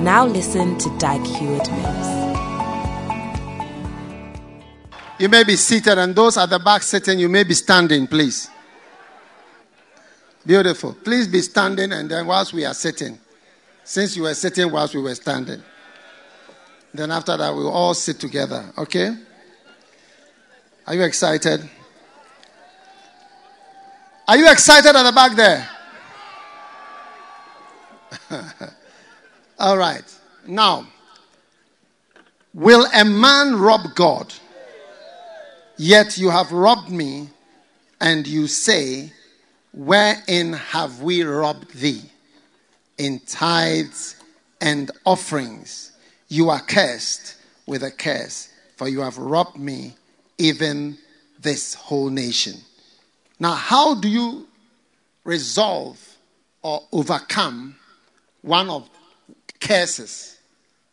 Now listen to Dag Heward Mills. You may be seated, and those at the back sitting, you may be standing, please. Beautiful. Please be standing, and then whilst we are sitting, since you were sitting whilst we were standing, then after that, we'll all sit together, okay? Are you excited? Are you excited at the back there? All right. Now, will a man rob God? Yet you have robbed me, and you say, Wherein have we robbed thee? In tithes and offerings. You are cursed with a curse, for you have robbed me, even this whole nation. Now, how do you resolve or overcome one of curses.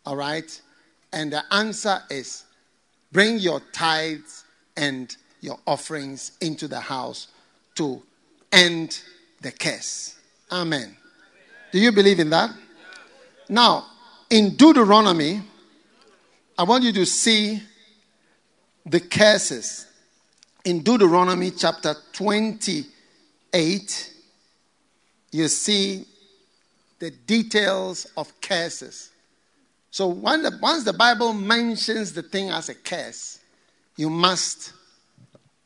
All right? And the answer is bring your tithes and your offerings into the house to end the curse. Amen. Do you believe in that? Now, in Deuteronomy, I want you to see the curses. In Deuteronomy chapter 28, you see the details of curses. So the, once the Bible mentions the thing as a curse, you must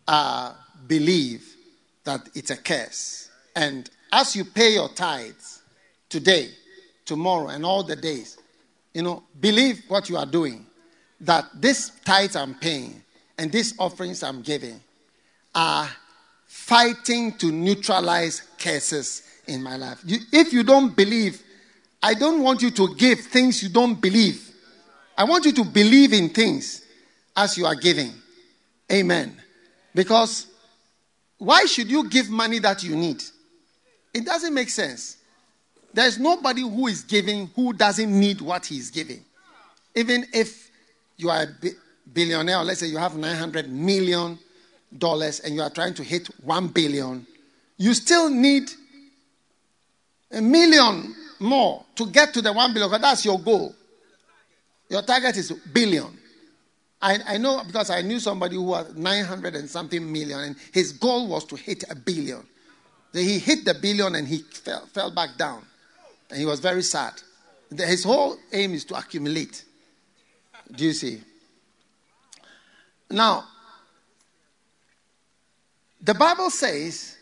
uh, believe that it's a curse. And as you pay your tithes today, tomorrow, and all the days, you know, believe what you are doing. That this tithes I'm paying and these offerings I'm giving are fighting to neutralize curses in my life. You, if you don't believe, I don't want you to give things you don't believe. I want you to believe in things as you are giving. Amen. Because why should you give money that you need? It doesn't make sense. There's nobody who is giving who doesn't need what he's giving. Even if you are a billionaire, let's say you have 900 million dollars and you are trying to hit 1 billion, you still need a million more to get to the 1 billion because that's your goal. Your target is billion. I, I know because I knew somebody who was 900 and something million, and his goal was to hit a billion. He hit the billion and he fell, fell back down. And he was very sad. His whole aim is to accumulate. Do you see? Now, the Bible says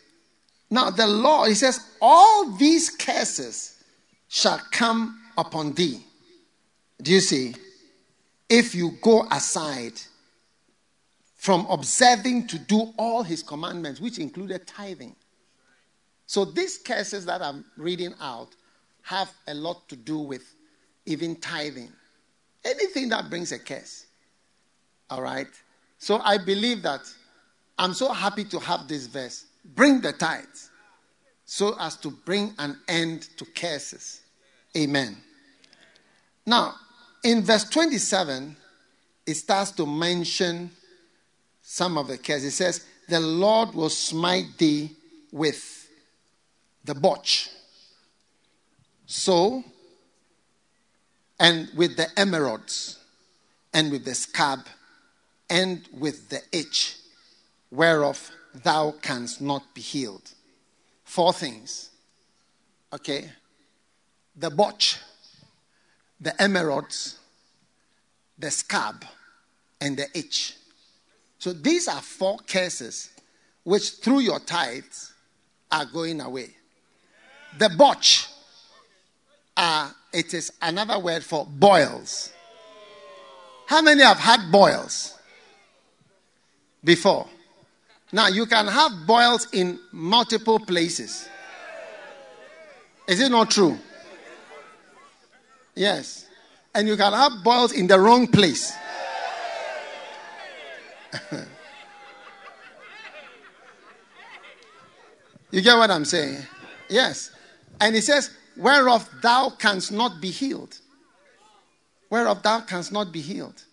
now, the law, he says, all these curses shall come upon thee. Do you see? If you go aside from observing to do all his commandments, which included tithing. So, these curses that I'm reading out have a lot to do with even tithing. Anything that brings a curse. All right? So, I believe that I'm so happy to have this verse bring the tithes so as to bring an end to curses. Amen. Now, in verse 27, it starts to mention some of the curses. It says, The Lord will smite thee with the botch. So, and with the emerods, and with the scab, and with the itch, whereof thou canst not be healed. Four things. Okay? The botch, the emerods, the scab, and the itch. So these are four curses which, through your tithes, are going away. The botch, uh, it is another word for boils. How many have had boils before? Now, you can have boils in multiple places. Is it not true? Yes. And you can have boils in the wrong place. you get what I'm saying? Yes. And he says, Whereof thou canst not be healed. Whereof thou canst not be healed.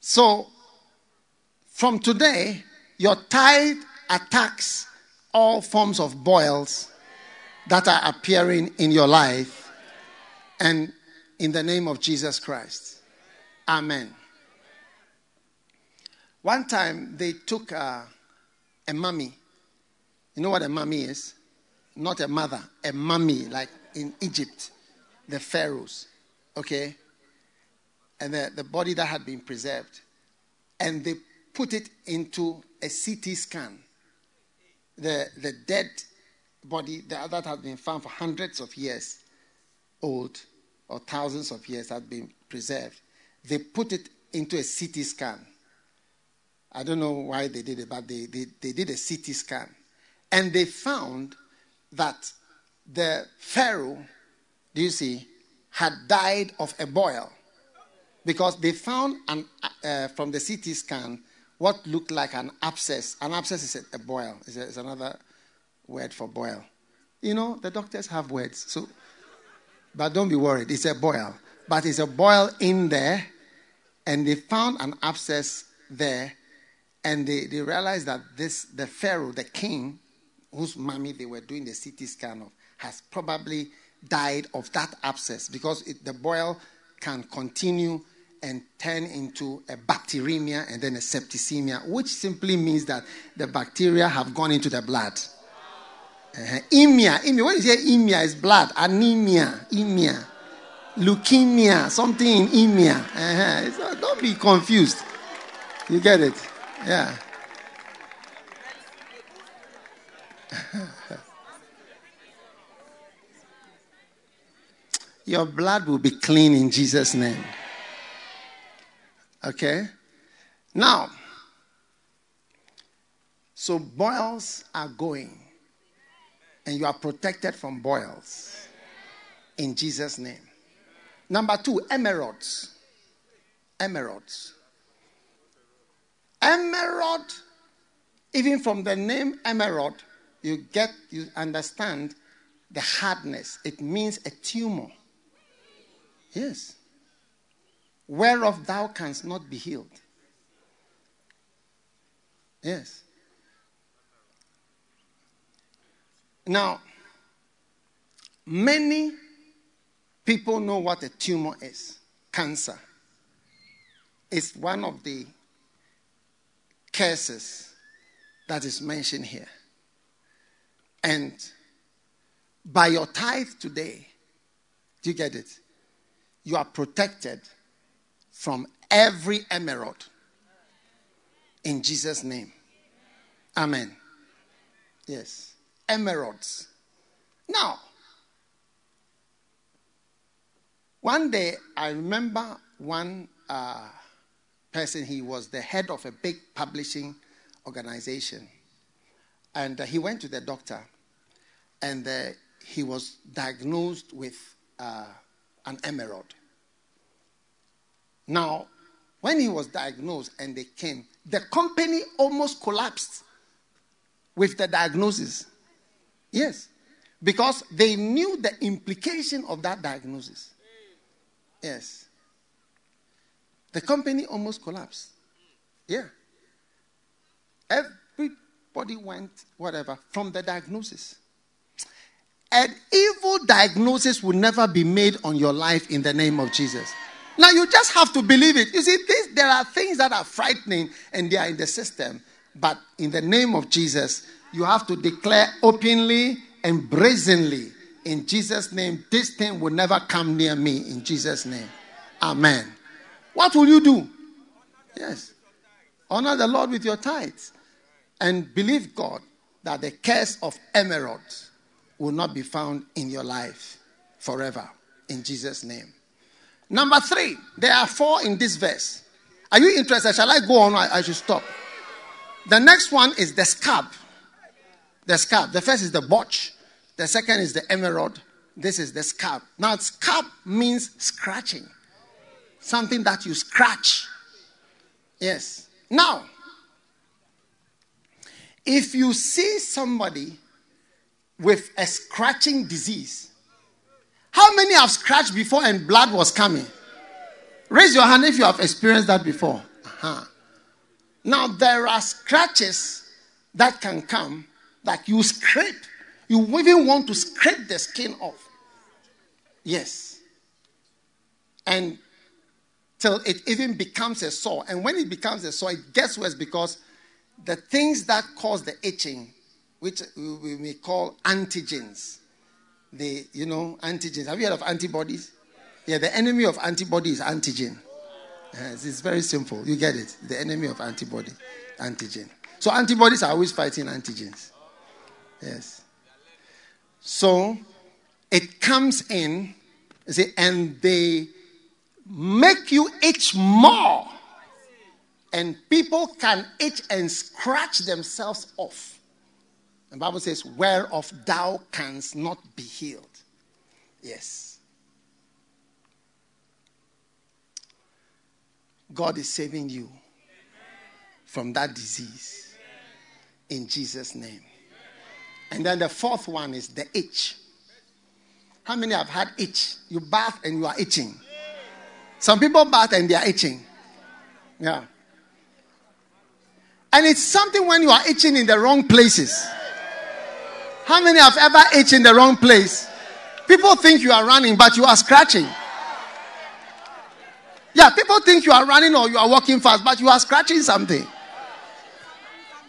So, from today, your tithe attacks all forms of boils that are appearing in your life. And in the name of Jesus Christ. Amen. One time they took a, a mummy. You know what a mummy is? Not a mother, a mummy, like in Egypt, the pharaohs. Okay? And the, the body that had been preserved. And they put it into a CT scan. The, the dead body that had been found for hundreds of years old or thousands of years had been preserved. They put it into a CT scan. I don't know why they did it, but they, they, they did a CT scan. And they found that the Pharaoh, do you see, had died of a boil. Because they found an, uh, from the CT scan what looked like an abscess. An abscess is a, boil, it's another word for boil. You know, the doctors have words. So, but don't be worried, it's a boil. But it's a boil in there, and they found an abscess there, and they, they realized that this the Pharaoh, the king, whose mummy they were doing the CT scan of, has probably died of that abscess because it, the boil can continue and turn into a bacteremia and then a septicemia, which simply means that the bacteria have gone into the blood. Uh-huh. Emia, emia. When you say emia, is blood. Anemia, emia. Leukemia, something in emia. Uh-huh. don't be confused. You get it? Yeah. Your blood will be clean in Jesus' name. Okay? Now, so boils are going, and you are protected from boils in Jesus' name. Number two, emeralds. Emeralds. Emerald, even from the name emerald, you get, you understand the hardness. It means a tumor. Yes. Whereof thou canst not be healed. Yes. Now, many people know what a tumor is cancer. It's one of the curses that is mentioned here. And by your tithe today, do you get it? You are protected from every emerald in Jesus' name. Amen. Yes. Emeralds. Now, one day I remember one uh, person, he was the head of a big publishing organization. And uh, he went to the doctor, and uh, he was diagnosed with uh, an emerald. Now, when he was diagnosed and they came, the company almost collapsed with the diagnosis. Yes, because they knew the implication of that diagnosis. Yes. The company almost collapsed. Yeah. Everybody went, whatever, from the diagnosis. An evil diagnosis will never be made on your life in the name of Jesus. Now you just have to believe it. You see, this, there are things that are frightening and they are in the system. But in the name of Jesus, you have to declare openly and brazenly, in Jesus' name, this thing will never come near me. In Jesus' name. Amen. What will you do? Yes. Honor the Lord with your tithes and believe God that the curse of emeralds will not be found in your life forever. In Jesus' name. Number three, there are four in this verse. Are you interested? Shall I go on? I, I should stop. The next one is the scab. The scab. The first is the botch. The second is the emerald. This is the scab. Now, scab means scratching, something that you scratch. Yes. Now, if you see somebody with a scratching disease, how many have scratched before and blood was coming? Raise your hand if you have experienced that before. Uh-huh. Now, there are scratches that can come, that you scrape. You even want to scrape the skin off. Yes. And till it even becomes a sore. And when it becomes a sore, it gets worse because the things that cause the itching, which we may call antigens, the you know antigens. Have you heard of antibodies? Yeah, the enemy of antibody is antigen. Yes, it's very simple. You get it. The enemy of antibody, antigen. So antibodies are always fighting antigens. Yes. So it comes in, see, and they make you itch more. And people can itch and scratch themselves off. The Bible says, whereof thou canst not be healed. Yes. God is saving you from that disease in Jesus' name. And then the fourth one is the itch. How many have had itch? You bath and you are itching. Some people bath and they are itching. Yeah. And it's something when you are itching in the wrong places. How many have ever itched in the wrong place? People think you are running, but you are scratching. Yeah, people think you are running or you are walking fast, but you are scratching something.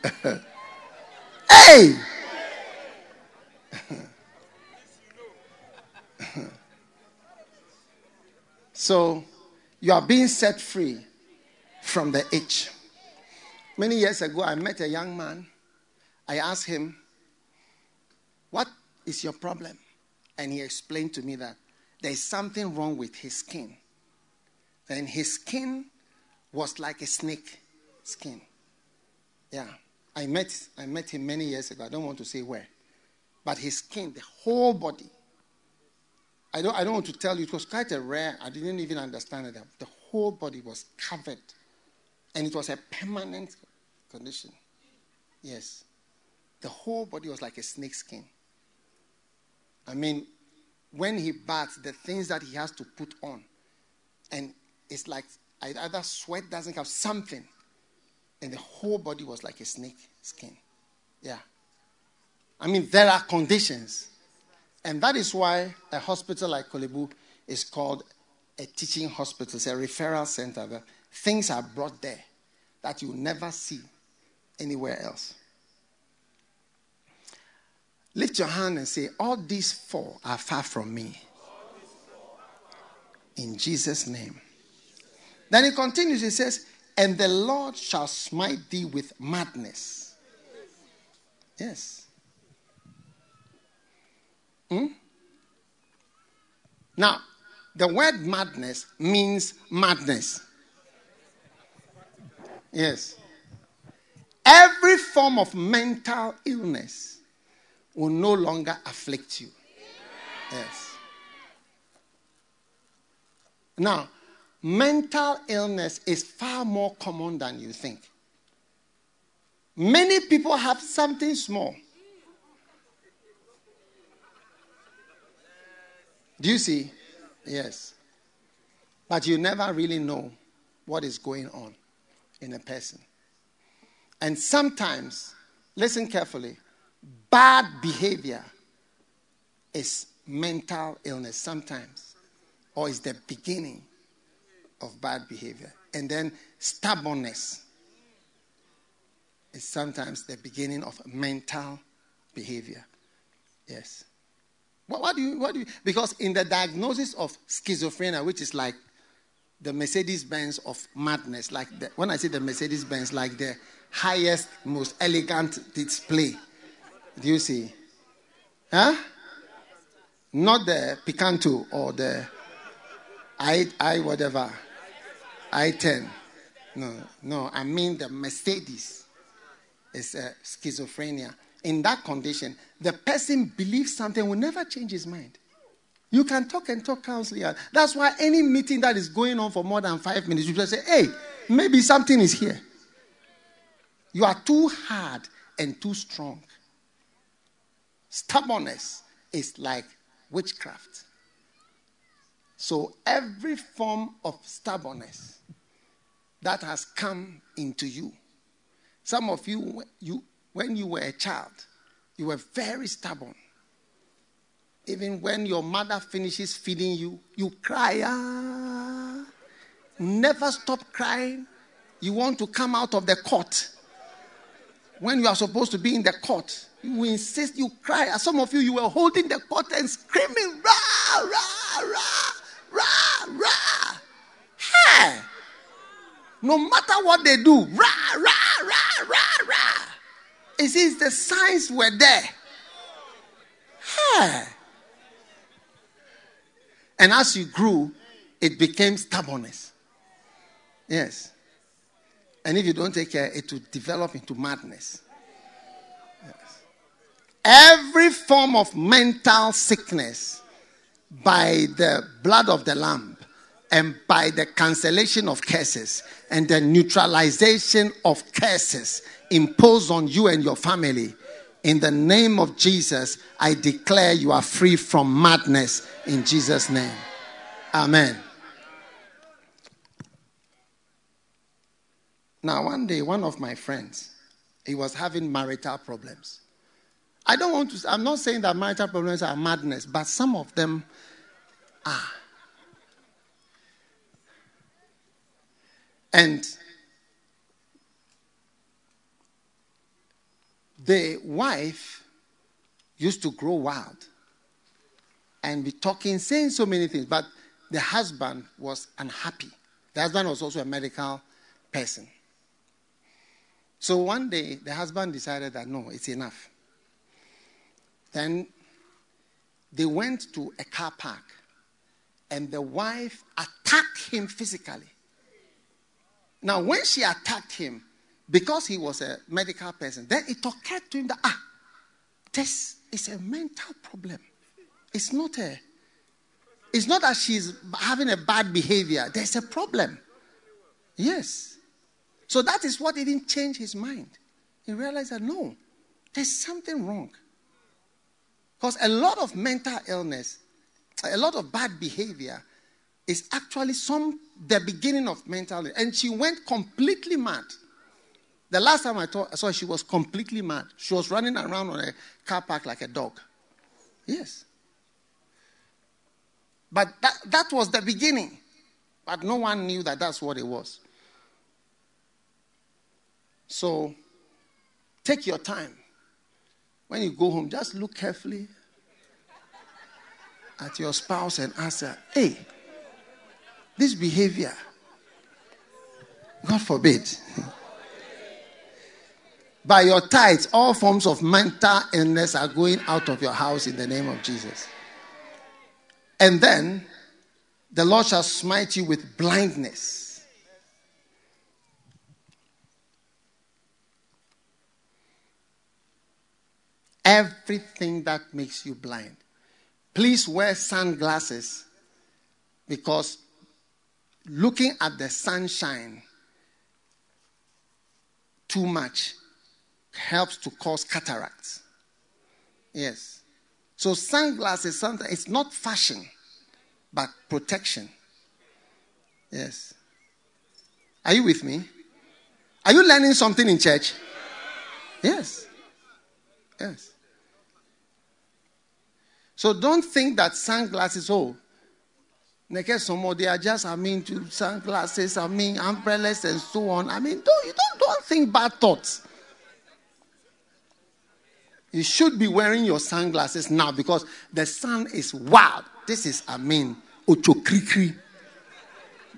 hey! so, you are being set free from the itch. Many years ago, I met a young man. I asked him, is your problem? And he explained to me that there is something wrong with his skin. And his skin was like a snake skin. Yeah. I met, I met him many years ago. I don't want to say where. But his skin, the whole body, I don't, I don't want to tell you, it was quite a rare, I didn't even understand it. The whole body was covered. And it was a permanent condition. Yes. The whole body was like a snake skin. I mean, when he baths, the things that he has to put on, and it's like either sweat doesn't have something, and the whole body was like a snake skin. Yeah. I mean, there are conditions. And that is why a hospital like Korle Bu is called a teaching hospital. It's a referral center. Things are brought there that you never see anywhere else. Lift your hand and say, All these four are far from me. In Jesus' name. Then he continues, he says, And the Lord shall smite thee with madness. Yes. Hmm? Now, the word madness means madness. Yes. Every form of mental illness will no longer afflict you. Yes. Now, mental illness is far more common than you think. Many people have something small. Do you see? Yes. But you never really know what is going on in a person. And sometimes, listen carefully, bad behavior is mental illness sometimes, or is the beginning of bad behavior. And then stubbornness is sometimes the beginning of mental behavior. Yes. What, what, do you, what do you, because in the diagnosis of schizophrenia, which is like the Mercedes Benz of madness, like the, when I say the Mercedes Benz, like the highest, most elegant display. Do you see? Huh? Not the Picanto or the I, I whatever, I 10. No, no, I mean the Mercedes is schizophrenia. In that condition, the person believes something will never change his mind. You can talk and talk counseling. That's why any meeting that is going on for more than five minutes, you just say, hey, maybe something is here. You are too hard and too strong. Stubbornness is like witchcraft. So every form of stubbornness that has come into you, some of you, you when you were a child, you were very stubborn. Even when your mother finishes feeding you, you cry. Ah. Never stop crying. You want to come out of the court. When you are supposed to be in the court, you insist, you cry. As some of you, you were holding the court and screaming, rah, rah, rah, rah, rah. Hey! No matter what they do, rah, rah, rah, rah, rah. It says the signs were there. Hey! And as you grew, it became stubbornness. Yes. And if you don't take care, it will develop into madness. Yes. Every form of mental sickness by the blood of the Lamb and by the cancellation of curses and the neutralization of curses imposed on you and your family in the name of Jesus, I declare you are free from madness in Jesus' name. Amen. Now, one day, one of my friends, he was having marital problems. I don't want to, I'm not saying that marital problems are madness, but some of them are. And The wife used to grow wild and be talking, saying so many things, but the husband was unhappy. The husband was also a medical person. So one day, the husband decided that no, it's enough. Then they went to a car park, and the wife attacked him physically. Now, when she attacked him, because he was a medical person, then it occurred to him that, ah, this is a mental problem. It's not a, it's not that she's having a bad behavior. There's a problem. Yes. So that is what even changed his mind. He realized that no, there's something wrong. Because a lot of mental illness, a lot of bad behavior is actually some the beginning of mental illness. And she went completely mad. The last time I, I saw her, she was completely mad. She was running around on a car park like a dog. Yes. But that, that was the beginning. But no one knew that that's what it was. So take your time. When you go home, just look carefully at your spouse and ask her, hey, this behavior, God forbid. By your tithes, all forms of mental illness are going out of your house in the name of Jesus. And then the Lord shall smite you with blindness. Everything that makes you blind. Please wear sunglasses because looking at the sunshine too much helps to cause cataracts. Yes. So sunglasses something it's not fashion, but protection. Yes. Are you with me? Are you learning something in church? Yes. Yes. So don't think that sunglasses, oh, some they are just, I mean, to sunglasses, I mean, umbrellas and so on. I mean, don't, you don't, don't think bad thoughts. You should be wearing your sunglasses now because the sun is wild. This is, I mean, Ochokrikri,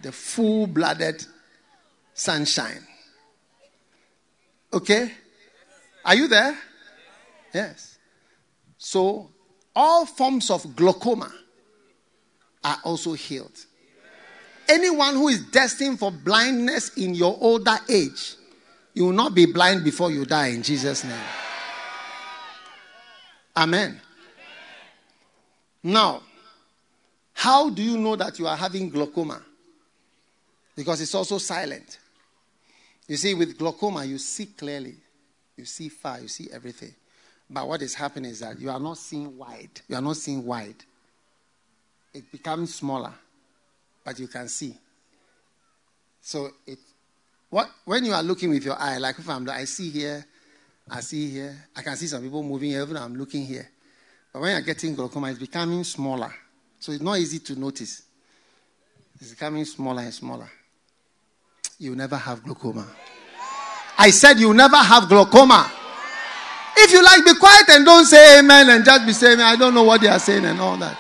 the full blooded sunshine. Okay? Are you there? Yes. So, all forms of glaucoma are also healed. Anyone who is destined for blindness in your older age, you will not be blind before you die in Jesus' name. Amen. Now, How do you know that you are having glaucoma? Because it's also silent. You see, with glaucoma, you see clearly, you see far, you see everything. But what is happening is that you are not seeing wide. You are not seeing wide. It becomes smaller, but you can see. So it, what when you are looking with your eye, like if I'm, I see here, I see here, I can see some people moving here, even I'm looking here. But when you're getting glaucoma, it's becoming smaller. So it's not easy to notice. It's becoming smaller and smaller. You never have glaucoma. I said you never have glaucoma. If you like, be quiet and don't say amen and just be saying, I don't know what they are saying and all that.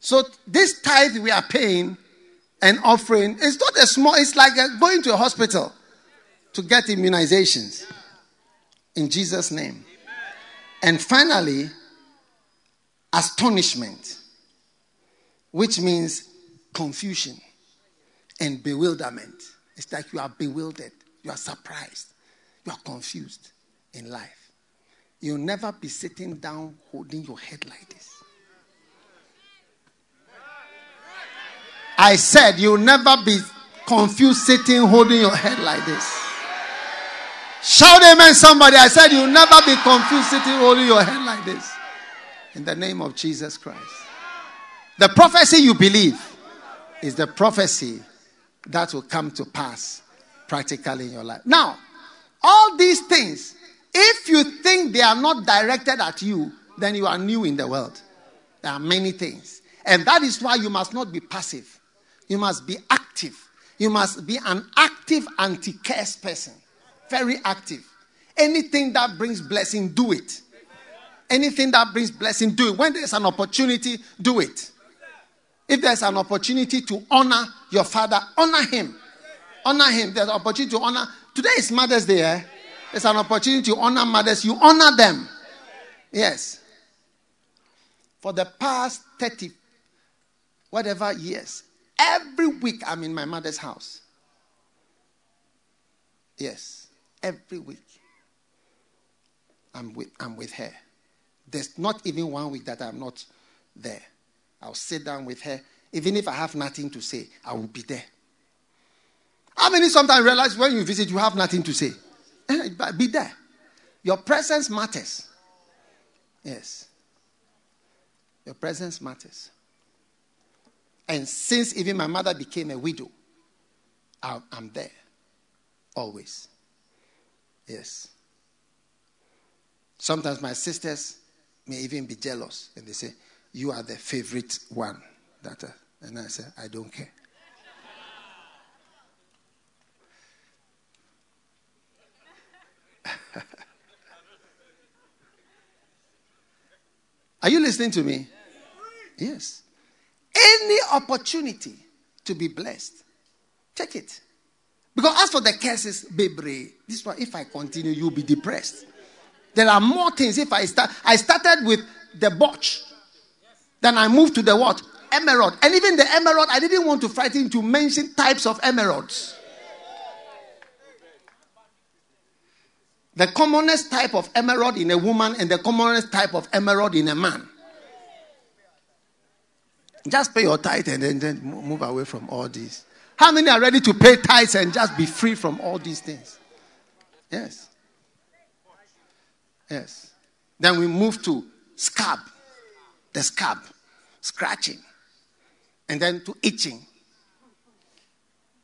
So this tithe we are paying and offering is not a small, it's like going to a hospital to get immunizations. In Jesus' name. And finally, astonishment, which means confusion and bewilderment. It's like you are bewildered, you are surprised, you are confused in life. You'll never be sitting down holding your head like this. I said you'll never be confused sitting holding your head like this. Shout amen, somebody. I said you'll never be confused sitting holding your head like this. In the name of Jesus Christ. The prophecy you believe is the prophecy that will come to pass practically in your life. Now, all these things, if you think they are not directed at you, then you are new in the world. There are many things. And that is why you must not be passive. You must be active. You must be an active anti curse person. Very active. Anything that brings blessing, do it. Anything that brings blessing, do it. When there's an opportunity, do it. If there's an opportunity to honor your father, honor him. Honor him. There's an opportunity to honor. Today is Mother's Day. Eh? There's an opportunity to honor mothers. You honor them. Yes. For the past 30, whatever years, every week I'm in my mother's house. Yes. Every week. I'm with, I'm with her. There's not even one week that I'm not there. I'll sit down with her. Even if I have nothing to say, I will be there. How many sometimes realize when you visit, you have nothing to say? Eh, be there. Your presence matters. Yes. Your presence matters. And since even my mother became a widow, I'm there. Always. Yes. Sometimes my sisters may even be jealous and they say, You are the favorite one. That, uh, and I said, I don't care. Are you listening to me? Yes. Any opportunity to be blessed, take it. Because as for the curses, baby, this one, if I continue, you'll be depressed. There are more things. If I start, I started with the botch. Then I moved to the what? Emerald. And even the emerald, I didn't want to frighten to mention types of emeralds. The commonest type of emerald in a woman and the commonest type of emerald in a man. Just pay your tithe and then, then move away from all these. How many are ready to pay tithes and just be free from all these things? Yes. Yes. Then we move to scab, the scab, scratching, and then to itching,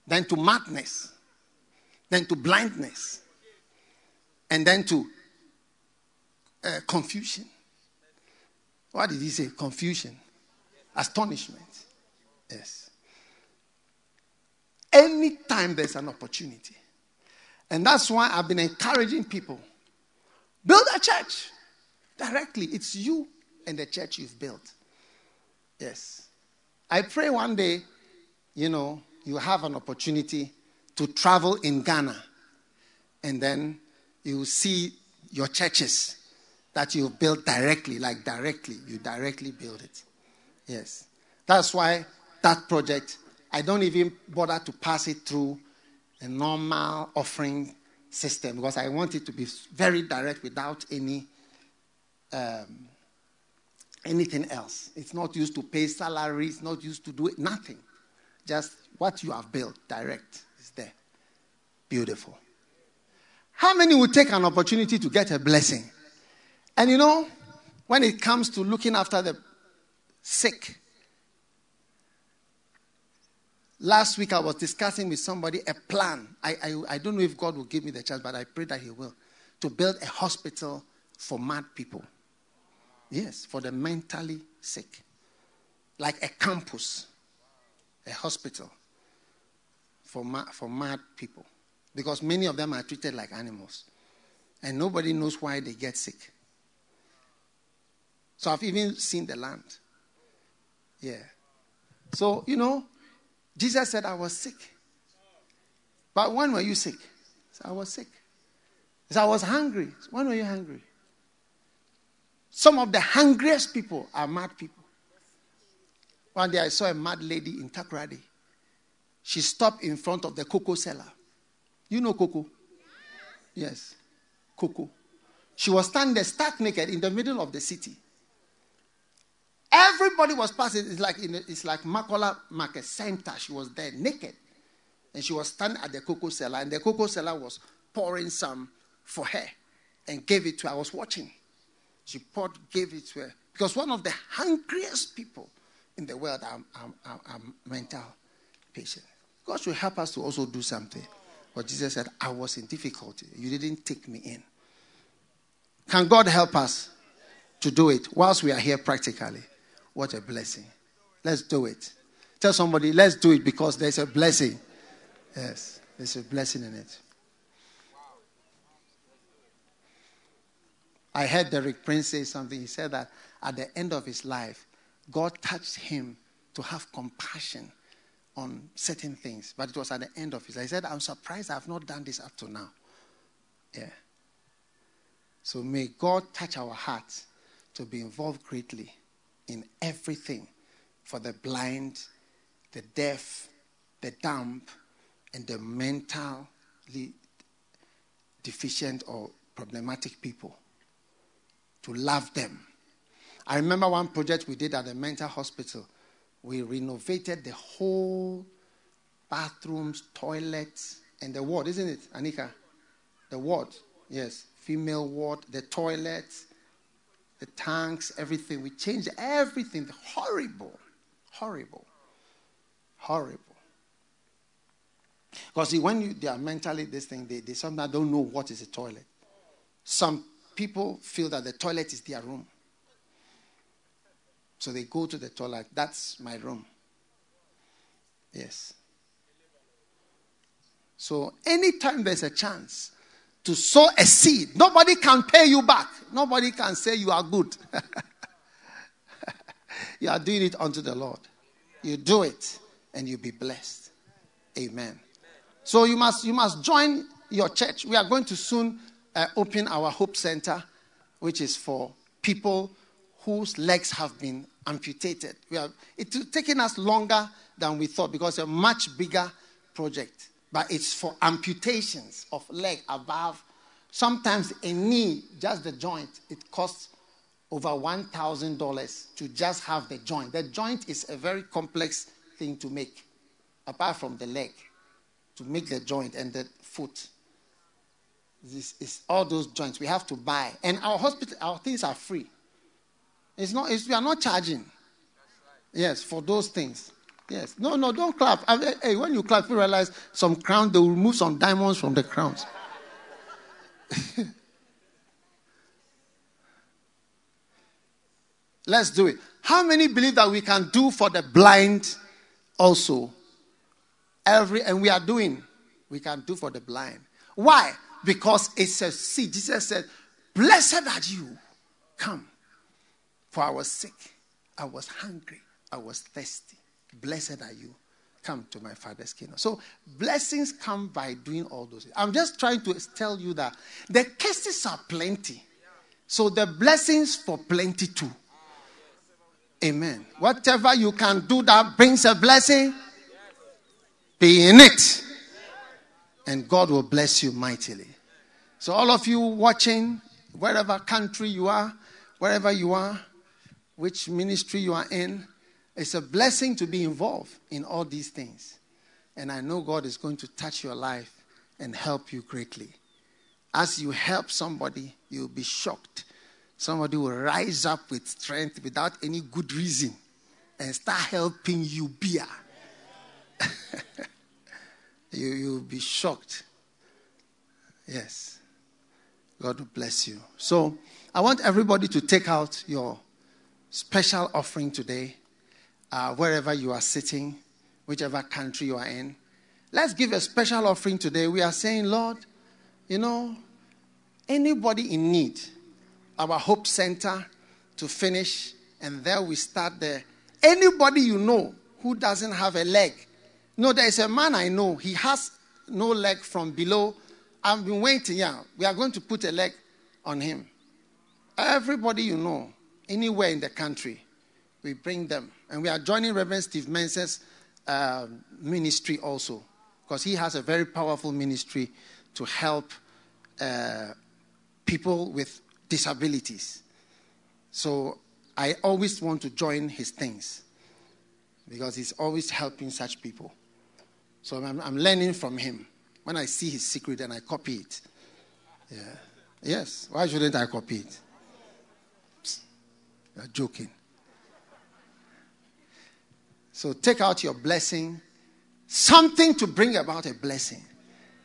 then to madness, then to blindness, and then to uh, confusion. What did he say? Confusion, astonishment. Yes. Anytime there's an opportunity. And that's why I've been encouraging people build a church directly. It's you and the church you've built. Yes. I pray one day, you know, you have an opportunity to travel in Ghana and then you see your churches that you've built directly, like directly, you directly build it. Yes. That's why that project I don't even bother to pass it through a normal offering system because I want it to be very direct without any um, anything else. It's not used to pay salaries, not used to do it, nothing. Just what you have built, direct, is there. Beautiful. How many would take an opportunity to get a blessing? And you know, when it comes to looking after the sick, last week I was discussing with somebody a plan. I, I, I don't know if God will give me the chance, but I pray that He will. To build a hospital for mad people. Yes, for the mentally sick. Like a campus, a hospital for, ma- for mad people. Because many of them are treated like animals. And nobody knows why they get sick. So I've even seen the land. Yeah. So, you know, Jesus said, I was sick. But when were you sick? I was sick. I was hungry. When were you hungry? Some of the hungriest people are mad people. One day I saw a mad lady in Takoradi. She stopped in front of the cocoa seller. You know cocoa? Yes. Cocoa. She was standing there stark naked in the middle of the city. Everybody was passing. It's like in it's like Makola Market Center. She was there naked. And she was standing at the cocoa seller. And the cocoa seller was pouring some for her and gave it to her. I was watching. She poured, gave it to her. Because one of the hungriest people in the world are, are, are, are mental patients. God should help us to also do something. But Jesus said, I was in difficulty. You didn't take me in. Can God help us to do it whilst we are here practically? What a blessing. Let's do it. Tell somebody, let's do it because there's a blessing. Yes, there's a blessing in it. I heard Derek Prince say something. He said that at the end of his life, God touched him to have compassion on certain things, but it was at the end of his life. He said, I'm surprised I've not done this up to now. Yeah. So may God touch our hearts to be involved greatly in everything for the blind, the deaf, the dumb, and the mentally deficient or problematic people to love them. I remember one project we did at the mental hospital. We renovated the whole bathrooms, toilets, and the ward, isn't it, Anika? The ward, yes. Female ward, the toilets, the tanks, everything. We changed everything. Horrible. Horrible. Horrible. Because when you, they are mentally this thing, they, they sometimes don't know what is a toilet. Some people feel that the toilet is their room. So they go to the toilet. That's my room. Yes. So anytime there's a chance to sow a seed, nobody can pay you back. Nobody can say you are good. you are doing it unto the Lord. You do it and you be blessed. Amen. So you must you must join your church. We are going to soon uh, open our Hope Center, which is for people whose legs have been amputated. We have, it's taken us longer than we thought because it's a much bigger project. But it's for amputations of leg above. Sometimes a knee, just the joint, it costs over $1,000 to just have the joint. The joint is a very complex thing to make, apart from the leg, to make the joint and the foot. This is all those joints we have to buy. And our hospital, our things are free. It's not, it's, we are not charging. Yes, for those things. Yes. No, no, don't clap. I, hey, when you clap, you realize some crown, they will remove some diamonds from the crowns. Let's do it. How many believe that we can do for the blind also? Every and we are doing. We can do for the blind. Why? Because it's a seed. Jesus said, Blessed are you. Come. For I was sick, I was hungry, I was thirsty. Blessed are you. Come to my father's kingdom. So blessings come by doing all those things. I'm just trying to tell you that the cases are plenty. So the blessings for plenty too. Amen. Whatever you can do that brings a blessing, be in it. And God will bless you mightily. So, all of you watching, wherever country you are, wherever you are, which ministry you are in, it's a blessing to be involved in all these things. And I know God is going to touch your life and help you greatly. As you help somebody, you'll be shocked. Somebody will rise up with strength without any good reason and start helping you beer. you, you'll be shocked. Yes. God will bless you. So, I want everybody to take out your special offering today, uh, wherever you are sitting, whichever country you are in. Let's give a special offering today. We are saying, Lord, you know, anybody in need, our Hope Center to finish, and there we start there. Anybody you know who doesn't have a leg. No, there is a man I know, he has no leg from below. I've been waiting, yeah. We are going to put a leg on him. Everybody you know, anywhere in the country, we bring them. And we are joining Reverend Steve Mensah's uh, ministry also, because he has a very powerful ministry to help uh, people with disabilities. So I always want to join his things because he's always helping such people. So I'm, I'm learning from him. When I see his secret and I copy it. Yeah. Yes. Why shouldn't I copy it? Psst. You're joking. So take out your blessing, something to bring about a blessing.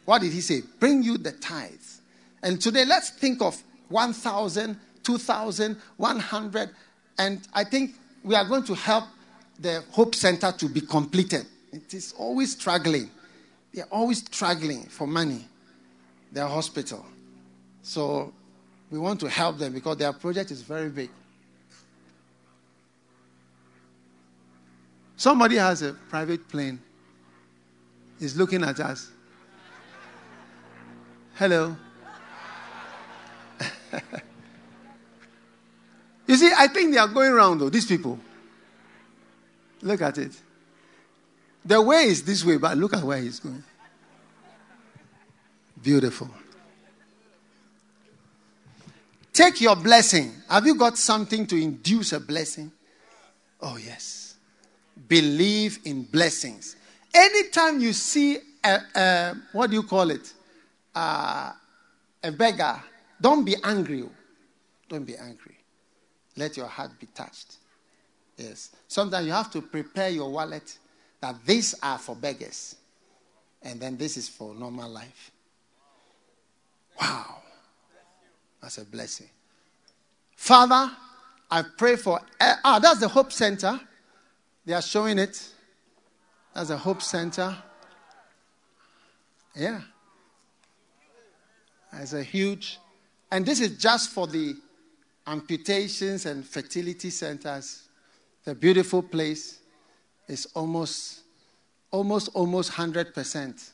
What did he say? Bring you the tithes. And today let's think of 1,000, 2,000, 100. And I think we are going to help the Hope Center to be completed. It is always struggling. They are always struggling for money, their hospital. So we want to help them because their project is very big. Somebody has a private plane, is looking at us. Hello. you see, I think they are going around though, these people. Look at it. The way is this way, but look at where he's going. Beautiful. Take your blessing. Have you got something to induce a blessing? Oh, yes. Believe in blessings. Anytime you see a, a what do you call it? Uh, a beggar, don't be angry. Don't be angry. Let your heart be touched. Yes. Sometimes you have to prepare your wallet that these are for beggars. And then this is for normal life. Wow. That's a blessing. Father, I pray for. Ah, that's the Hope Center. They are showing it. That's the Hope Center. Yeah. It's a huge. And this is just for the amputations and fertility centers the beautiful place is almost, almost, almost 100%.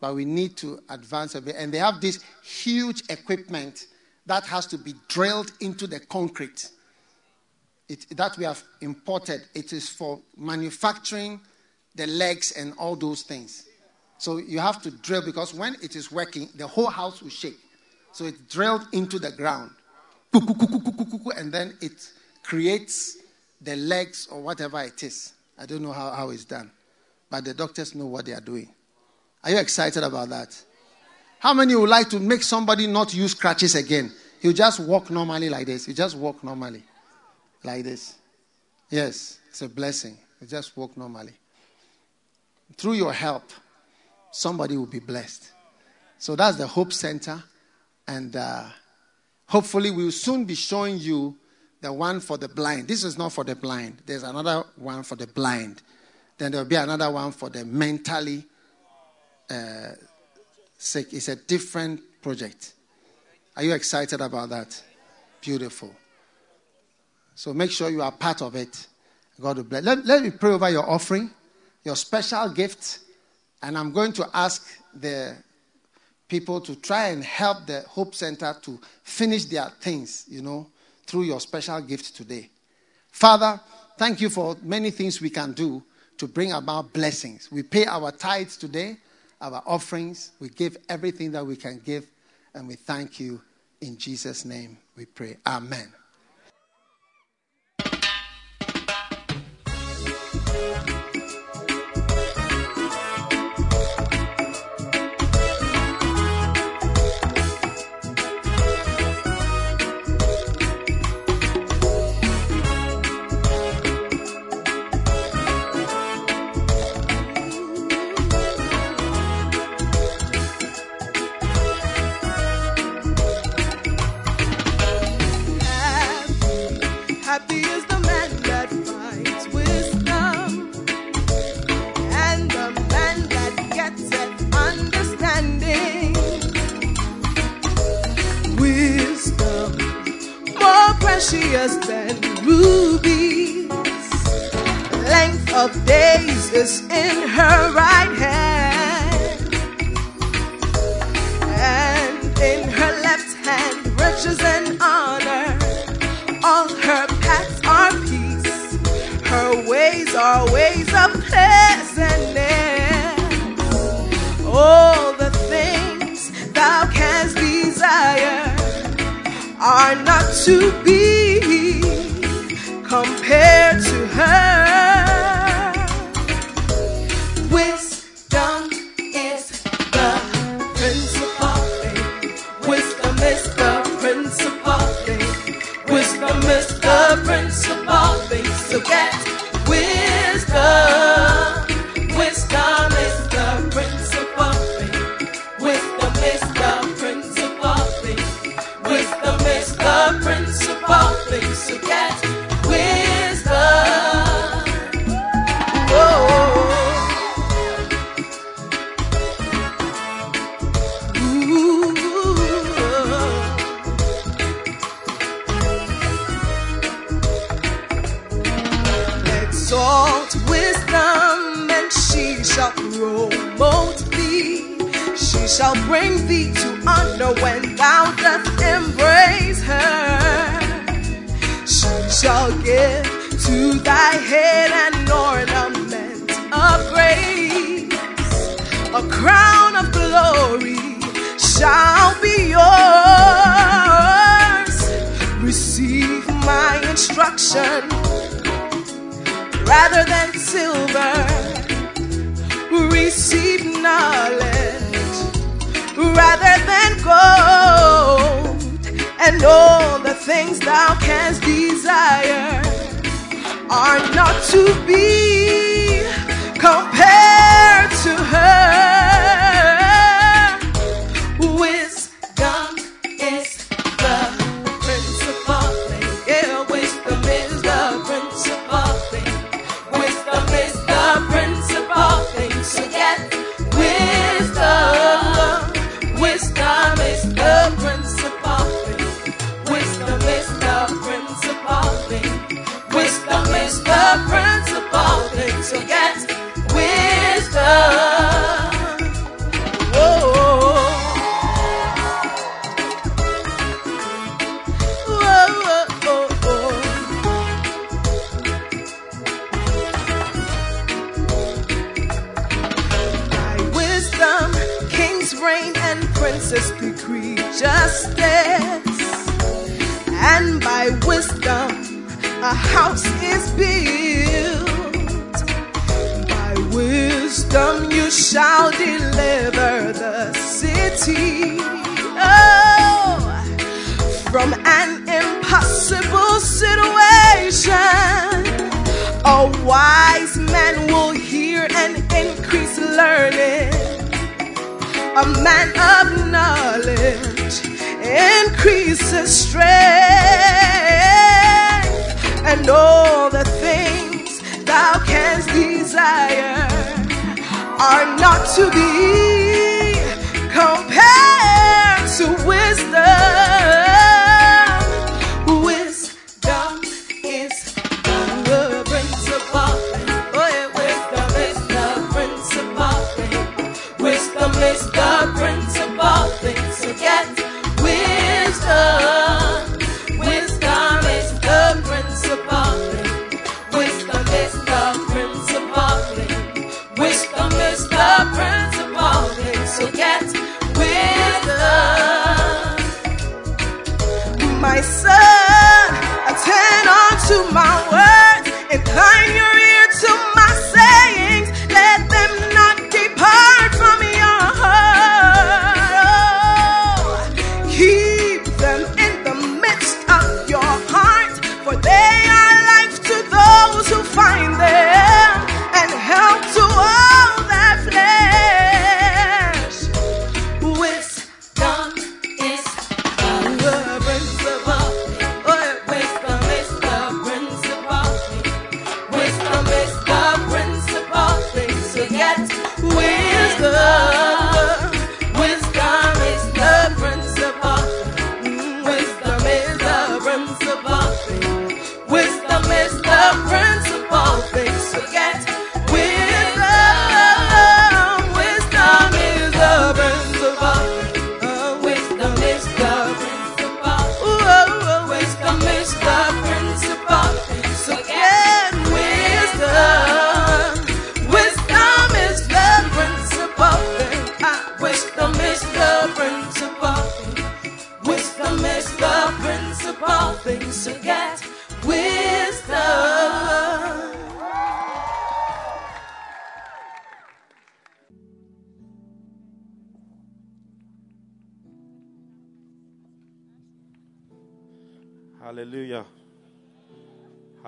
But we need to advance a bit. And they have this huge equipment that has to be drilled into the concrete it, that we have imported. It is for manufacturing the legs and all those things. So you have to drill because when it is working, the whole house will shake. So it's drilled into the ground. And then it creates the legs or whatever it is. I don't know how, how it's done. But the doctors know what they are doing. Are you excited about that? How many would like to make somebody not use crutches again? He'll just walk normally like this. He just walk normally like this. Yes, it's a blessing. You just walk normally. Through your help, somebody will be blessed. So that's the Hope Center. And uh, hopefully, we'll soon be showing you the one for the blind. This is not for the blind. There's another one for the blind. Then there'll be another one for the mentally uh, sick. It's a different project. Are you excited about that? Beautiful. So make sure you are part of it. God will bless. Let, let me pray over your offering, your special gift. And I'm going to ask the people to try and help the Hope Center to finish their things, you know, through your special gift today. Father, thank you for many things we can do to bring about blessings. We pay our tithes today, our offerings. We give everything that we can give, and we thank you. In Jesus' name we pray. Amen. of days is in her right hand, and in her left hand riches and honor. All her paths are peace, her ways are ways of pleasantness. All the things thou canst desire are not to be compared to her. more things to get wisdom.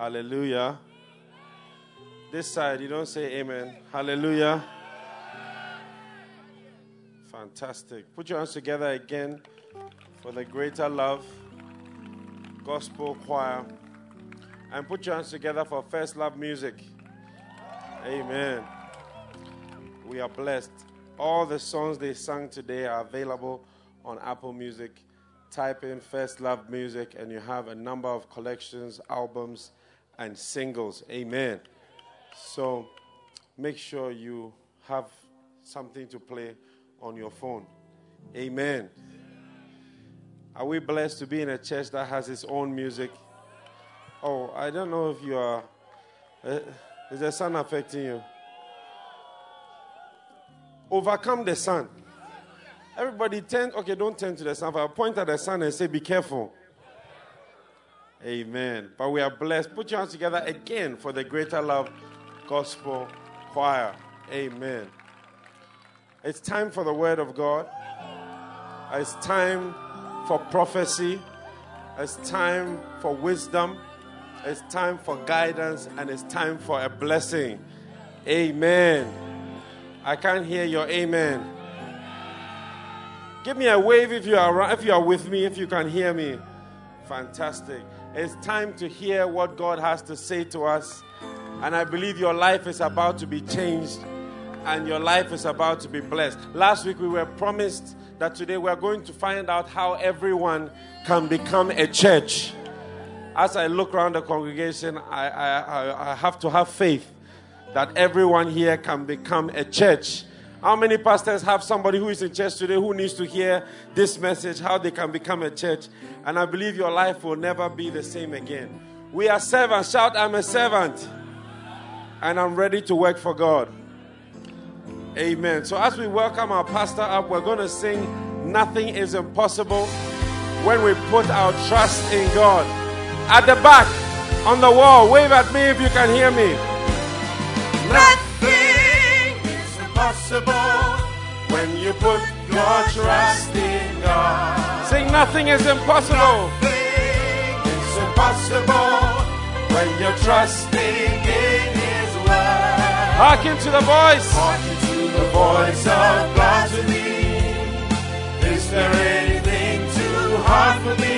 Hallelujah. This side, you don't say amen. Hallelujah. Fantastic. Put your hands together again for the greater love gospel choir. And put your hands together for First Love Music. Amen. We are blessed. All the songs they sang today are available on Apple Music. Type in First Love Music, and you have a number of collections, albums, and singles. Amen. So make sure you have something to play on your phone. Amen. Are we blessed to be in a church that has its own music? Oh, I don't know if you are. Uh, is the sun affecting you? Overcome the sun. Everybody turn. Okay, don't turn to the sun. I'll point at the sun and say, "Be careful." Amen. But we are blessed. Put your hands together again for the greater love gospel choir. Amen. It's time for the word of God. It's time for prophecy. It's time for wisdom. It's time for guidance. And it's time for a blessing. Amen. I can't hear your amen. Give me a wave if you are if you are with me, if you can hear me. Fantastic. It's time to hear what God has to say to us and I believe your life is about to be changed and your life is about to be blessed. Last week we were promised that today we're going to find out how everyone can become a church. As I look around the congregation, I, I, I have to have faith that everyone here can become a church. How many pastors have somebody who is in church today who needs to hear this message, how they can become a church? And I believe your life will never be the same again. We are servants. Shout, I'm a servant and I'm ready to work for God. Amen. So, as we welcome our pastor up, we're going to sing Nothing is Impossible when we put our trust in God. At the back, on the wall, wave at me if you can hear me. Impossible when you put your trust in God. Sing, Nothing is impossible. Nothing is impossible when you're trusting in His word. Hearken to the voice. Hearken to the voice of God to me. Is there anything too hard for me?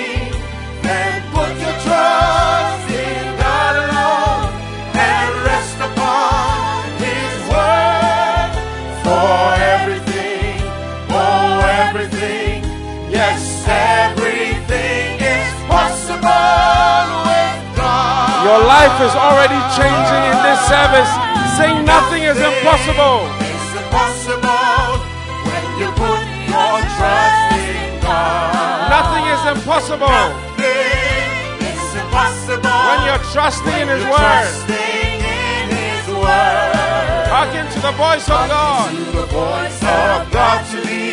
Life is already changing in this service. Sing nothing is impossible. It's impossible when you put your trust in God. Nothing is impossible. Nothing is impossible when you're trusting in His word. Trusting in His word. Hearken to the voice of God. To the voice of God to me.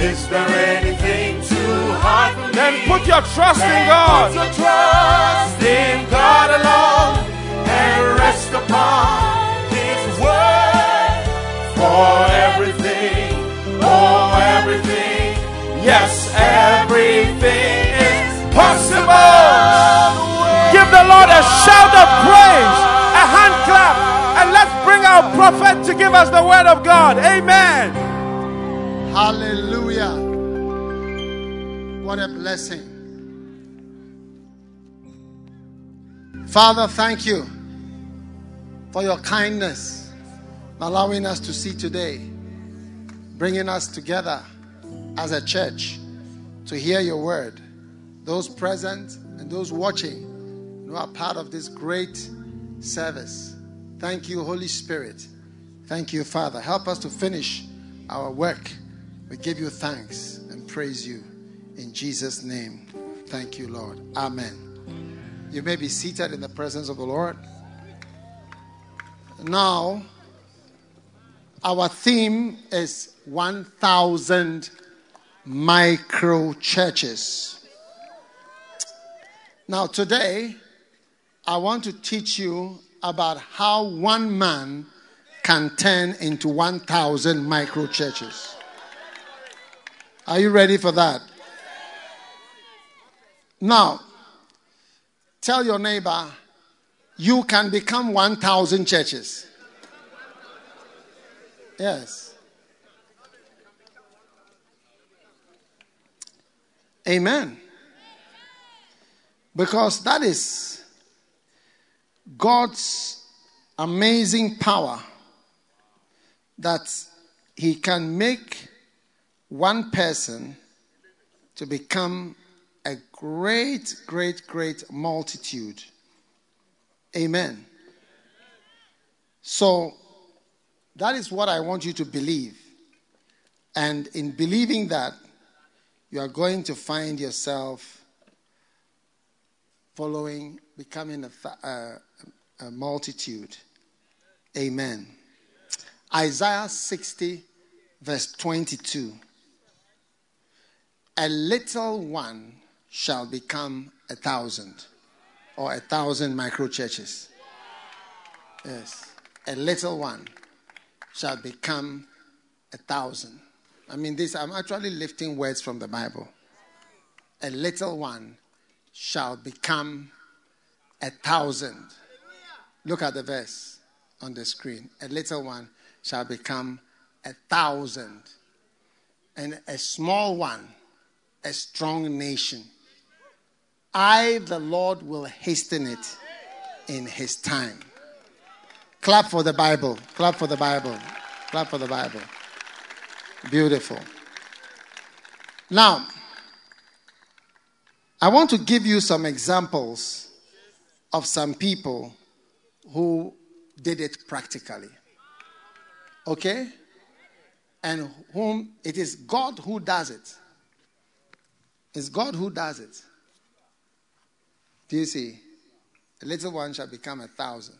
Is there anything too hard for me? Then put your trust then in God. Put your trust in God alone and rest upon His word for everything. Oh, everything. Yes, everything is possible. Give the Lord a shout of praise, a hand clap, and let's bring our prophet to give us the word of God. Amen. Hallelujah. What a blessing. Father, thank you for your kindness, allowing us to see today, bringing us together as a church to hear your word. Those present and those watching who are part of this great service. Thank you, Holy Spirit. Thank you, Father. Help us to finish our work. We give you thanks and praise you. In Jesus' name. Thank you, Lord. Amen. You may be seated in the presence of the Lord. Now, our theme is 1,000 micro churches. Now, today, I want to teach you about how one man can turn into 1,000 micro churches. Are you ready for that? Now, Tell your neighbor, you can become 1,000 churches. Yes. Amen. Because that is God's amazing power that He can make one person to become a great, great, great multitude. Amen. So, that is what I want you to believe. And in believing that, you are going to find yourself following, becoming a, a, a multitude. Amen. Isaiah 60, verse 22. A little one shall become a thousand, or a thousand micro churches. Yes. A little one shall become a thousand. I mean, this, I'm actually lifting words from the Bible. A little one shall become a thousand. Look at the verse on the screen. A little one shall become a thousand, and a small one, a strong nation. I, the Lord, will hasten it in his time. Clap for the Bible. Clap for the Bible. Clap for the Bible. Beautiful. Now, I want to give you some examples of some people who did it practically. Okay? And whom it is God who does it. It's God who does it. Do you see? A little one shall become a thousand.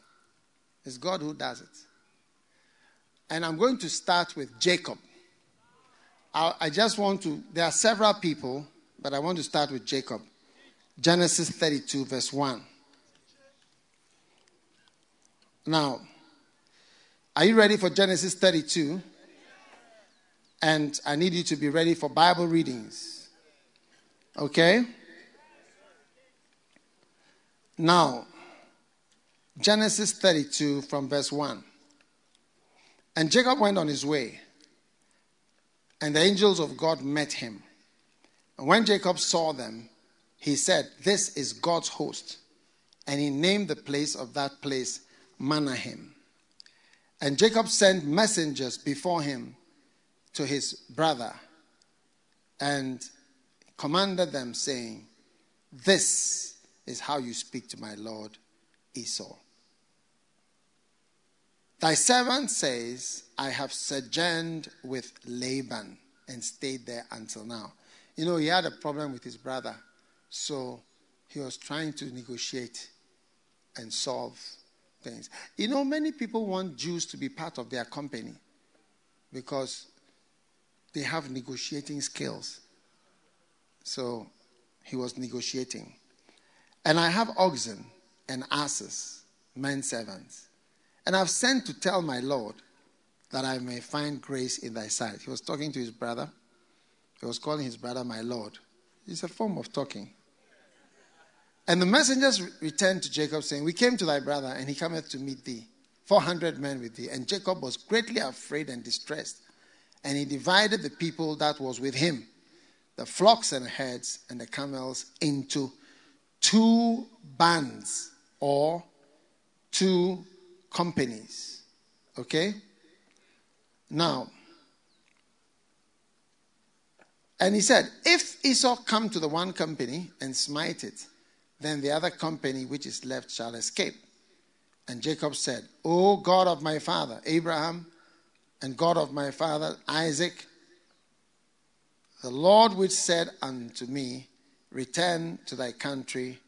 It's God who does it. And I'm going to start with Jacob. I, I just want to, there are several people, but I want to start with Jacob. Genesis 32, verse 1. Now, are you ready for Genesis 32? And I need you to be ready for Bible readings. Okay? Now, Genesis 32 from verse 1. And Jacob went on his way, and the angels of God met him. And when Jacob saw them, he said, This is God's host. And he named the place of that place Mahanaim. And Jacob sent messengers before him to his brother and commanded them, saying, This is how you speak to my lord Esau. Thy servant says, I have sojourned with Laban and stayed there until now. You know, he had a problem with his brother, so he was trying to negotiate and solve things. You know, many people want Jews to be part of their company because they have negotiating skills. So he was negotiating. And I have oxen and asses, men servants. And I've sent to tell my Lord that I may find grace in thy sight. He was talking to his brother. He was calling his brother my Lord. It's a form of talking. And the messengers returned to Jacob, saying, We came to thy brother, and he cometh to meet thee. Four hundred men with thee. And Jacob was greatly afraid and distressed. And he divided the people that was with him, the flocks and herds, and the camels, into two bands or two companies. Okay? Now, and he said, If Esau come to the one company and smite it, then the other company which is left shall escape. And Jacob said, O God of my father Abraham, and God of my father Isaac, the Lord which said unto me, Return to thy country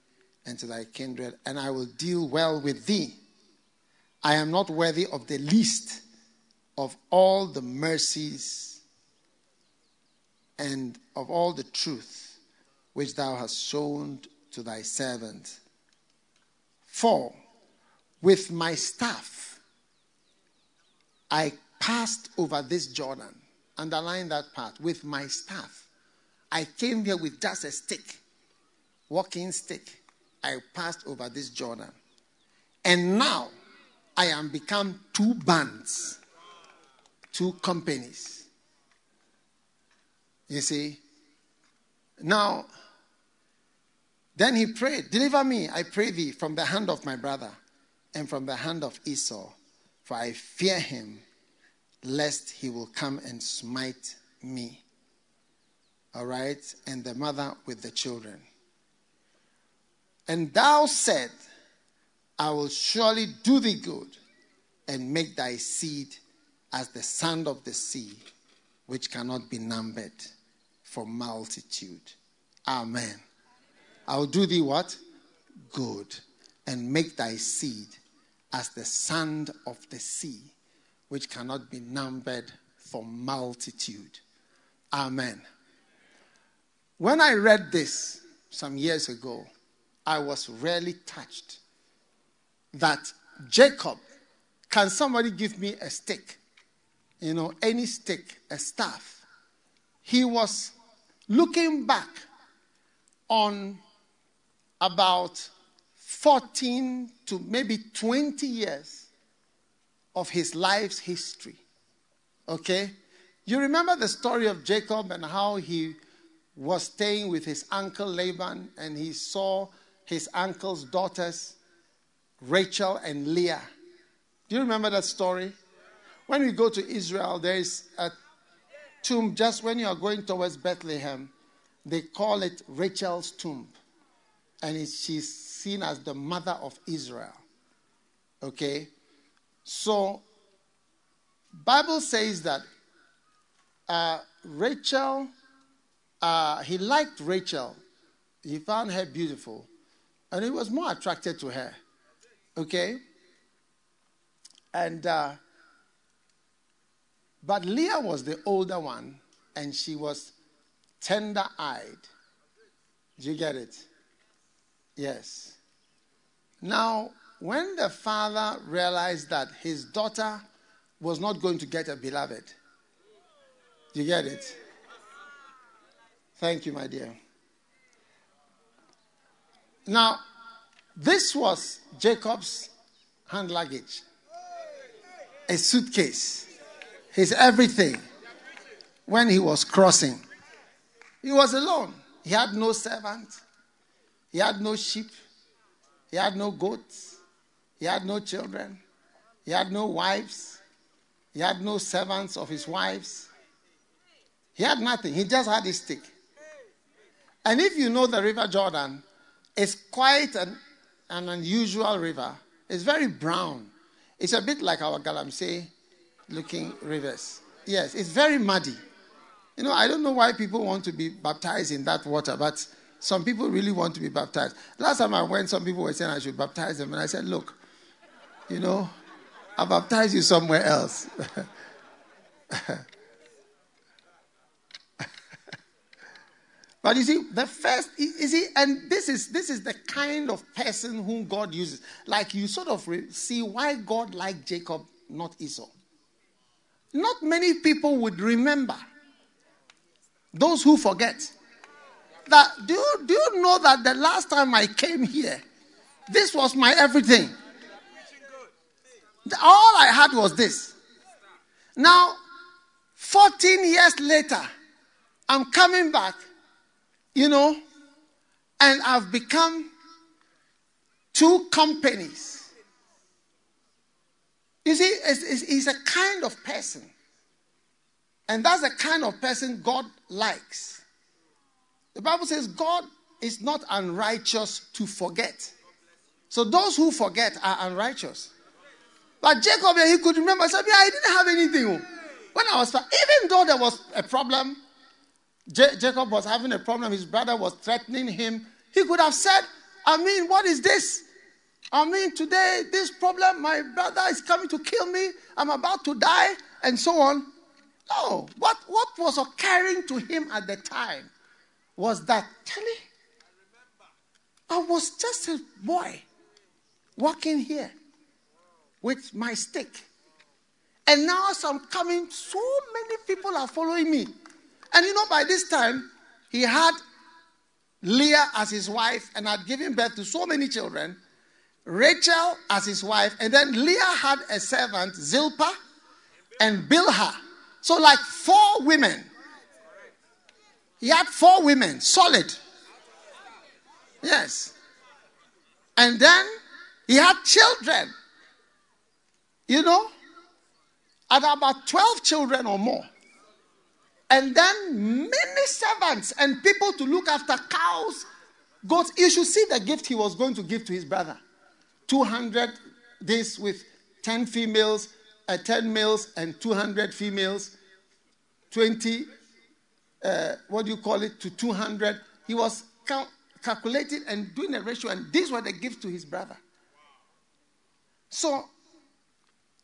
and to thy kindred, and I will deal well with thee. I am not worthy of the least of all the mercies and of all the truth which thou hast shown to thy servant. For with my staff I passed over this Jordan. Underline that part. With my staff. I came here with just a stick, walking stick, I passed over this Jordan. And now I am become two bands, two companies. You see? Now, then he prayed, Deliver me, I pray thee, from the hand of my brother and from the hand of Esau, for I fear him, lest he will come and smite me. All right? And the mother with the children. And thou said, I will surely do thee good and make thy seed as the sand of the sea, which cannot be numbered for multitude. Amen. I'll do thee what? Good. And make thy seed as the sand of the sea, which cannot be numbered for multitude. Amen. When I read this some years ago, I was really touched that Jacob, can somebody give me a stick? You know, any stick, a staff. He was looking back on about 14 to maybe 20 years of his life's history. Okay? You remember the story of Jacob and how he was staying with his uncle Laban and he saw his uncle's daughters, Rachel and Leah. Do you remember that story? When we go to Israel, there is a tomb just when you are going towards Bethlehem. They call it Rachel's tomb. And she's seen as the mother of Israel. Okay? So, Bible says that uh, Rachel, uh, he liked Rachel. He found her beautiful. And he was more attracted to her. Okay? And, uh, but Leah was the older one, and she was tender eyed. Do you get it? Yes. Now, when the father realized that his daughter was not going to get a beloved, you get it? Thank you, my dear. Now, this was Jacob's hand luggage a suitcase, his everything when he was crossing. He was alone. He had no servant, he had no sheep, he had no goats, he had no children, he had no wives, he had no servants of his wives. He had nothing. He just had his stick. And if you know the River Jordan, it's quite an, an unusual river. It's very brown. It's a bit like our Galamsey looking rivers. Yes, it's very muddy. You know, I don't know why people want to be baptized in that water, but some people really want to be baptized. Last time I went, some people were saying I should baptize them, and I said, Look, you know, I'll baptize you somewhere else. But you see, the first, you see, and this is this is the kind of person whom God uses. Like you sort of re- see why God liked Jacob, not Esau. Not many people would remember. Those who forget. That do you, do you know that the last time I came here, this was my everything. All I had was this. Now, 14 years later, I'm coming back you know, and I've become two companies. You see, he's a kind of person. And that's the kind of person God likes. The Bible says God is not unrighteous to forget. So those who forget are unrighteous. But Jacob, he could remember, said, yeah, I didn't have anything. Oh. When I was, even though there was a problem, J- Jacob was having a problem. His brother was threatening him. He could have said, I mean, what is this? I mean, today, this problem, my brother is coming to kill me. I'm about to die, and so on. No. What, what was occurring to him at the time was that, Telly, I was just a boy walking here with my stick. And now, as I'm coming, so many people are following me. And you know, by this time, he had Leah as his wife and had given birth to so many children. Rachel as his wife, and then Leah had a servant, Zilpah, and Bilhah. So, like four women. He had four women, solid. Yes. And then he had children. You know, at about 12 children or more. And then many servants and people to look after cows, goats. You should see the gift he was going to give to his brother 200 this with 10 females, uh, 10 males, and 200 females, 20, uh, what do you call it, to 200. He was count, calculating and doing a ratio, and these were the gifts to his brother. So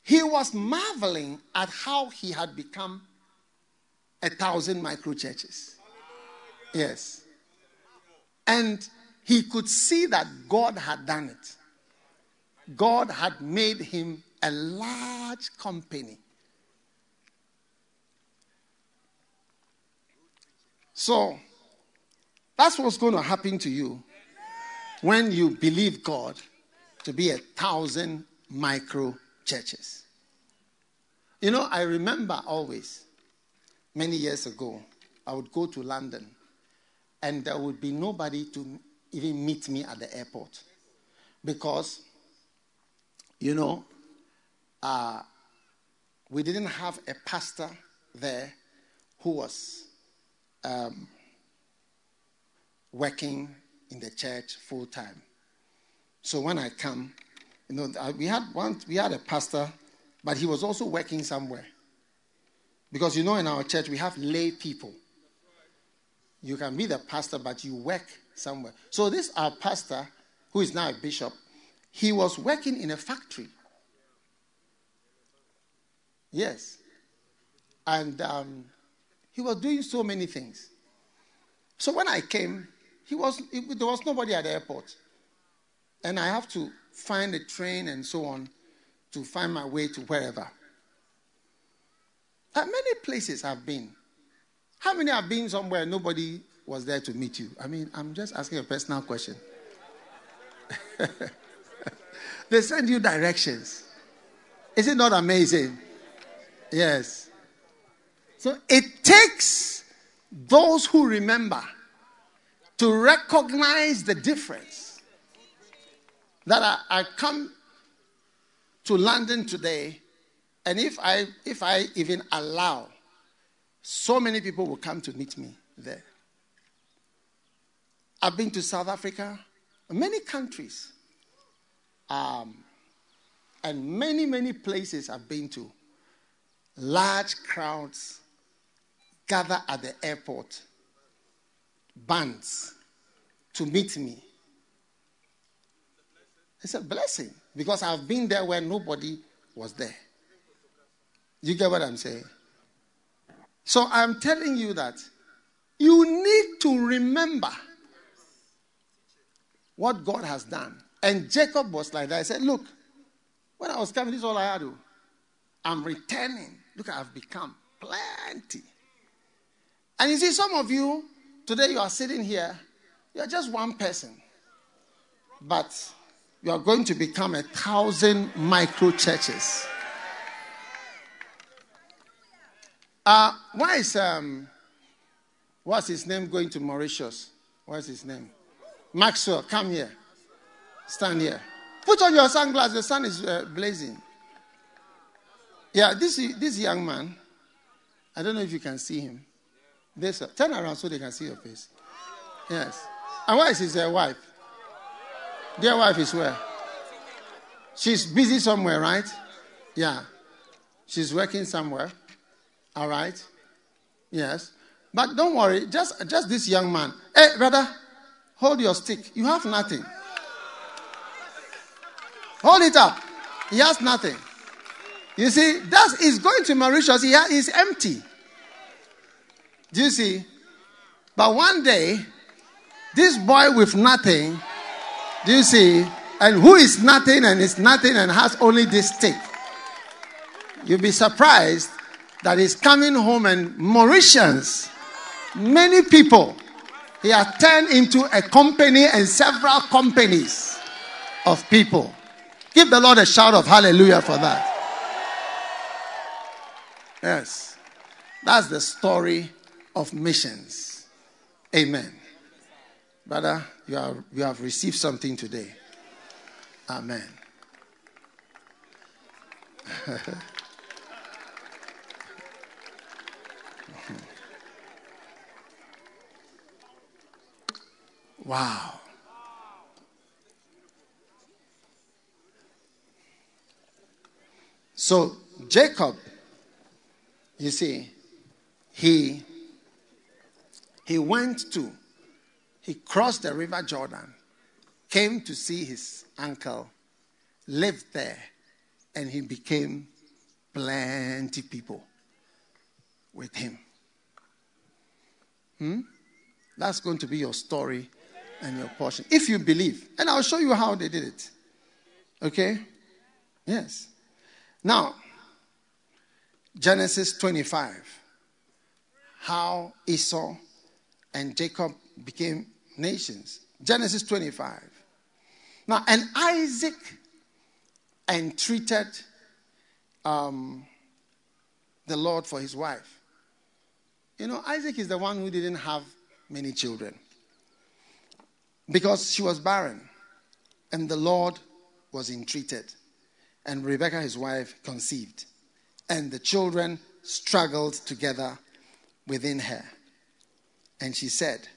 he was marveling at how he had become a thousand micro churches. Yes. And he could see that God had done it. God had made him a large company. So, that's what's going to happen to you when you believe God to be a thousand micro churches. You know, I remember always many years ago, I would go to London and there would be nobody to even meet me at the airport because, you know, uh, we didn't have a pastor there who was um, working in the church full time. So when I come, you know, we had one, we had a pastor, but he was also working somewhere. Because you know, in our church, we have lay people. You can be the pastor, but you work somewhere. So, this our pastor, who is now a bishop, he was working in a factory. Yes. And um, he was doing so many things. So, when I came, he was, there was nobody at the airport. And I have to find a train and so on to find my way to wherever. How many places I've been? How many have been somewhere nobody was there to meet you? I mean, I'm just asking a personal question. they send you directions. Is it not amazing? Yes. So it takes those who remember to recognize the difference. That I, I come to London today and if I, if I even allow, so many people will come to meet me there. I've been to South Africa, many countries, um, and many, many places I've been to. Large crowds gather at the airport, bands to meet me. It's a blessing because I've been there where nobody was there. You get what I'm saying? So I'm telling you that you need to remember what God has done. And Jacob was like that. I said, Look, when I was coming, this is all I had to. I'm returning. Look, I've become plenty. And you see, some of you, today you are sitting here, you're just one person. But you are going to become a thousand micro churches. Uh, why is um, what's his name going to Mauritius? What's his name? Maxwell, come here. Stand here. Put on your sunglasses. The sun is uh, blazing. Yeah, this this young man. I don't know if you can see him. This, uh, turn around so they can see your face. Yes. And where is his uh, wife? Their wife is where? She's busy somewhere, right? Yeah. She's working somewhere. All right? Yes. But don't worry, just, just this young man. Hey, brother, hold your stick. You have nothing. Hold it up. He has nothing. You see, that's going to Mauritius. He is empty. Do you see? But one day, this boy with nothing, do you see? And who is nothing and is nothing and has only this stick. You'll be surprised that is coming home and Mauritians, many people He has turned into a company and several companies of people. Give the Lord a shout of hallelujah for that. Yes. That's the story of missions. Amen. Brother, you, are, you have received something today. Amen. wow. So, Jacob, you see, he he went to he crossed the river Jordan, came to see his uncle, lived there, and he became plenty people with him. Hmm? That's going to be your story and your portion. If you believe. And I'll show you how they did it. Okay? Yes. Now, Genesis 25. How Esau and Jacob became nations. Genesis 25. Now, and Isaac entreated um, the Lord for his wife. You know, Isaac is the one who didn't have many children because she was barren, and the Lord was entreated, and Rebekah, his wife, conceived, and the children struggled together within her. And she said,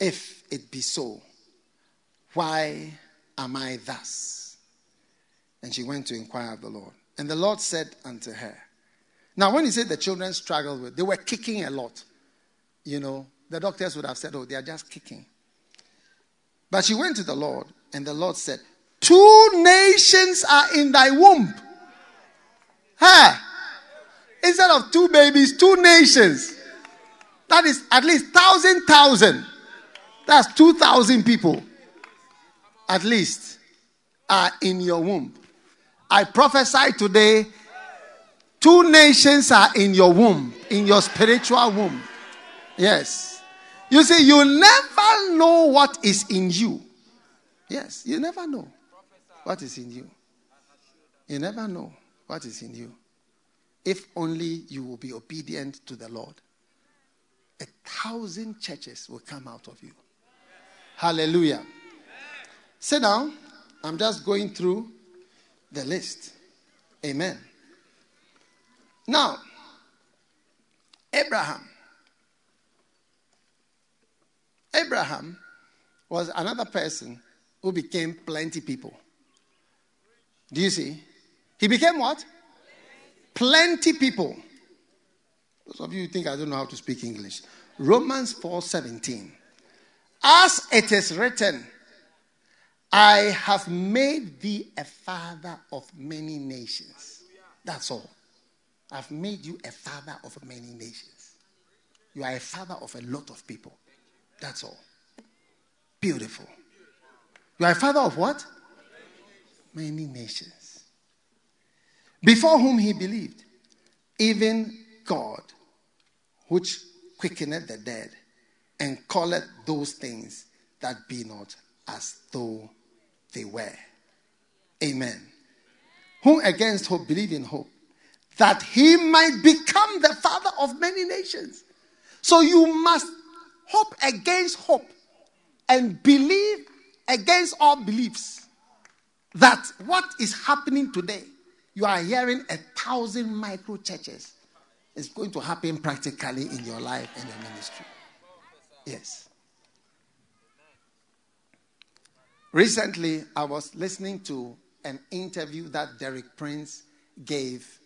if it be so, why am I thus? And she went to inquire of the Lord. And the Lord said unto her, Now, when he said the children struggled with, they were kicking a lot. You know, the doctors would have said, Oh, they are just kicking. But she went to the Lord, and the Lord said, Two nations are in thy womb. Ha! Instead of two babies, two nations. That is at least thousand, thousand. That's 2,000 people, at least, are in your womb. I prophesy today two nations are in your womb, in your spiritual womb. Yes. You see, you never know what is in you. Yes, you never know what is in you. You never know what is in you. If only you will be obedient to the Lord, a thousand churches will come out of you. Hallelujah. Sit down. I'm just going through the list. Amen. Now, Abraham. Abraham was another person who became plenty people. Do you see? He became what? Plenty people. Those of you who think I don't know how to speak English. Romans 4 17. As it is written, I have made thee a father of many nations. That's all. I've made you a father of many nations. You are a father of a lot of people. That's all. Beautiful. You are a father of what? Many nations. Before whom he believed, even God, which quickeneth the dead and calleth those things that be not as though they were. Amen. Who against hope believe in hope that he might become the father of many nations. So you must hope against hope and believe against all beliefs that what is happening today, you are hearing a thousand micro churches, is going to happen practically in your life and your ministry. Yes. Recently, I was listening to an interview that Derek Prince gave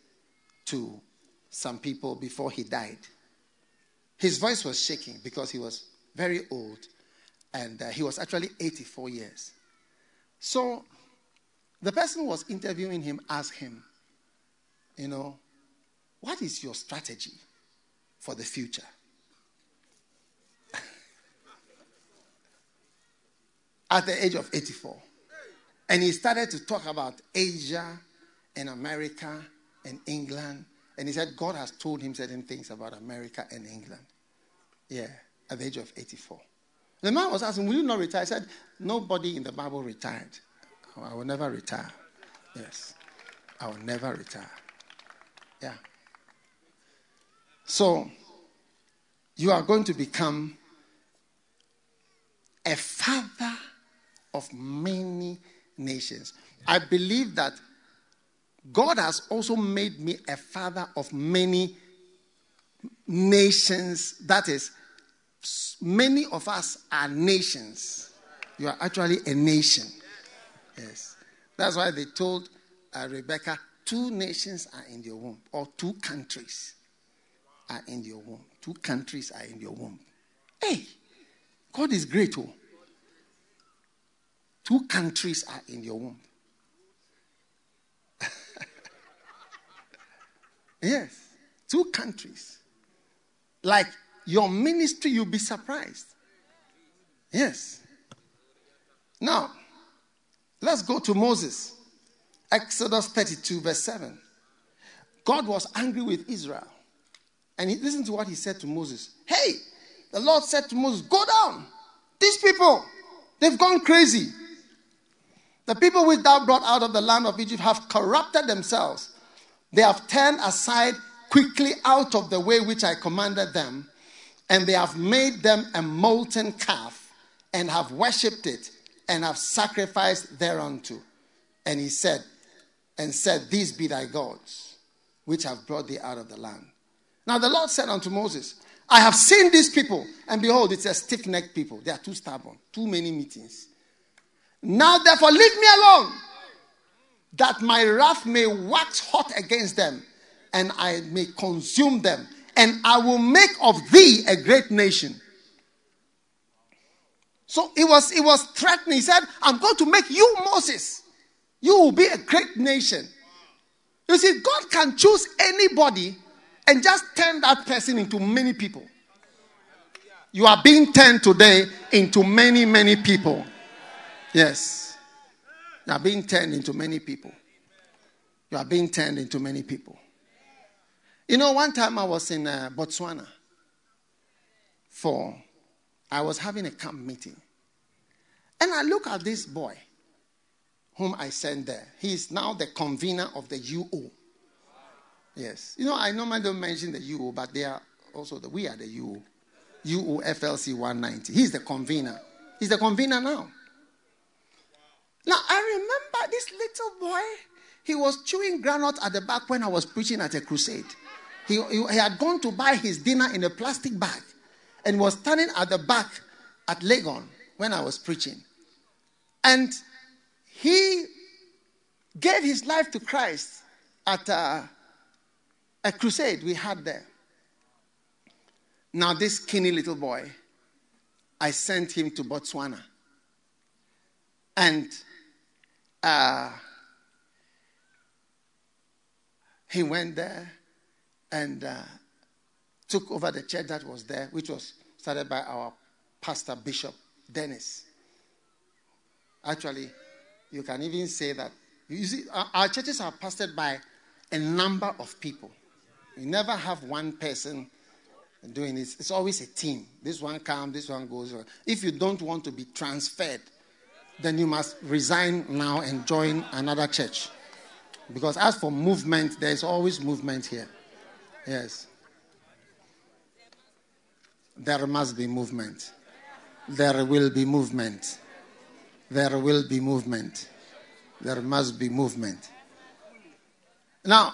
to some people before he died. His voice was shaking because he was very old and uh, he was actually 84 years. So the person who was interviewing him asked him, You know, what is your strategy for the future? At the age of 84. And he started to talk about Asia and America and England. And he said God has told him certain things about America and England. Yeah. at the age of 84. The man was asking, Will you not retire? I said, Nobody in the Bible retired. I will never retire. Yes. I will never retire. Yeah. So, you are going to become a father of many nations. I believe that God has also made me a father of many nations. That is, many of us are nations. You are actually a nation. Yes. That's why they told uh, Rebecca, two nations are in your womb, or two countries are in your womb. Two countries are in your womb. Hey, God is great. Oh. Two countries are in your womb. yes, two countries. Like your ministry, you'll be surprised. Yes. Now, let's go to Moses. Exodus 32, verse 7. God was angry with Israel. And he, listen to what he said to Moses. Hey, the Lord said to Moses, Go down. These people, they've gone crazy. The people which thou brought out of the land of Egypt have corrupted themselves. They have turned aside quickly out of the way which I commanded them, and they have made them a molten calf, and have worshipped it, and have sacrificed thereunto. And he said, and said, These be thy gods, which have brought thee out of the land. Now the Lord said unto Moses, I have seen these people, and behold, it's a stiff necked people. They are too stubborn, too many meetings. Now, therefore, leave me alone, that my wrath may wax hot against them, and I may consume them, and I will make of thee a great nation. So it was, it was threatening. He said, I'm going to make you Moses. You will be a great nation. You see, God can choose anybody and just turn that person into many people. You are being turned today into many, many people. Yes. You are being turned into many people. You are being turned into many people. You know, one time I was in uh, Botswana for, I was having a camp meeting. And I look at this boy whom I sent there. He is now the convener of the UO. Yes. You know, I normally don't mention the UO, but they are also the, we are the UO. UO FLC 190. He's the convener. He's the convener now. Now, I remember this little boy, he was chewing granite at the back when I was preaching at a crusade. He, he, he, had gone to buy his dinner in a plastic bag and was standing at the back at Legon when I was preaching. And he gave his life to Christ at a, a crusade we had there. Now, this skinny little boy, I sent him to Botswana. And uh, he went there and uh, took over the church that was there, which was started by our pastor, Bishop Dennis. Actually, you can even say that. You see, our churches are pastored by a number of people. You never have one person doing this. It's always a team. This one comes, this one goes. If you don't want to be transferred then you must resign now and join another church. Because as for movement, there's always movement here. Yes. There must be movement. There will be movement. There will be movement. There must be movement. Now,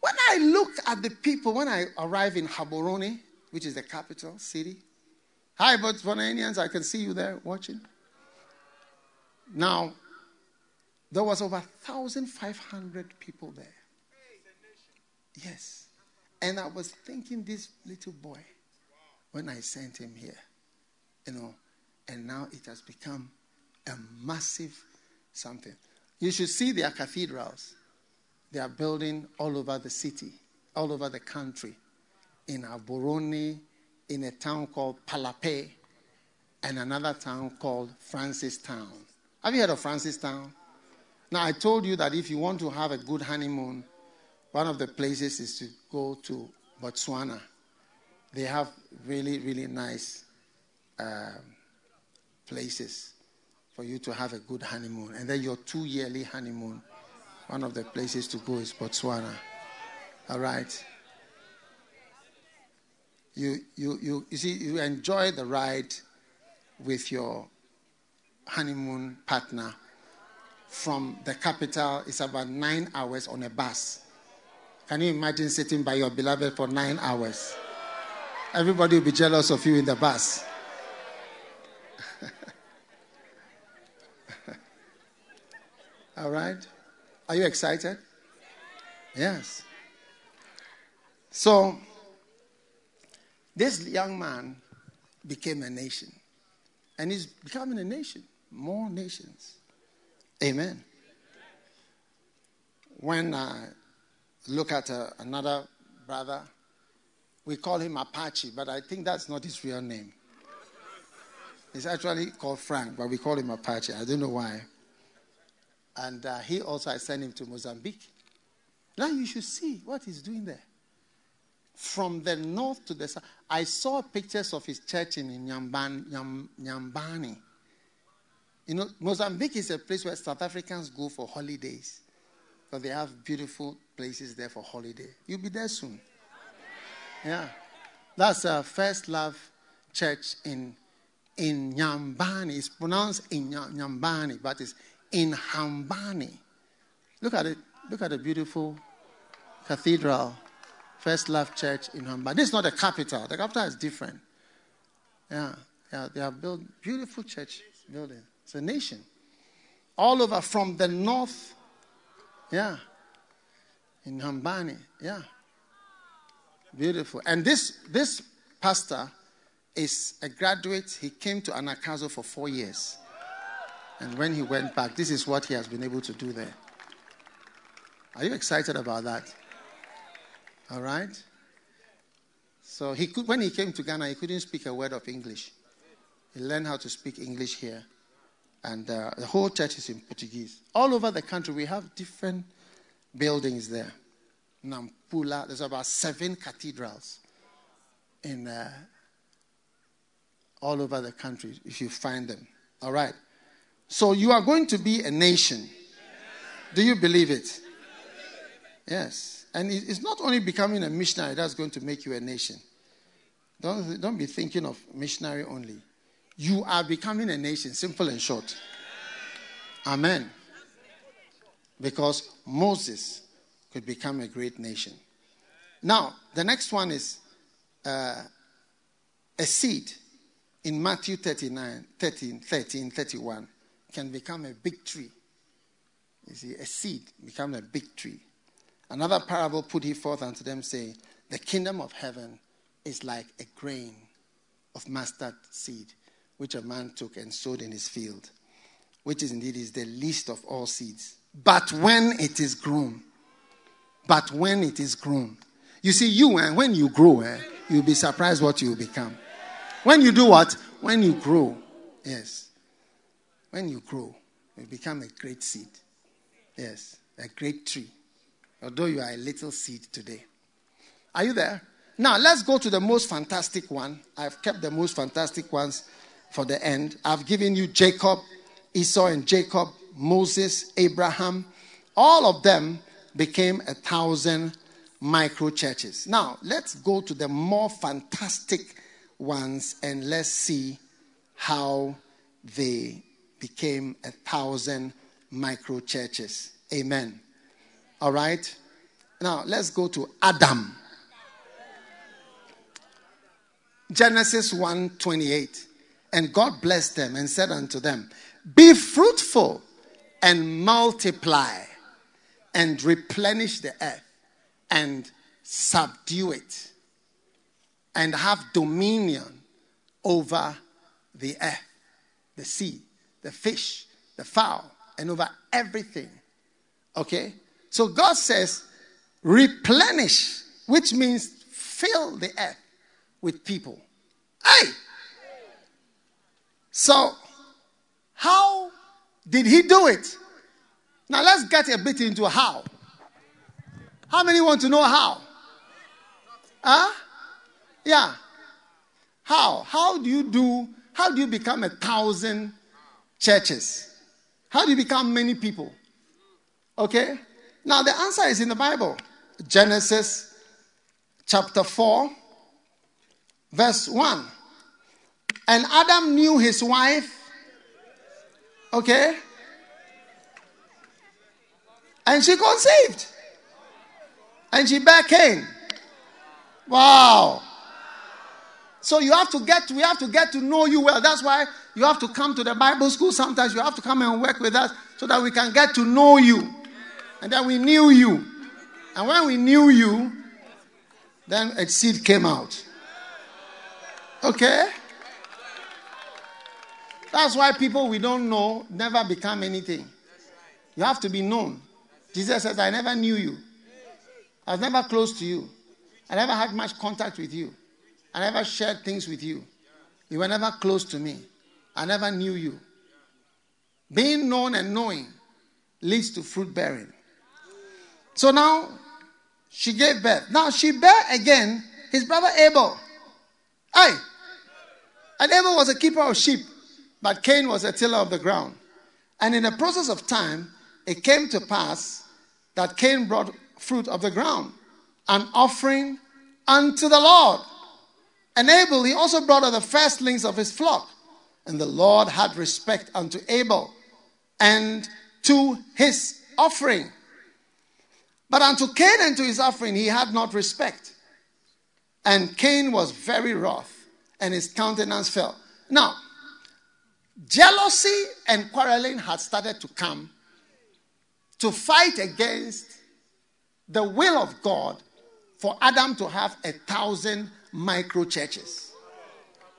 when I look at the people, when I arrive in Gaborone, which is the capital city, Hi, Botswananians. I can see you there watching. Now, there was over 1,500 people there. Yes. And I was thinking this little boy when I sent him here. You know, and now it has become a massive something. You should see their cathedrals. They are building all over the city, all over the country. In Gaborone, in a town called Palapye and another town called Francistown. Have you heard of Francistown? Now, I told you that if you want to have a good honeymoon, one of the places is to go to Botswana. they have really, really nice um, places for you to have a good honeymoon. And then your two yearly honeymoon, one of the places to go is Botswana. All right. You, you, you, you see, you enjoy the ride with your honeymoon partner from the capital. It's about nine hours on a bus. Can you imagine sitting by your beloved for nine hours? Everybody will be jealous of you in the bus. All right? Are you excited? Yes. So, this young man became a nation. And he's becoming a nation. More nations. Amen. When I look at uh, another brother, we call him Apache, but I think that's not his real name. He's actually called Frank, but we call him Apache. I don't know why. And uh, he also, I sent him to Mozambique. Now you should see what he's doing there. From the north to the south. I saw pictures of his church in Nyamban, Nyam, Nyambani. You know, Mozambique is a place where South Africans go for holidays. Because they have beautiful places there for holiday. You'll be there soon. Yeah. That's a First Love Church in, in Nyambani. It's pronounced in Nyambani, but it's in Hambani. Look at it. Look at the beautiful cathedral, First Love Church in Hambani. This is not the capital. The capital is different. Yeah, yeah, they have built beautiful church building. It's a nation. All over from the north, yeah, in Hambani, yeah. Beautiful. And this this pastor is a graduate. He came to Anagkazo for four years. And when he went back, this is what he has been able to do there. Are you excited about that? All right. So he could, when he came to Ghana, he couldn't speak a word of English. He learned how to speak English here, and uh, the whole church is in Portuguese. All over the country, we have different buildings there. Nampula, there's about seven cathedrals in uh, all over the country. If you find them, all right. So you are going to be a nation. Do you believe it? Yes. And it's not only becoming a missionary that's going to make you a nation. Don't, don't be thinking of missionary only. You are becoming a nation, simple and short. Amen. Because Moses could become a great nation. Now, the next one is uh, a seed in Matthew 39, 13, 13, 31 can become a big tree. You see, a seed become a big tree. Another parable put he forth unto them, saying, The kingdom of heaven is like a grain of mustard seed, which a man took and sowed in his field, which is indeed is the least of all seeds. But when it is grown, but when it is grown, you see, you and eh, when you grow, eh, you'll be surprised what you become. When you do what? When you grow, yes. When you grow, you become a great seed. Yes, a great tree. Although you are a little seed today. Are you there? Now, let's go to the most fantastic one. I've kept the most fantastic ones for the end. I've given you Jacob, Esau, and Jacob, Moses, Abraham. All of them became a thousand micro churches. Now, let's go to the more fantastic ones and let's see how they became a thousand micro churches. Amen. All right. Now let's go to Adam. Genesis 1 28. And God blessed them and said unto them, Be fruitful and multiply and replenish the earth and subdue it and have dominion over the earth, the sea, the fish, the fowl, and over everything. Okay? So God says, replenish, which means fill the earth with people. Hey! So, how did he do it? Now let's get a bit into how. How many want to know how? Huh? Yeah. How? How do you do, how do you become a thousand churches? How do you become many people? Okay? Now, the answer is in the Bible Genesis chapter 4, verse 1. And Adam knew his wife. Okay? And she conceived. And she bare Cain. Wow. So you have to get we have to get to know you well. That's why you have to come to the Bible school sometimes. You have to come and work with us so that we can get to know you. And then we knew you. And when we knew you, then a seed came out. Okay? That's why people we don't know never become anything. You have to be known. Jesus says, I never knew you. I was never close to you. I never had much contact with you. I never shared things with you. You were never close to me. I never knew you. Being known and knowing leads to fruit bearing. So now she gave birth. Now she bare again his brother Abel. Hey! And Abel was a keeper of sheep, but Cain was a tiller of the ground. And in the process of time, it came to pass that Cain brought fruit of the ground, an offering unto the Lord. And Abel, he also brought of the firstlings of his flock. And the Lord had respect unto Abel and to his offering. But unto Cain and to his offering he had not respect. And Cain was very wroth, and his countenance fell. Now, jealousy and quarreling had started to come to fight against the will of God for Adam to have a thousand micro churches.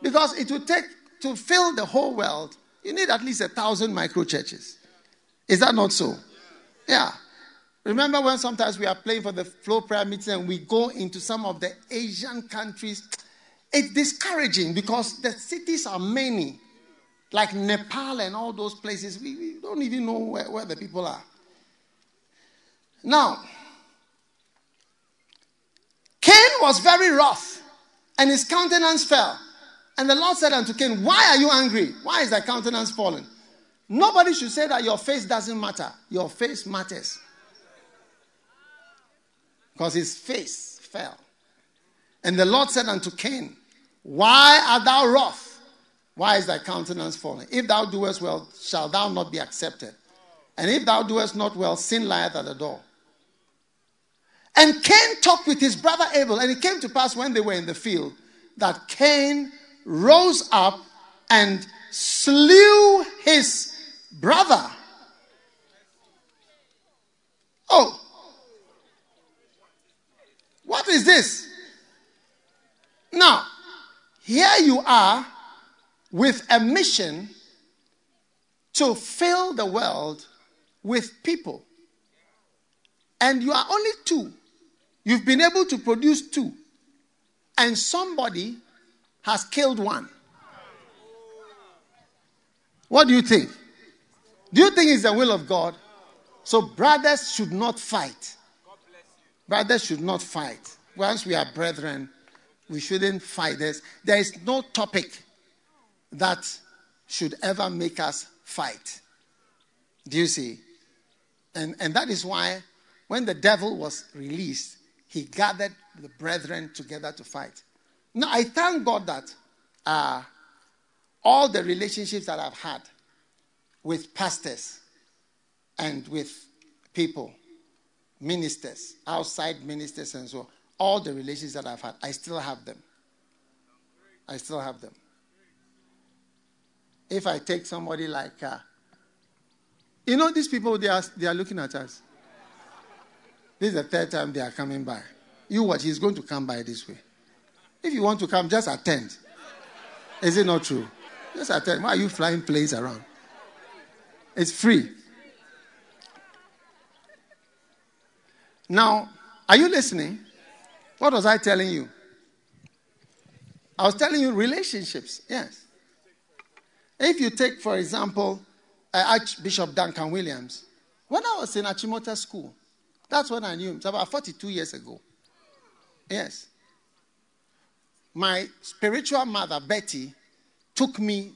Because it would take to fill the whole world, you need at least a thousand micro churches. Is that not so? Yeah. Remember when sometimes we are playing for the flow prayer meeting and we go into some of the Asian countries? It's discouraging because the cities are many, like Nepal and all those places. We, we don't even know where, where the people are. Now, Cain was very wroth, and his countenance fell. And the Lord said unto Cain, Why are you angry? Why is thy countenance fallen? Nobody should say that your face doesn't matter. Your face matters. Because his face fell. And the Lord said unto Cain, Why art thou wroth? Why is thy countenance fallen? If thou doest well, shall thou not be accepted. And if thou doest not well, sin lieth at the door. And Cain talked with his brother Abel, and it came to pass when they were in the field that Cain rose up and slew his brother. Oh, what is this? Now, here you are with a mission to fill the world with people. And you are only two. You've been able to produce two. And somebody has killed one. What do you think? Do you think it's the will of God? So, brothers should not fight. Brothers should not fight. Once we are brethren, we shouldn't fight. There's, there is no topic that should ever make us fight. Do you see? And, and that is why when the devil was released, he gathered the brethren together to fight. Now, I thank God that uh, all the relationships that I've had with pastors and with people, ministers, outside ministers, and so on. all the relations that I've had, I still have them. I still have them. If I take somebody like, uh, you know, these people, they are, they are looking at us. This is the third time they are coming by. You watch, he's going to come by this way. If you want to come, just attend. Is it not true? Just attend. Why are you flying planes around? It's free. Now, are you listening? What was I telling you? I was telling you relationships. Yes. If you take, for example, uh, Archbishop Duncan Williams, when I was in Achimota School, that's when I knew him. It's about 42 years ago. Yes. my spiritual mother, Betty, took me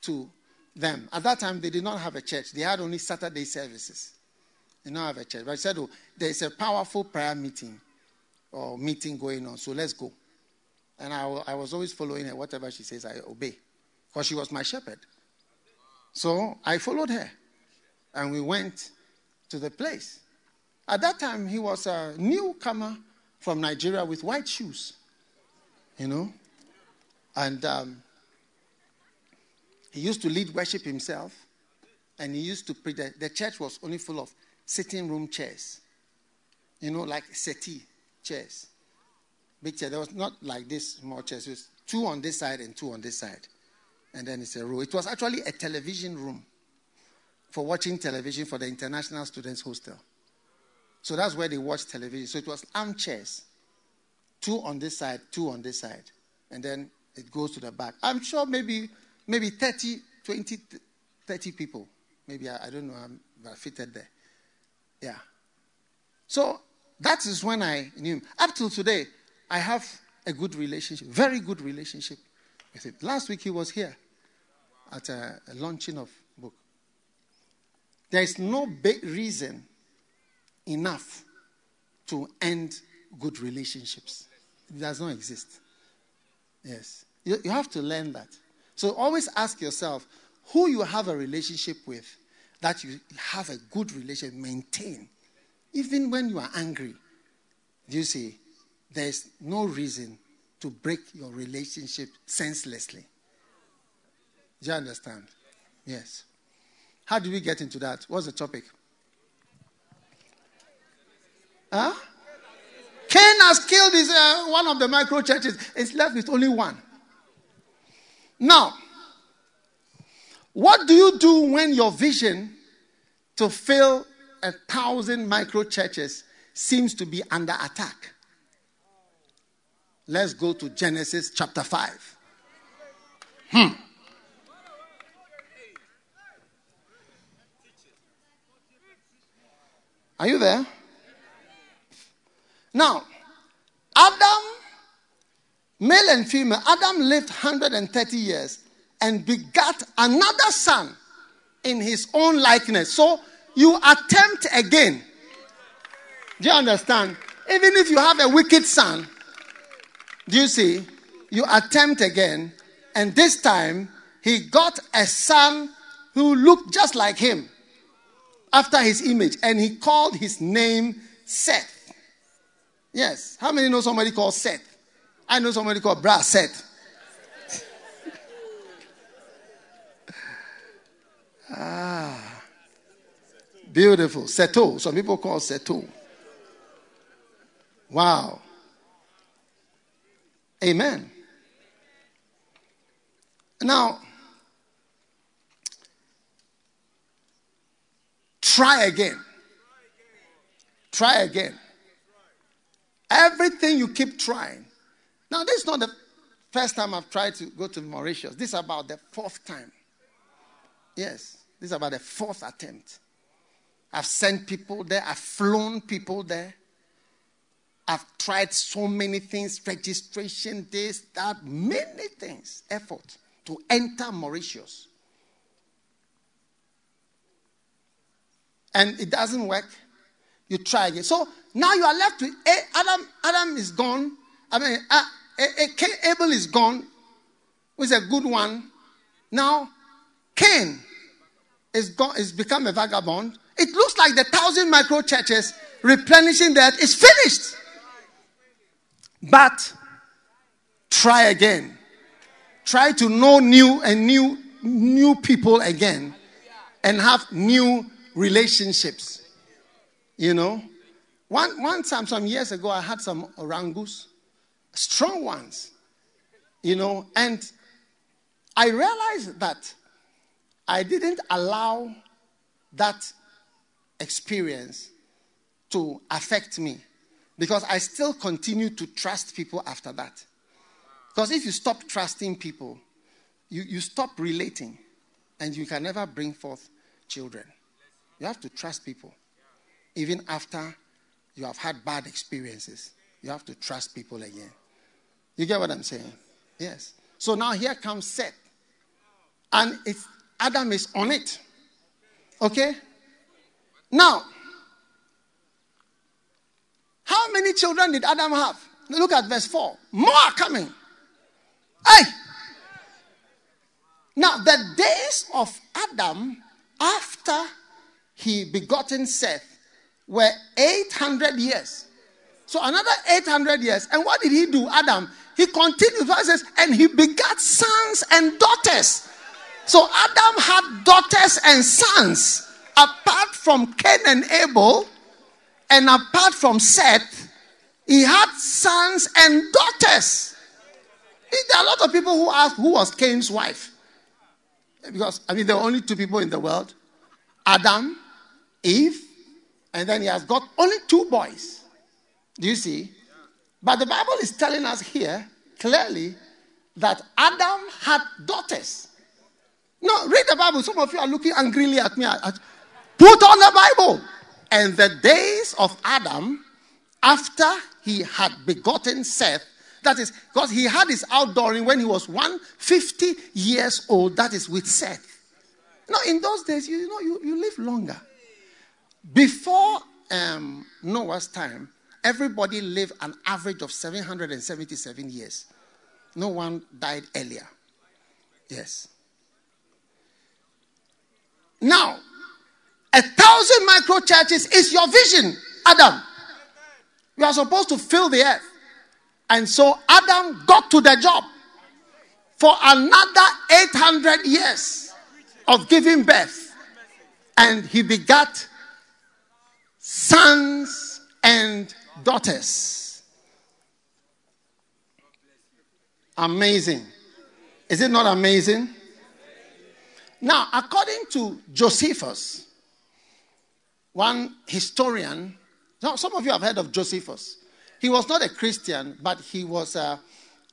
to them. At that time, they did not have a church, they had only Saturday services. Did not have a church. But I said, Oh, there's a powerful prayer meeting or meeting going on, so let's go. And I, I was always following her. Whatever she says, I obey. Because she was my shepherd. So I followed her. And we went to the place. At that time, he was a newcomer from Nigeria with white shoes. You know? And um, he used to lead worship himself. And he used to preach. The church was only full of sitting room chairs. You know, like settee chairs big chair. There was not like this small chairs. It was two on this side and two on this side. And then it's a row. It was actually a television room for watching television for the International Students Hostel. So that's where they watch television. So it was armchairs. Two on this side, two on this side. And then it goes to the back. I'm sure maybe maybe 30, 20, 30 people. Maybe I, I don't know, I'm fitted there. Yeah. So that is when I knew him. Up till today, I have a good relationship, very good relationship with him. Last week he was here at a, a launching of book. There is no big reason enough to end good relationships. It does not exist. Yes. You, you have to learn that. So always ask yourself who you have a relationship with that you have a good relationship, maintain. Even when you are angry. You see? there's no reason to break your relationship senselessly. Do you understand? Yes. How do we get into that? What's the topic? Huh? Cain has killed his, uh, one of the micro churches. It's left with only one. Now, what do you do when your vision to fill a thousand micro churches seems to be under attack? Let's go to Genesis chapter 5. Hmm. Are you there? Now, Adam, male and female, Adam lived 130 years and begat another son in his own likeness. So you attempt again. Do you understand? Even if you have a wicked son, do you see? You attempt again, and this time he got a son who looked just like him after his image, and he called his name Seth. Yes. How many know somebody called Seth? I know somebody called Bra Seth. Ah. Beautiful. Seto. Some people call Seto. Wow. Amen. Now, try again. Try again. Everything you keep trying. Now, this is not the first time I've tried to go to Mauritius. This is about the fourth time. Yes, this is about the fourth attempt. I've sent people there, I've flown people there. I've tried so many things registration, this, that, many things, effort to enter Mauritius. And it doesn't work. You try again. So now you are left with Adam. Adam is gone. I mean, uh, Abel is gone, who's a good one. Now, Cain is gone, is become a vagabond. It looks like the thousand micro churches replenishing that is finished. But try again. Try to know new and new new people again and have new relationships. You know? One, one time, some years ago, I had some orangus, strong ones, you know, and I realized that I didn't allow that experience to affect me. Because I still continue to trust people after that. Because if you stop trusting people, you, you stop relating and you can never bring forth children. You have to trust people. Even after you have had bad experiences, you have to trust people again. You get what I'm saying? Yes. So now here comes Seth. And it's Adam is on it. Okay? Now, how many children did Adam have? Look at verse 4. More are coming. Hey! Now, the days of Adam after he begotten Seth were 800 years. So another 800 years. And what did he do, Adam? He continued, verses, and he begat sons and daughters. So Adam had daughters and sons. Apart from Cain and Abel, and apart from Seth, he had sons and daughters. There are a lot of people who ask who was Cain's wife. Because, I mean, there are only two people in the world Adam, Eve, and then he has got only two boys. Do you see? But the Bible is telling us here clearly that Adam had daughters. No, read the Bible. Some of you are looking angrily at me. Put on the Bible. And the days of Adam, after he had begotten Seth, that is, because he had his outdooring when he was 150 years old, that is with Seth. Now, in those days, you, know, you, you live longer. Before um, Noah's time, everybody lived an average of 777 years. No one died earlier. Yes. Now, a thousand micro churches is your vision, Adam. You are supposed to fill the earth. And so Adam got to the job for another 800 years of giving birth. And he begat sons and daughters. Amazing. Is it not amazing? Now, according to Josephus, one historian, some of you have heard of Josephus. He was not a Christian, but he was a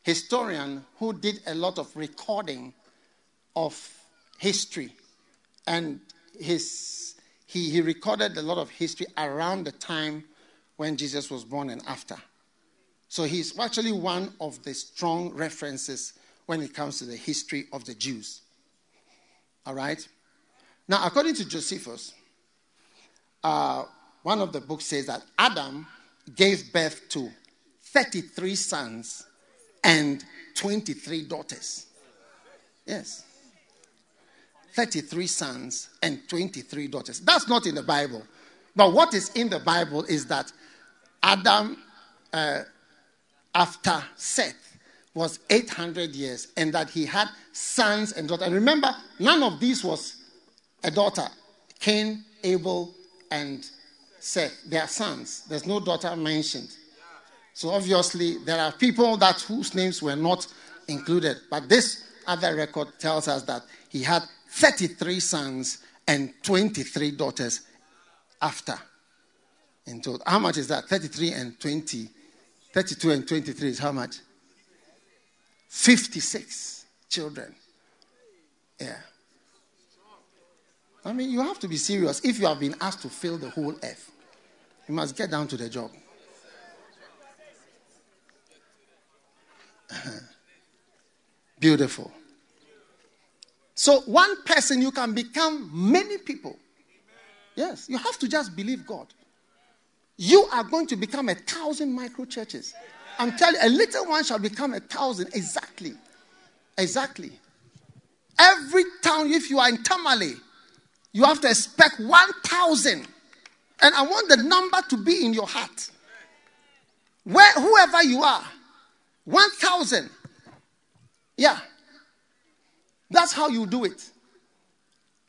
historian who did a lot of recording of history. And his, he, he recorded a lot of history around the time when Jesus was born and after. So he's actually one of the strong references when it comes to the history of the Jews. All right? Now, according to Josephus, uh, one of the books says that Adam gave birth to 33 sons and 23 daughters. Yes. 33 sons and 23 daughters. That's not in the Bible. But what is in the Bible is that Adam, uh, after Seth, was 800 years and that he had sons and daughters. And remember, none of these was a daughter. Cain, Abel, and Seth, their sons. There's no daughter mentioned. So obviously, there are people that whose names were not included. But this other record tells us that he had 33 sons and 23 daughters after. In total. How much is that? 33 and 20. 32 and 23 is how much? 56 children. Yeah. I mean, you have to be serious if you have been asked to fill the whole earth. You must get down to the job. Beautiful. So, one person, you can become many people. Yes, you have to just believe God. You are going to become a thousand micro churches. I'm telling you, a little one shall become a thousand. Exactly. Exactly. Every town, if you are in Tamale, you have to expect 1,000 and I want the number to be in your heart. Where, whoever you are, 1,000. Yeah. That's how you do it.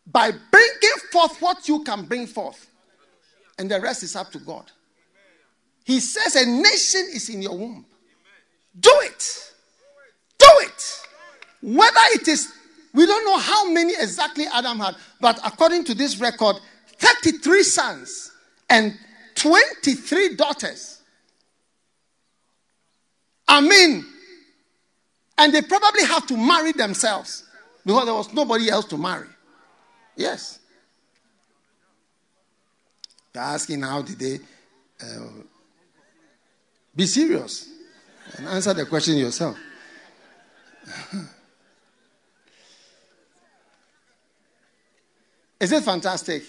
By bringing forth what you can bring forth. And the rest is up to God. He says a nation is in your womb. Do it. Do it. Whether it is, we don't know how many exactly Adam had, but according to this record, 33 sons and 23 daughters. I mean, and they probably have to marry themselves because there was nobody else to marry. Yes. They're asking how did they uh, be serious? and answer the question yourself. Is it fantastic?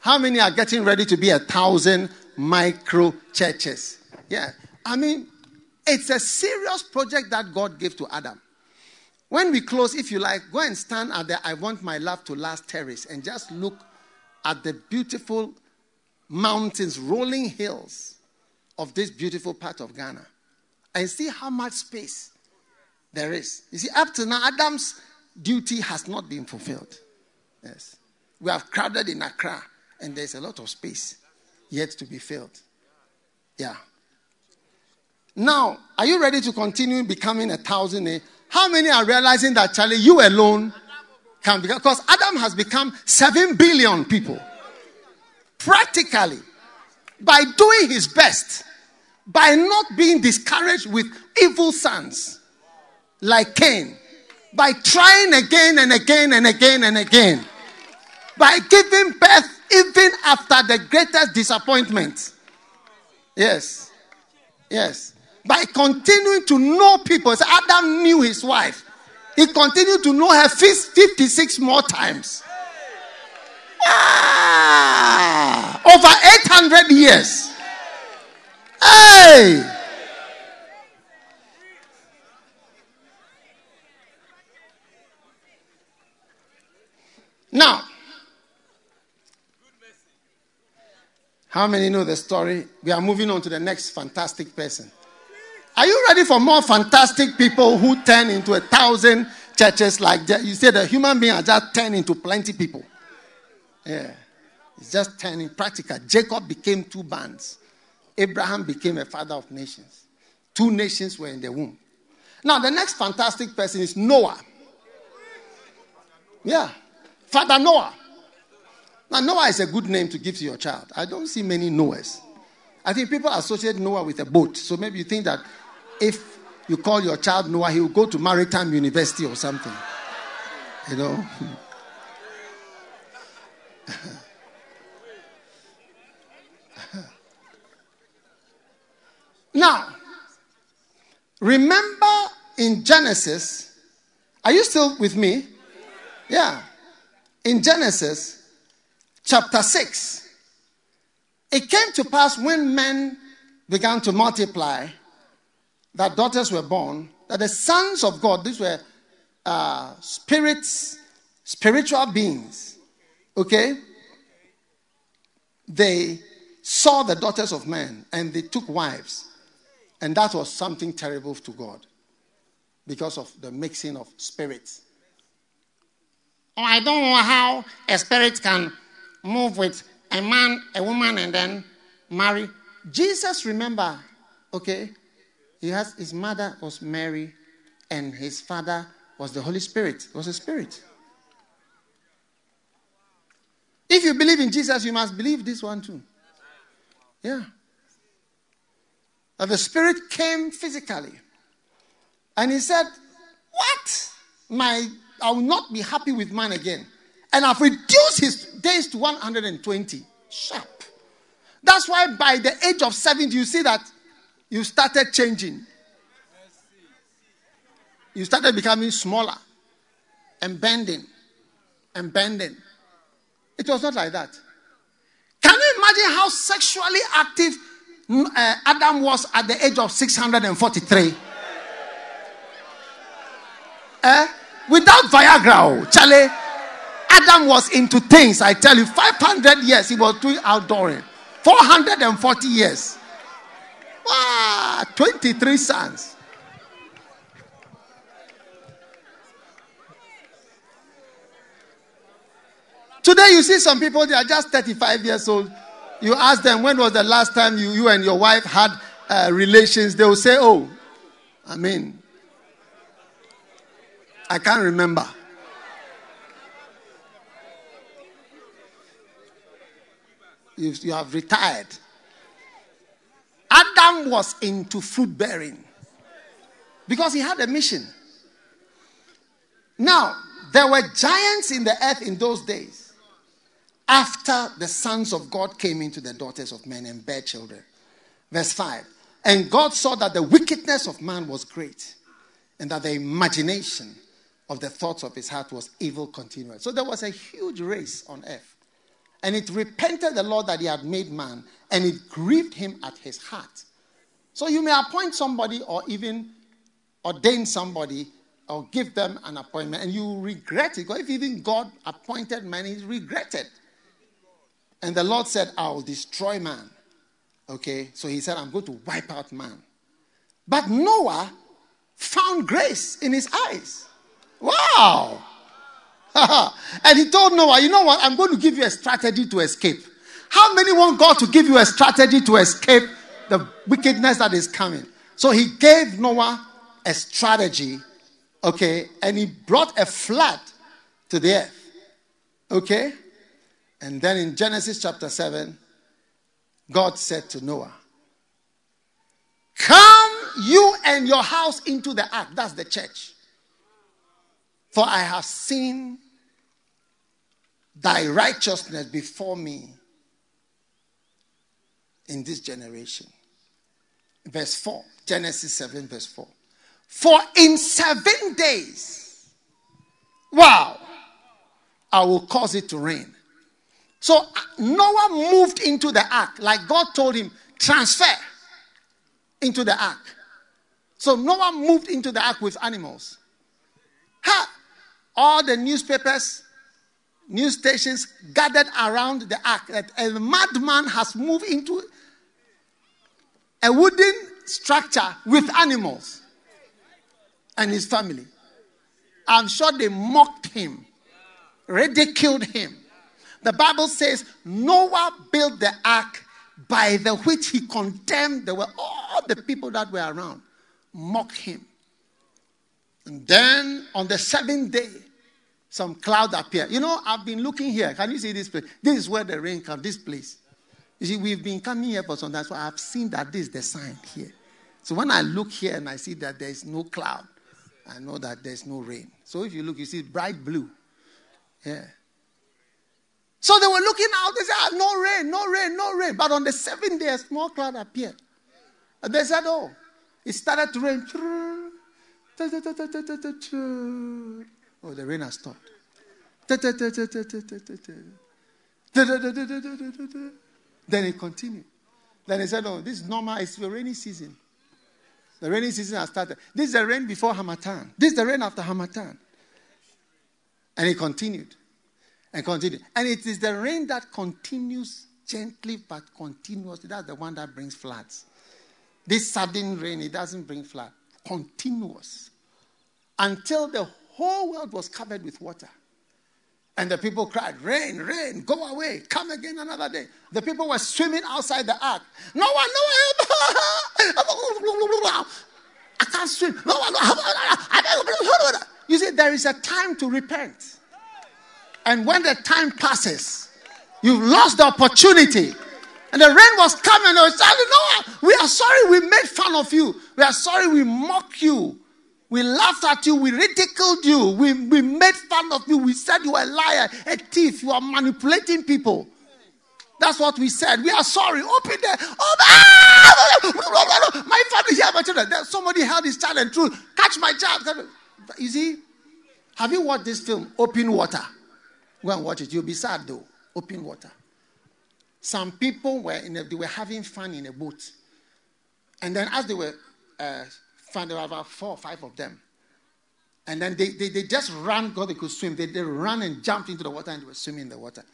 How many are getting ready to be a thousand micro churches? Yeah. I mean, it's a serious project that God gave to Adam. When we close, if you like, go and stand at the I Want My Love to Last terrace and just look at the beautiful mountains, rolling hills of this beautiful part of Ghana and see how much space there is. You see, up to now, Adam's duty has not been fulfilled. Yes. We have crowded in Accra, and there's a lot of space yet to be filled. Yeah. Now, are you ready to continue becoming a thousand? How many are realizing that, Charlie, you alone can become? Because Adam has become seven billion people. Practically, by doing his best, by not being discouraged with evil sons like Cain, by trying again and again and again and again, by giving birth even after the greatest disappointment. Yes. Yes. By continuing to know people. Adam knew his wife. He continued to know her 56 more times. Ah, over 800 years. Hey! Now, how many know the story? We are moving on to the next fantastic person. Are you ready for more fantastic people who turn into a thousand churches like that? You say the human being are just turning into plenty people. Yeah. It's just turning practical. Jacob became two bands. Abraham became a father of nations. Two nations were in the womb. Now, the next fantastic person is Noah. Yeah. Father Noah. Now, Noah is a good name to give to your child. I don't see many Noahs. I think people associate Noah with a boat. So maybe you think that if you call your child Noah, he will go to Maritime University or something. You know? now, remember in Genesis, are you still with me? Yeah. In Genesis chapter 6, it came to pass when men began to multiply that daughters were born, that the sons of God, these were uh, spirits, spiritual beings, okay? They saw the daughters of men and they took wives. And that was something terrible to God because of the mixing of spirits. Oh, I don't know how a spirit can move with a man, a woman, and then marry. Jesus, remember, okay, he has his mother was Mary, and his father was the Holy Spirit. It was a spirit. If you believe in Jesus, you must believe this one too. Yeah. That the Spirit came physically. And he said, What? My I will not be happy with man again. And I've reduced his days to 120. Sharp. That's why by the age of 70, you see that you started changing. You started becoming smaller and bending and bending. It was not like that. Can you imagine how sexually active mm, uh, Adam was at the age of 643? Eh? Without Viagra, oh, Charlie, Adam was into things. I tell you, 500 years he was doing outdooring, 440 years. Ah, 23 sons. Today, you see some people, they are just 35 years old. You ask them, when was the last time you, you and your wife had uh, relations? They will say, oh, I mean, I can't remember. You, you have retired. Adam was into fruit bearing because he had a mission. Now, there were giants in the earth in those days after the sons of God came into the daughters of men and bare children. Verse 5 And God saw that the wickedness of man was great, and that the imagination of the thoughts of his heart was evil continually. So there was a huge race on earth. And it repented the Lord that he had made man, and it grieved him at his heart. So you may appoint somebody or even ordain somebody or give them an appointment, and you regret it. Because if even God appointed man, he regretted. And the Lord said, I will destroy man. Okay, so he said, I'm going to wipe out man. But Noah found grace in his eyes. Wow. and he told Noah, You know what? I'm going to give you a strategy to escape. How many want God to give you a strategy to escape the wickedness that is coming? So he gave Noah a strategy, okay, and he brought a flood to the earth, okay? And then in Genesis chapter 7, God said to Noah, Come you and your house into the ark. That's the church. For I have seen thy righteousness before me in this generation. Verse 4, Genesis 7, verse 4. For in seven days, wow, I will cause it to rain. So uh, Noah moved into the ark, like God told him, transfer into the ark. So Noah moved into the ark with animals. Ha! All the newspapers, news stations gathered around the ark that a madman has moved into a wooden structure with animals and his family. I'm sure they mocked him, ridiculed him. The Bible says Noah built the ark by the which he condemned the, all the people that were around, mocked him. And then on the seventh day, some cloud appeared. You know, I've been looking here. Can you see this place? This is where the rain comes, this place. You see, we've been coming here for some time, so I've seen that this is the sign here. So when I look here and I see that there is no cloud, I know that there's no rain. So if you look, you see bright blue. Yeah. So they were looking out. They said, ah, no rain, no rain, no rain. But on the seventh day, a small cloud appeared. And they said, oh, it started to rain. Oh, the rain has stopped. Then it continued. Then he said, oh, this is normal. It's the rainy season. The rainy season has started. This is the rain before Harmattan. This is the rain after Harmattan. And it continued and continued. And it is the rain that continues gently but continuously. That's the one that brings floods. This sudden rain, it doesn't bring flood. Continuous. Until the whole world was covered with water. And the people cried, Rain, rain, go away, come again another day. The people were swimming outside the ark. No one, no one. I can't swim. No one. You see, there is a time to repent. And when the time passes, you've lost the opportunity. And the rain was coming. Were saying, No, we are sorry we made fun of you. We are sorry we mocked you. We laughed at you. We ridiculed you. We, we made fun of you. We said you were a liar, a thief. You are manipulating people. That's what we said. We are sorry. Open the. Oh, ah! my family here, my children. Somebody held his child and threw. Catch my child. You see, have you watched this film, Open Water? Go and watch it. You'll be sad though. Open Water. Some people were in a, they were having fun in a boat, and then as they were uh, found there were about four or five of them. And then they, they, they just ran because they could swim. They, they ran and jumped into the water and they were swimming in the water.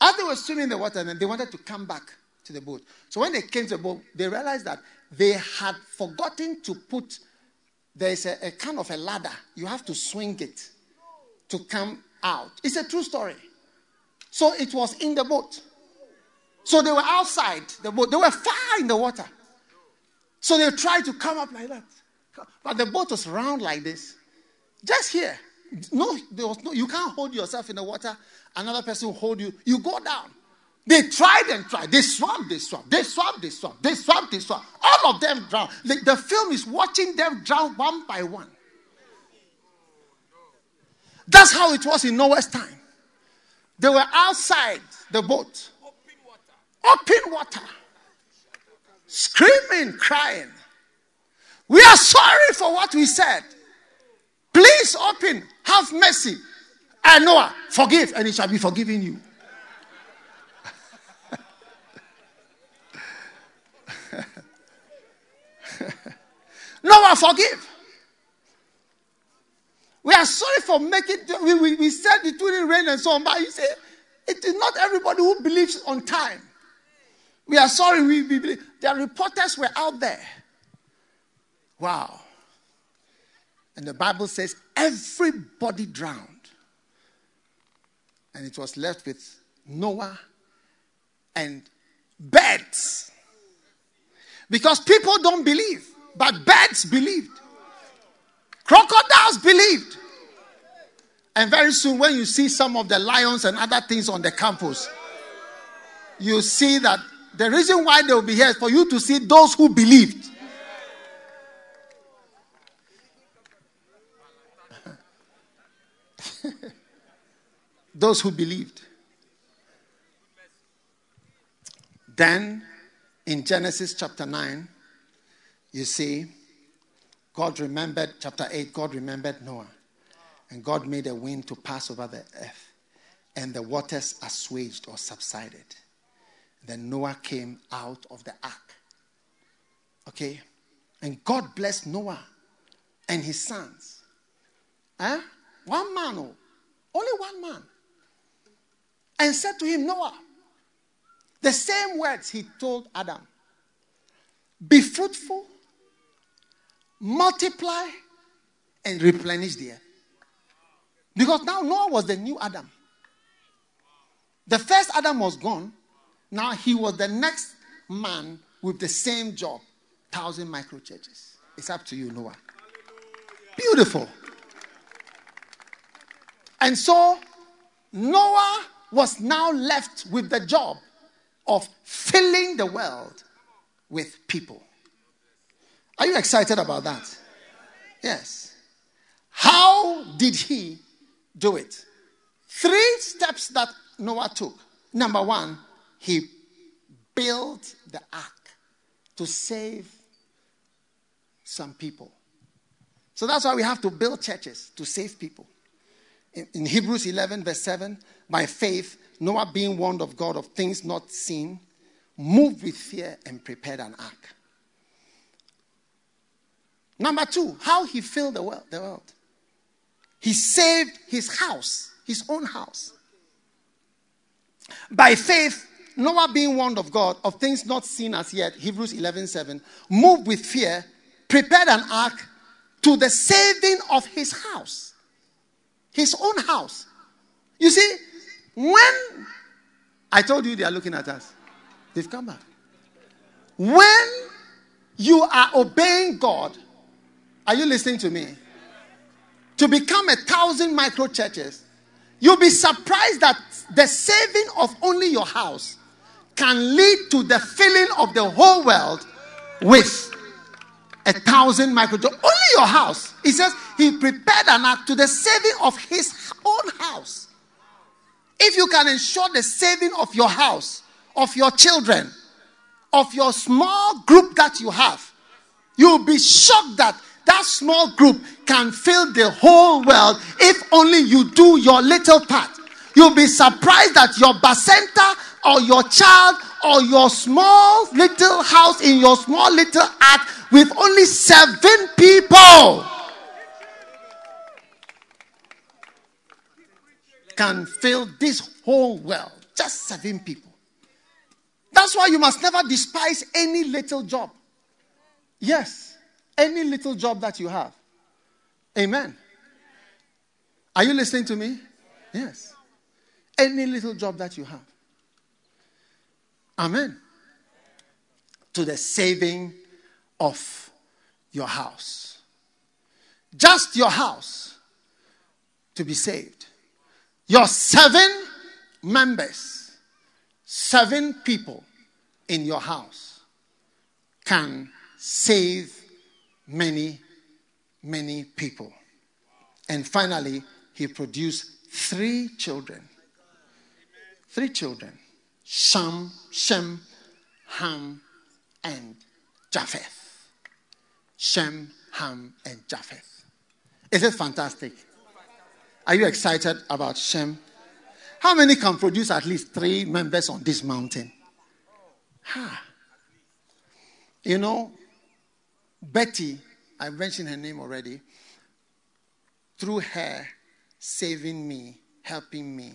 As they were swimming in the water, then they wanted to come back to the boat. So when they came to the boat, they realized that they had forgotten to put, there's a, a kind of a ladder. You have to swing it to come out. It's a true story. So it was in the boat. So they were outside the boat. They were far in the water. So they tried to come up like that. But the boat was round like this. Just here. No, there was no, you can't hold yourself in the water. Another person will hold you. You go down. They tried and tried. They swam, they swam. They swam, they swam. They swam, they swam. All of them drowned. The, the film is watching them drown one by one. That's how it was in Noah's time. They were outside the boat. Open water. Screaming, crying. We are sorry for what we said. Please open, have mercy. And Noah, forgive, and it shall be forgiven you. Noah, forgive. We are sorry for making, we, we, we said it wouldn't rain and so on, but you say, it is not everybody who believes on time. We are sorry, we, we believe. The reporters were out there. Wow. And the Bible says everybody drowned. And it was left with Noah and birds. Because people don't believe, but birds believed. Crocodiles believed. And very soon, when you see some of the lions and other things on the campus, you see that the reason why they will be here is for you to see those who believed. those who believed. Then in Genesis chapter 9, you see, God remembered, chapter 8, God remembered Noah. And God made a wind to pass over the earth, and the waters assuaged or subsided. Then Noah came out of the ark. Okay? And God blessed Noah and his sons. Huh? One man, oh, only one man. And said to him, Noah, the same words he told Adam be fruitful, multiply, and replenish the earth. Because now Noah was the new Adam. The first Adam was gone. Now he was the next man with the same job. Thousand micro churches. It's up to you, Noah. Beautiful. And so Noah was now left with the job of filling the world with people. Are you excited about that? Yes. How did he do it. Three steps that Noah took. Number one, he built the ark to save some people. So that's why we have to build churches to save people. In, in, Hebrews 11, verse 7, by faith, Noah, being warned of God of things not seen, moved with fear and prepared an ark. Number two, how he filled the world. The world. He saved his house, his own house. By faith, Noah being warned of God of things not seen as yet, Hebrews 11 7, moved with fear, prepared an ark to the saving of his house, his own house. You see, when I told you they are looking at us, they've come back. When you are obeying God, are you listening to me? to become a thousand micro churches, you'll be surprised that the saving of only your house can lead to the filling of the whole world with a thousand micro churches. Only your house. He says he prepared an act to the saving of his own house. If you can ensure the saving of your house, of your children, of your small group that you have, you'll be shocked that that small group can fill the whole world if only you do your little part. You'll be surprised that your bacenta or your child or your small little house in your small little ark with only seven people can fill this whole world. Just seven people. That's why you must never despise any little job. Yes any little job that you have. Amen. Are you listening to me? Yes. Any little job that you have. Amen. To the saving of your house. Just your house to be saved. Your seven members, seven people in your house can save many, many people. And finally, he produced three children. Three children Shem, Shem, Ham, and Japheth. Shem, Ham, and Japheth. Is it fantastic? Are you excited about Shem? How many can produce at least three members on this mountain? Ha. You know, Betty, I mentioned her name already, through her saving me, helping me,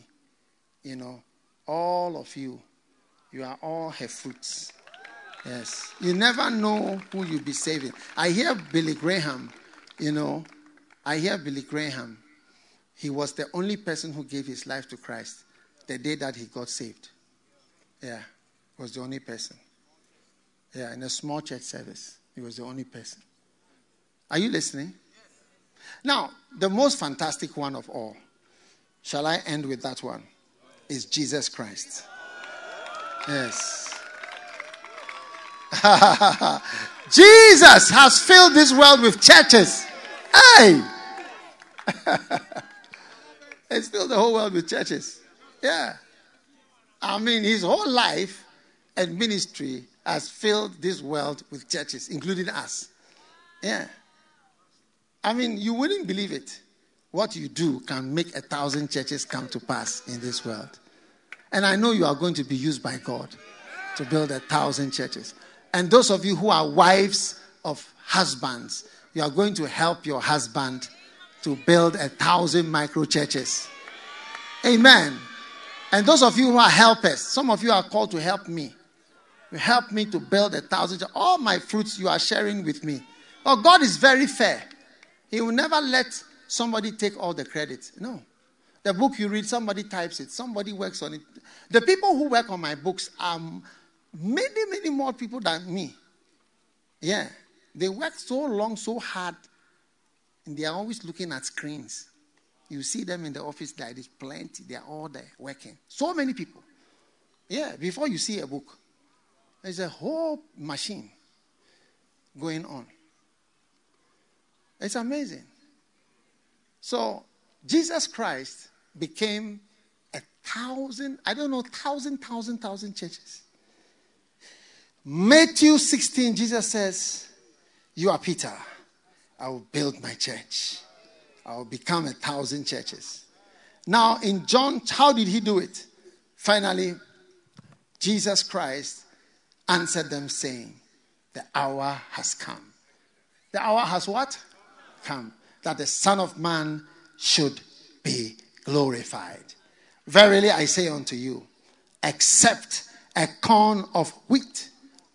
you know, all of you, you are all her fruits. Yes. You never know who you'll be saving. I hear Billy Graham, you know, I hear Billy Graham. He was the only person who gave his life to Christ the day that he got saved. Yeah, was the only person. Yeah, in a small church service, he was the only person. Are you listening? Now, the most fantastic one of all, shall I end with that one? Is Jesus Christ. Yes. Jesus has filled this world with churches. Hey! it's filled the whole world with churches. Yeah. I mean, his whole life and ministry has filled this world with churches, including us. Yeah. I mean, you wouldn't believe it. What you do can make a thousand churches come to pass in this world. And I know you are going to be used by God to build a thousand churches. And those of you who are wives of husbands, you are going to help your husband to build a thousand micro churches. Amen. And those of you who are helpers, some of you are called to help me. You help me to build a thousand. All my fruits you are sharing with me. Oh, God is very fair. He will never let somebody take all the credit. No. The book you read, somebody types it, somebody works on it. The people who work on my books are many, many more people than me. Yeah. They work so long, so hard, and they are always looking at screens. You see them in the office, there is plenty. They are all there working. So many people. Yeah, before you see a book, there's a whole machine going on. It's amazing. So, Jesus Christ became a thousand, I don't know, thousand, thousand, thousand churches. Matthew 16, Jesus says, You are Peter. I will build my church. I will become a thousand churches. Now, in John, how did he do it? Finally, Jesus Christ answered them, saying, The hour has come. The hour has what? Come. That the Son of Man should be glorified. Verily I say unto you, except a corn of wheat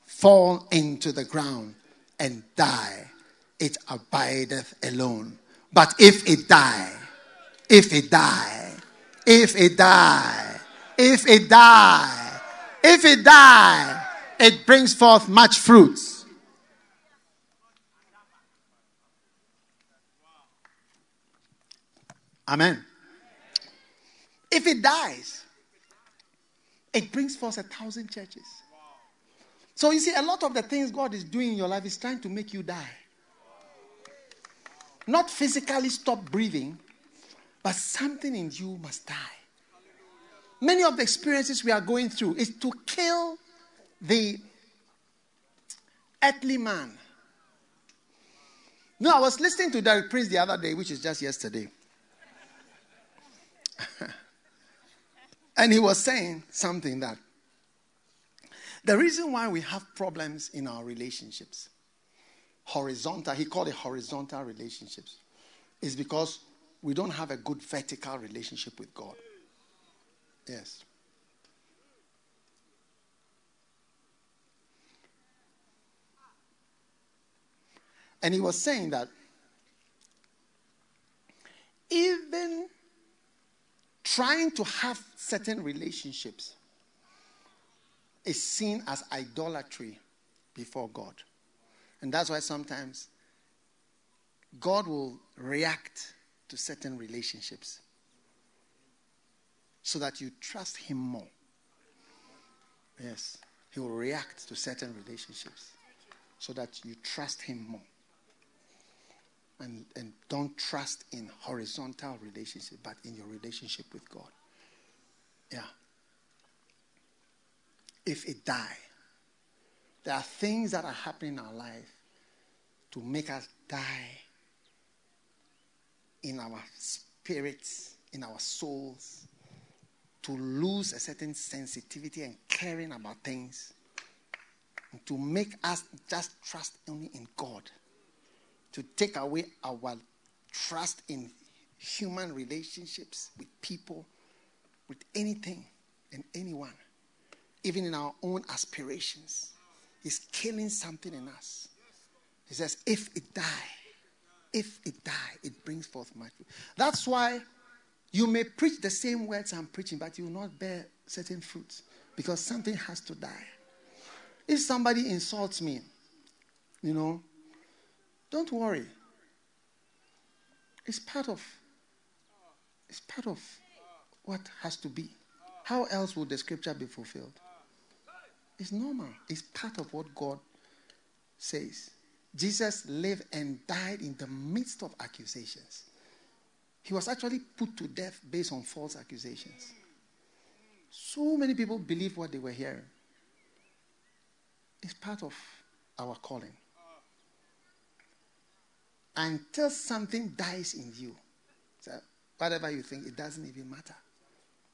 fall into the ground and die, it abideth alone. But if it die, if it die, if it die, if it die, if it die, it brings forth much fruits. Amen. If it dies, it brings forth a thousand churches. So you see, a lot of the things God is doing in your life is trying to make you die. Not physically stop breathing, but something in you must die. Many of the experiences we are going through is to kill the earthly man. No, I was listening to Derek Prince the other day, which is just yesterday. and he was saying something that the reason why we have problems in our relationships, horizontal, he called it horizontal relationships, is because we don't have a good vertical relationship with God. Yes. And he was saying that even trying to have certain relationships is seen as idolatry before God. And that's why sometimes God will react to certain relationships so that you trust Him more. Yes, He will react to certain relationships so that you trust Him more. And, and don't trust in horizontal relationship, but in your relationship with God. Yeah. If it die, There are things that are happening in our life to make us die in our spirits, in our souls, to lose a certain sensitivity and caring about things, to make us just trust only in God, to take away our trust in human relationships with people, with anything and anyone, even in our own aspirations. He's killing something in us. He says, if it die, if it die, it brings forth much. That's why you may preach the same words I'm preaching, but you will not bear certain fruits because something has to die. If somebody insults me, you know, don't worry. It's part of it's part of what has to be. How else would the scripture be fulfilled? It's normal. It's part of what God says. Jesus lived and died in the midst of accusations. He was actually put to death based on false accusations. So many people believe what they were hearing. It's part of our calling. Until something dies in you, so whatever you think, it doesn't even matter.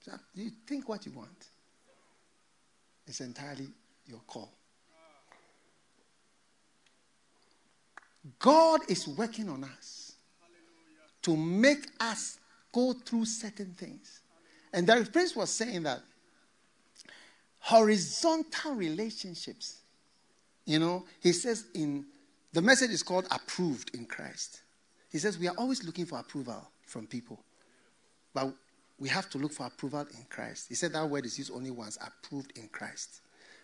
So you think what you want. It's entirely your call. God is working on us to make us go through certain things. And the Prince was saying that horizontal relationships, you know, he says in the message is called approved in Christ. He says we are always looking for approval from people, but we have to look for approval in Christ. He said that word is used only once approved in Christ.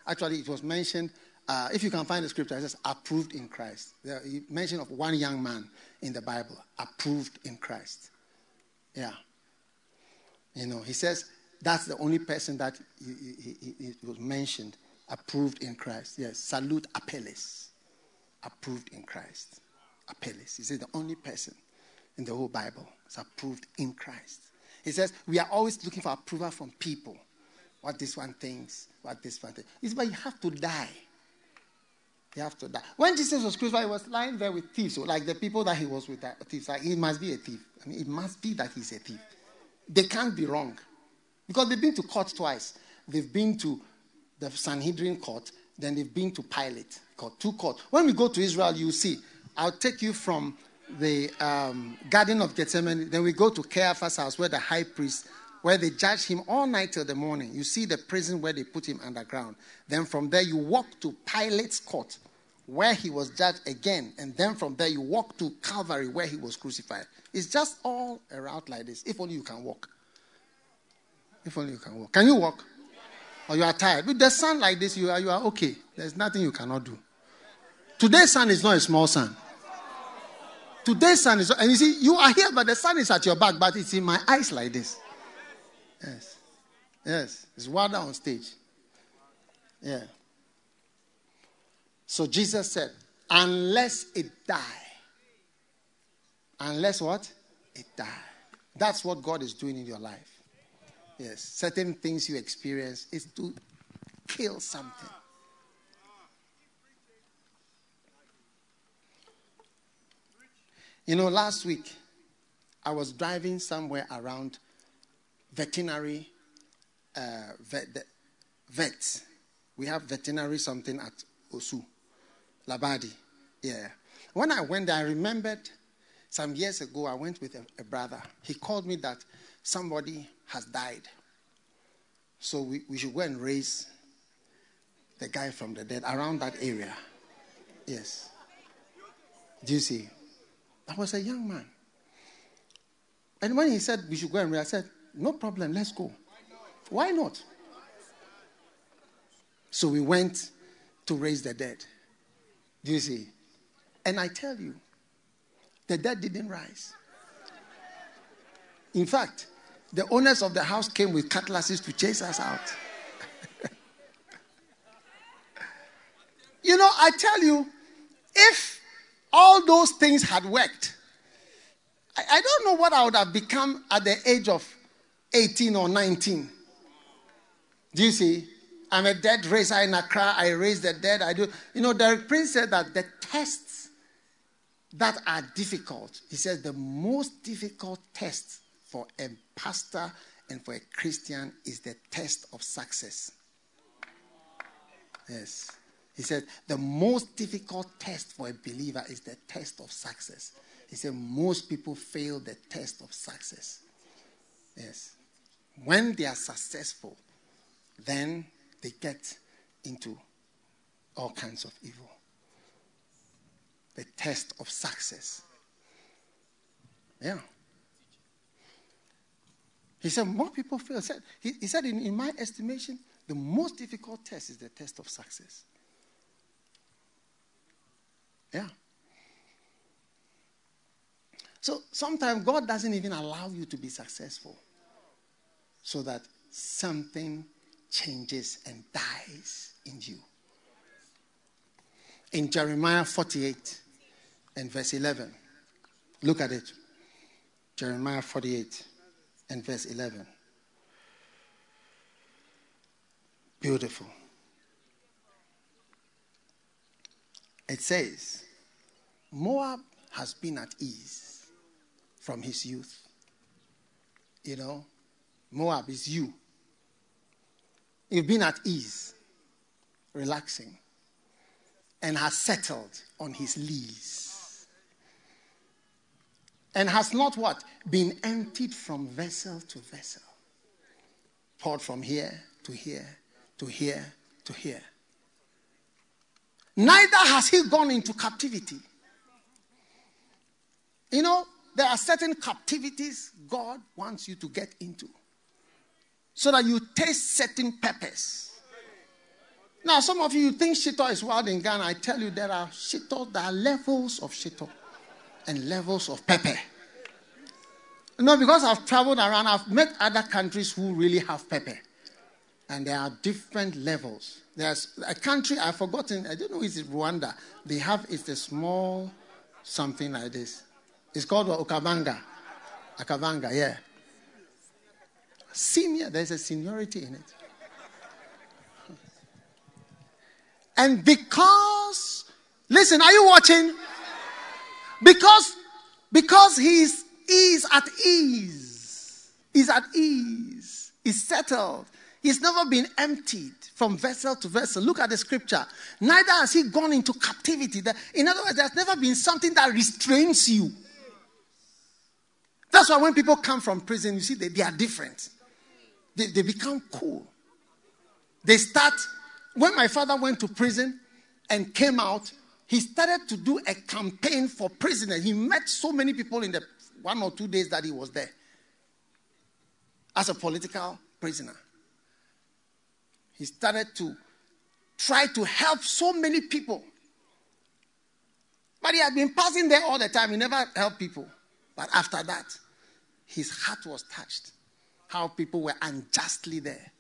Actually, it was mentioned uh, if you can find the scripture, it says approved in Christ. There, he mention of one young man in the Bible, approved in Christ. Yeah. You know, he says that's the only person that he, he, he, he was mentioned, approved in Christ. Yes, salute Apelles, approved in Christ. Apelles. He says the only person in the whole Bible is approved in Christ. He says we are always looking for approval from people. What this one thinks, what this one thinks. It's but you have to die You have to die. When Jesus was crucified, he was lying there with thieves, so like the people that he was with, uh, thieves. Like he must be a thief. I mean, it must be that he's a thief. They can't be wrong, because they've been to court twice. They've been to the Sanhedrin court, then they've been to Pilate court, two courts. When we go to Israel, you see. I'll take you from the um, Garden of Gethsemane. Then we go to Caiaphas' house, where the high priest where they judge him all night till the morning. You see the prison where they put him underground. Then from there, you walk to Pilate's court, where he was judged again. And then from there, you walk to Calvary, where he was crucified. It's just all a route like this. If only you can walk. If only you can walk. Can you walk? Or you are tired? With the sun like this, you are, you are okay. There's nothing you cannot do. Today's sun is not a small sun. Today's sun is, and you see, you are here, but the sun is at your back, but it's in my eyes like this. Yes. Yes. It's water on stage. Yeah. So Jesus said, unless it die. Unless what? It die. That's what God is doing in your life. Yes. Certain things you experience is to kill something. You know, last week I was driving somewhere around veterinary uh, vet, vets. We have veterinary something at Osu, Labadi. Yeah. When I went there, I remembered some years ago, I went with a, a brother. He called me that somebody has died. So we, we should go and raise the guy from the dead around that area. Yes. Do you see? I was a young man. And when he said we should go and raise, I said, no problem, let's go. Why not? So we went to raise the dead. Do you see? And I tell you, the dead didn't rise. In fact, the owners of the house came with cutlasses to chase us out. you know, I tell you, if all those things had worked, I, I, don't know what I would have become at the age of 18 or 19. Do you see? I'm a dead raiser in Accra. I raise the dead. I do. You know, Derek Prince said that the tests that are difficult, he says the most difficult test for a pastor and for a Christian is the test of success. Yes. He said the most difficult test for a believer is the test of success. He said most people fail the test of success. Yes. When they are successful, then they get into all kinds of evil. The test of success. Yeah. He said, more people fail. Said, he, he said, in, in my estimation, the most difficult test is the test of success. Yeah. So sometimes God doesn't even allow you to be successful so that something changes and dies in you. In Jeremiah 48 and verse 11, look at it. Jeremiah 48 and verse 11. Beautiful. It says, Moab has been at ease from his youth. You know, Moab is you. You've been at ease, relaxing, and has settled on his lees. And has not what? Been emptied from vessel to vessel. Poured from here to here to here to here. Neither has he gone into captivity. You know, there are certain captivities God wants you to get into so that you taste certain peppers. Now, some of you think shito is wild in Ghana. I tell you, there are shito, there are levels of shito and levels of pepper. No, because I've traveled around, I've met other countries who really have pepper. And there are different levels. There's a country I've forgotten, I don't know, is it Rwanda? They have, it's a small something like this. It's called Okabanga. Akabanga, yeah. Senior, there's a seniority in it. And because, listen, are you watching? Because, because he's, he's at ease. He's at ease. He's settled. He's never been emptied from vessel to vessel. Look at the scripture. Neither has he gone into captivity. In other words, there's never been something that restrains you. That's why when people come from prison, you see, they, they are different they, they become cool. They start, when my father went to prison and came out, he started to do a campaign for prisoners. He met so many people in the one or two days that he was there as a political prisoner. He started to try to help so many people. But he had been passing there all the time. He never helped people. But after that, his heart was touched how people were unjustly there.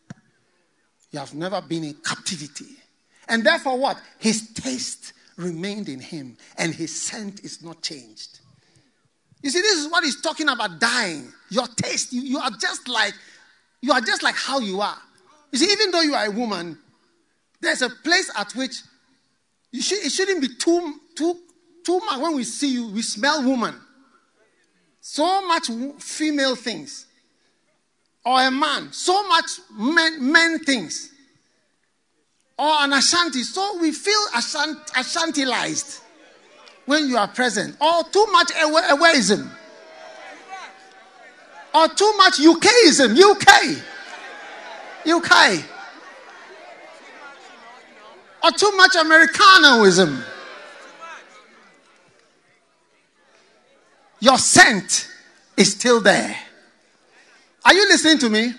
You have never been in captivity. And therefore, what? His taste remained in him, and his scent is not changed. You see, this is what he's talking about dying. Your taste, you, you are just like you are just like how you are. You see, even though you are a woman, there's a place at which you should, it shouldn't be too too too much. When we see you, we smell woman. So much female things or a man, so much men, men things, or an Ashanti, so we feel ashant, Ashantilized when you are present, or too much awareism, or too much UKism, UK, UK, or too much Americanoism. Your scent is still there. Are you listening to me?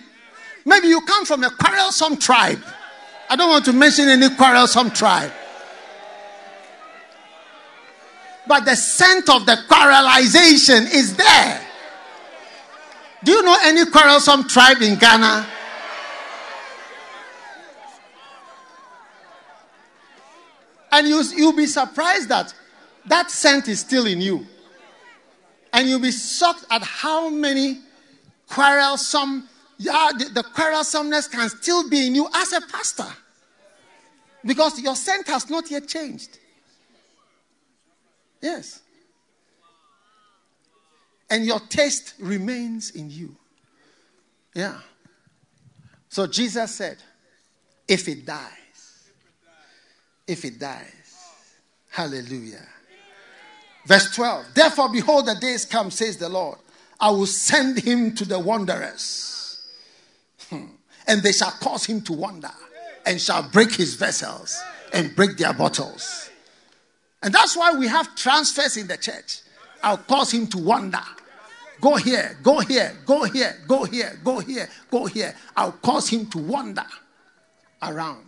Maybe you come from a quarrelsome tribe. I don't want to mention any quarrelsome tribe. But the scent of the quarrelization is there. Do you know any quarrelsome tribe in Ghana? And you, you'll be surprised that that scent is still in you. And you'll be shocked at how many quarrelsome, yeah, the, the quarrelsomeness can still be in you as a pastor. Because your scent has not yet changed. Yes. And your taste remains in you. Yeah. So Jesus said, if it dies, if it dies, hallelujah. Verse 12, therefore, behold, the days come, says the Lord. I will send him to the wanderers, hmm. and they shall cause him to wander, and shall break his vessels and break their bottles. And that's why we have transfers in the church. I'll cause him to wander. Go here, go here, go here, go here, go here, go here. I'll cause him to wander around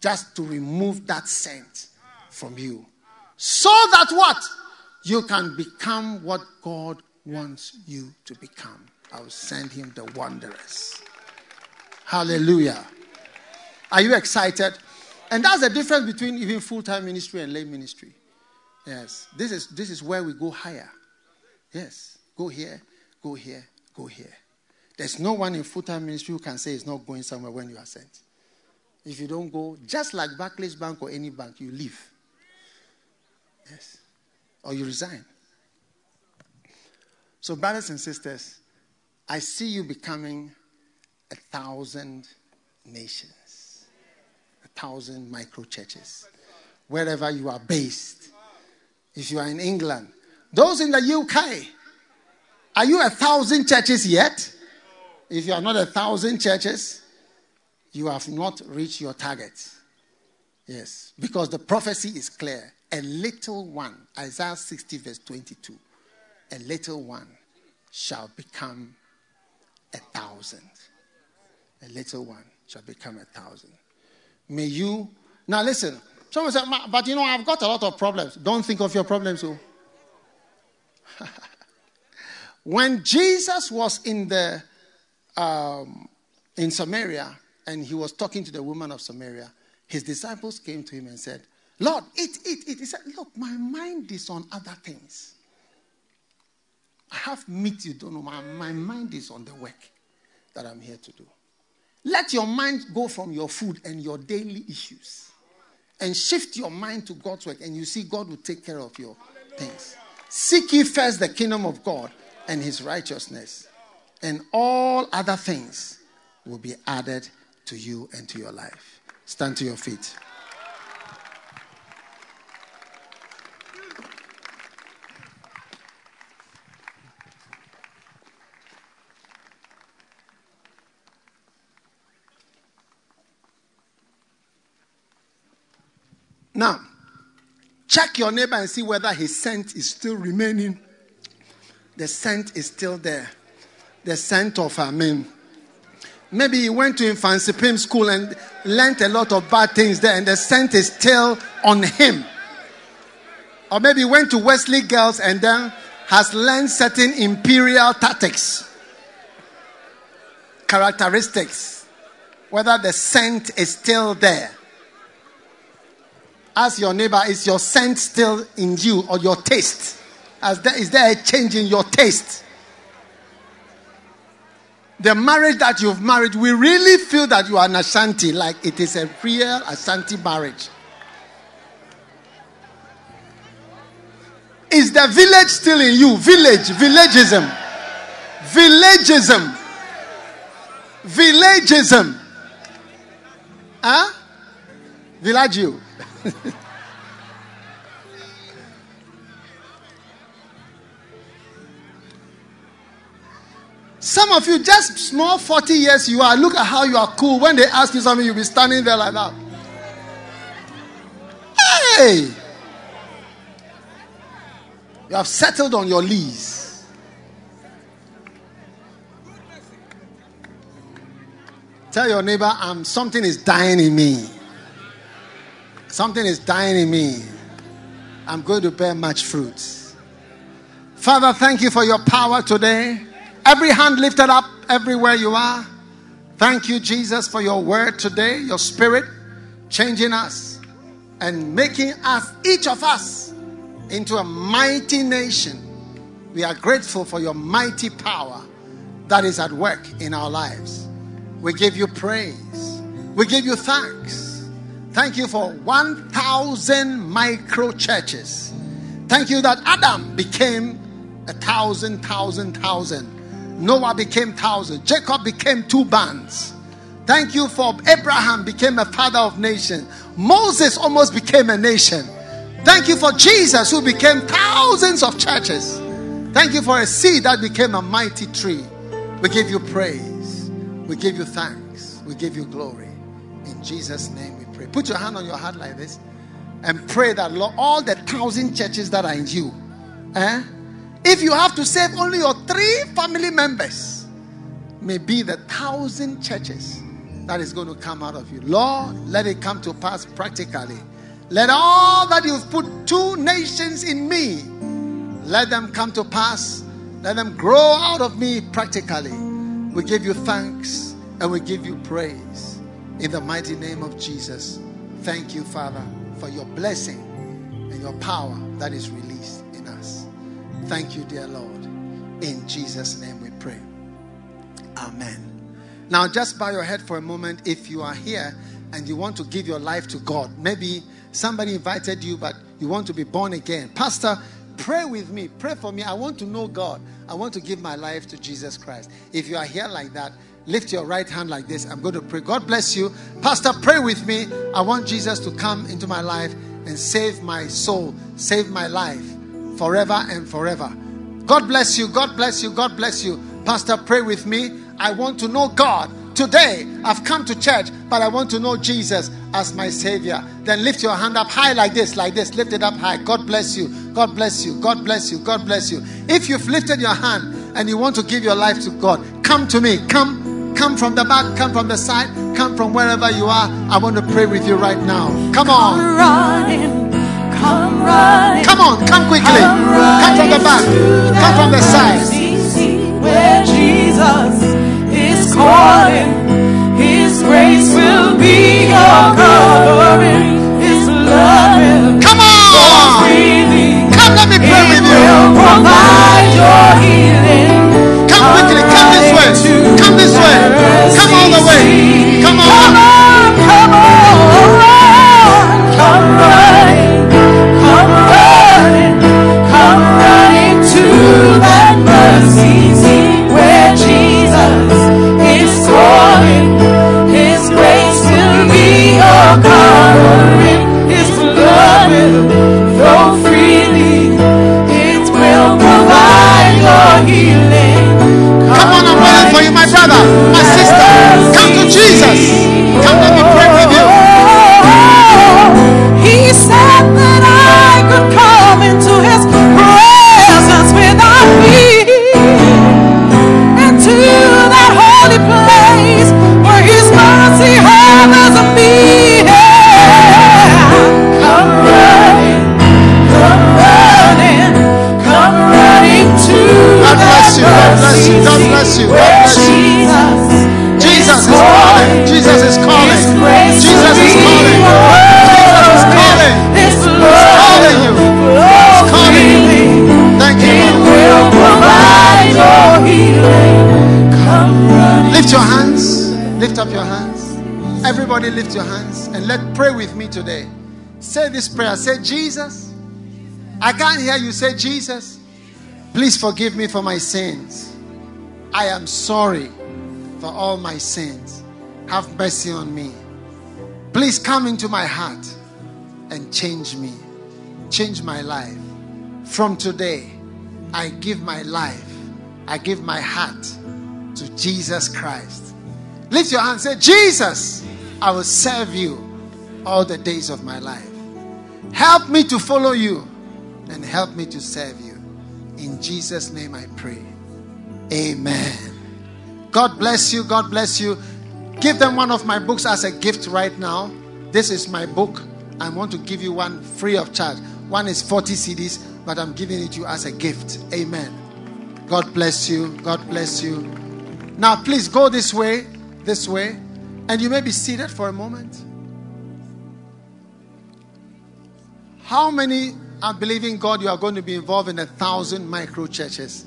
just to remove that scent from you. So that what? You can become what God wants you to become. I'll send him the wanderers. Hallelujah. Are you excited? And that's the difference between even full time ministry and lay ministry. Yes. This is, this is where we go higher. Yes. Go here, go here, go here. There's no one in full time ministry who can say it's not going somewhere when you are sent. If you don't go, just like Barclays Bank or any bank, you leave. Yes. Or you resign. So, brothers and sisters, I see you becoming a thousand nations, a thousand micro churches, wherever you are based. If you are in England, those in the UK, are you a thousand churches yet? If you are not a thousand churches, you have not reached your target. Yes, because the prophecy is clear. A little one, Isaiah 60, verse 22, a little one shall become a thousand. A little one shall become a thousand. May you, now listen, someone said, but you know, I've got a lot of problems. Don't think of your problems, oh. when Jesus was in the um, in Samaria and he was talking to the woman of Samaria, his disciples came to him and said, Lord, eat, eat, eat. He said, Look, my mind is on other things. I have meat, you don't know. My, my mind is on the work that I'm here to do. Let your mind go from your food and your daily issues and shift your mind to God's work, and you see God will take care of your things. Seek ye first the kingdom of God and his righteousness, and all other things will be added to you and to your life. Stand to your feet. Now, check your neighbor and see whether his scent is still remaining. The scent is still there. The scent of Amen. Maybe he went to Mfantsipim school and learned a lot of bad things there, and the scent is still on him. Or maybe he went to Wesley Girls and then has learned certain imperial tactics, characteristics, whether the scent is still there. Ask your neighbor, is your scent still in you or your taste? As there, is there a change in your taste? The marriage that you've married, we really feel that you are an Ashanti, like it is a real Ashanti marriage. Is the village still in you? Village, villagism. Villagism. Villagism. Huh? Villaggio. Some of you, just small 40 years you are, look at how you are cool. When they ask you something, you'll be standing there like that. Hey! You have settled on your lease. Tell your neighbor, um, something is dying in me. Something is dying in me. I'm going to bear much fruit. Father, thank you for your power today. Every hand lifted up everywhere you are. Thank you, Jesus, for your word today, your spirit changing us and making us, each of us, into a mighty nation. We are grateful for your mighty power that is at work in our lives. We give you praise. We give you thanks Thank you for 1,000 micro churches. Thank you that Adam became a thousand, thousand, thousand. Noah became thousand. Jacob became two bands. Thank you for Abraham became a father of nations. Moses almost became a nation. Thank you for Jesus who became thousands of churches. Thank you for a seed that became a mighty tree. We give you praise. We give you thanks. We give you glory. In Jesus' name we pray. Put your hand on your heart like this and pray that Lord, all the thousand churches that are in you, eh? if you have to save only your three family members, may be the thousand churches that is going to come out of you. Lord, let it come to pass practically. Let all that you've put two nations in me, let them come to pass. Let them grow out of me practically. We give you thanks and we give you praise in the mighty name of Jesus. Thank you, Father, for your blessing and your power that is released in us. Thank you, dear Lord. In Jesus' name we pray. Amen. Now, just bow your head for a moment if you are here and you want to give your life to God. Maybe somebody invited you, but you want to be born again. Pastor, pray with me. Pray for me. I want to know God. I want to give my life to Jesus Christ. If you are here like that, lift your right hand like this. I'm going to pray. God bless you. Pastor, pray with me. I want Jesus to come into my life and save my soul, save my life forever and forever. God bless you. God bless you. God bless you. Pastor, pray with me. I want to know God. Today, I've come to church, but I want to know Jesus as my Savior. Then lift your hand up high like this, like this. Lift it up high. God bless you. God bless you. God bless you. God bless you. If you've lifted your hand and you want to give your life to God, come to me. Come, come from the back, come from the side, come from wherever you are. I want to pray with you right now. Come on. Come running, come running. Come on, come quickly. Come from the back, come from the side. Where Jesus is calling, His grace will be your covering. His love Come on. Come, let me pray with you. will provide your healing. Way. Come this way. Come all the way. Come Come on. on, come on, come running, Everybody lift your hands and let pray with me today. Say this prayer. Say, Jesus. I can't hear you say, Jesus. Please forgive me for my sins. I am sorry for all my sins. Have mercy on me. Please come into my heart and change me. Change my life. From today, I give my life, I give my heart to Jesus Christ. Lift your hand, say, Jesus, I will serve you all the days of my life. Help me to follow you and help me to serve you. In Jesus' name I pray. Amen. God bless you. God bless you. Give them one of my books as a gift right now. This is my book. I want to give you one free of charge. One is 40 CDs, but I'm giving it to you as a gift. Amen. God bless you. God bless you. Now, please go this way, this way, and you may be seated for a moment. How many are believing God you are going to be involved in a thousand micro churches?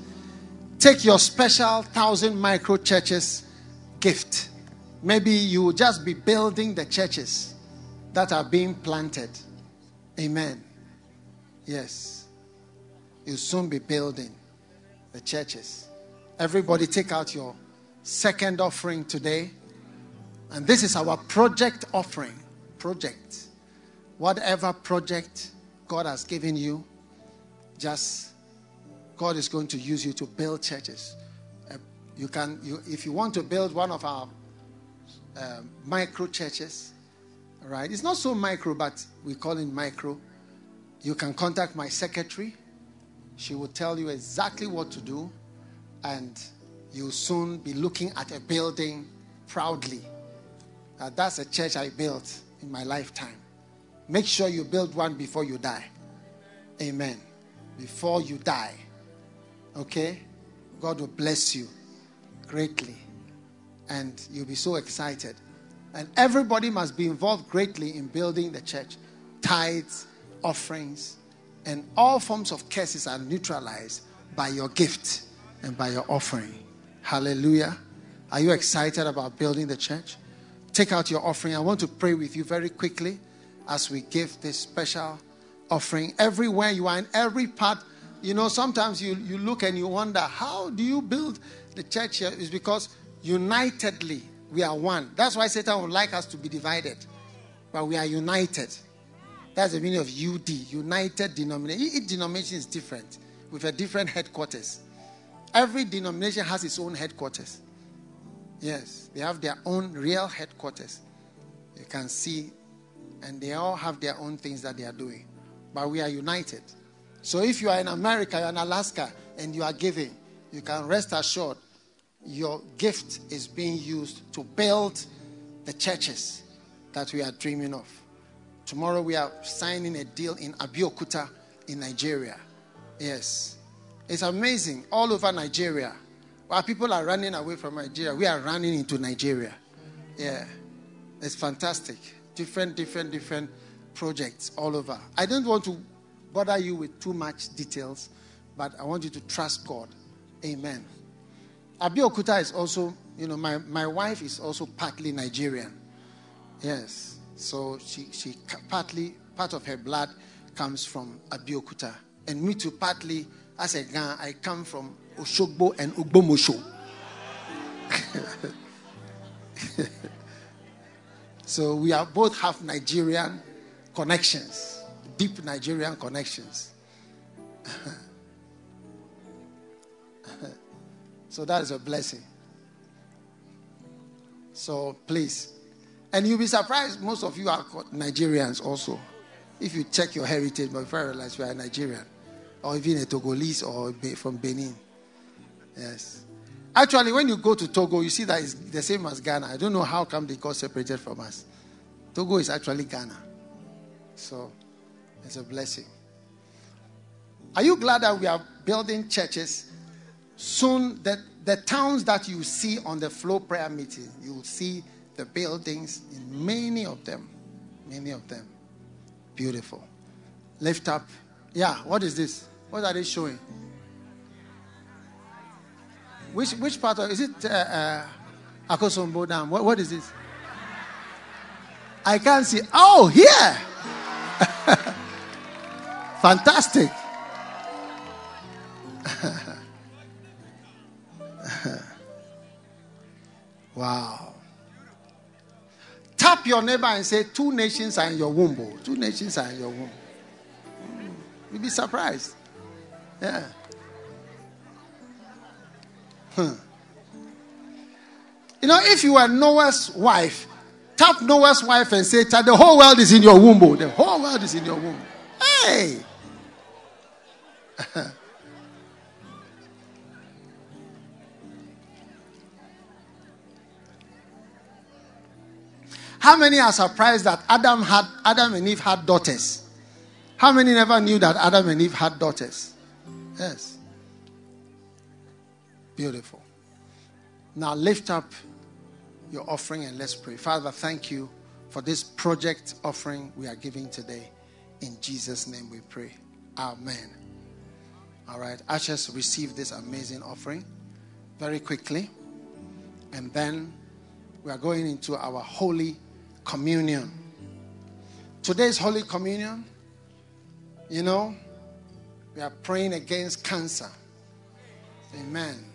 Take your special thousand micro churches gift. Maybe you will just be building the churches. that are being planted. Amen. Yes. You'll soon be building the churches. Everybody, take out your second offering today. And this is our project offering. Project. Whatever project God has given you, just God is going to use you to build churches. Uh, you can, you, if you want to build one of our uh, micro churches, right? It's not so micro, but we call it micro. You can contact my secretary. She will tell you exactly what to do, and you'll soon be looking at a building proudly. Uh, that's a church I built in my lifetime. Make sure you build one before you die. Amen. Before you die. Okay? God will bless you greatly. And you'll be so excited. And everybody must be involved greatly in building the church. Tithes, offerings, and all forms of curses are neutralized by your gift and by your offering. Hallelujah. Are you excited about building the church? Take out your offering. I want to pray with you very quickly as we give this special offering. Everywhere you are, in every part, you know, sometimes you, you look and you wonder, how do you build the church here? It's because unitedly we are one. That's why Satan would like us to be divided, but we are united. That's the meaning of UD, United Denomination. Each denomination is different with a different headquarters. Every denomination has its own headquarters. Yes, they have their own real headquarters. You can see, and they all have their own things that they are doing. But we are united. So if you are in America, you're in Alaska, and you are giving, you can rest assured your gift is being used to build the churches that we are dreaming of. Tomorrow we are signing a deal in Abeokuta in Nigeria. Yes. It's amazing. All over Nigeria. While people are running away from Nigeria, we are running into Nigeria. Yeah. It's fantastic. Different, different, different projects all over. I don't want to bother you with too much details, but I want you to trust God. Amen. Abeokuta is also, you know, my, my wife is also partly Nigerian. Yes. So she, she partly, part of her blood comes from Abeokuta. And me too, partly, as a Gan, I come from Oshogbo and Ogbomosho. so we are both have Nigerian connections, deep Nigerian connections. so that is a blessing. So please and you'll be surprised, most of you are Nigerians also. If you check your heritage, but if I realize you are Nigerian, or even a Togolese or from Benin. Yes. Actually, when you go to Togo, you see that it's the same as Ghana. I don't know how come they got separated from us. Togo is actually Ghana. So it's a blessing. Are you glad that we are building churches? Soon, that the towns that you see on the flow prayer meeting, you will see the buildings, in many of them. Many of them. Beautiful. Lift up. Yeah, what is this? What are they showing? Which which part of is it uh, uh, Akosombo Dam? What, what is this? I can't see. Oh, here! Fantastic. wow. Tap your neighbor and say, Two nations are in your womb. Oh. Two nations are in your womb. Mm. You'll be surprised. Yeah. Hmm. You know, if you are Noah's wife, tap Noah's wife and say, The whole world is in your womb. Oh. The whole world is in your womb. Hey! How many are surprised that Adam had Adam and Eve had daughters? How many never knew that Adam and Eve had daughters? Yes. Beautiful. Now lift up your offering and let's pray. Father, thank you for this project offering we are giving today. In Jesus' name we pray. Amen. All right. Ushers receive this amazing offering very quickly. And then we are going into our holy communion. Today's Holy Communion, you know, we are praying against cancer. Amen.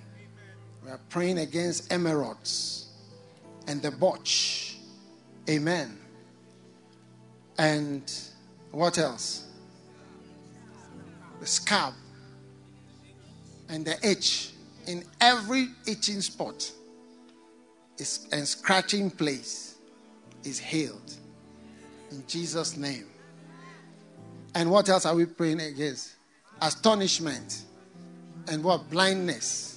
We are praying against emerods and the botch. Amen. And what else? The scab and the itch in every itching spot is, and scratching place is healed. In Jesus' name. And what else are we praying against? Astonishment and what? Blindness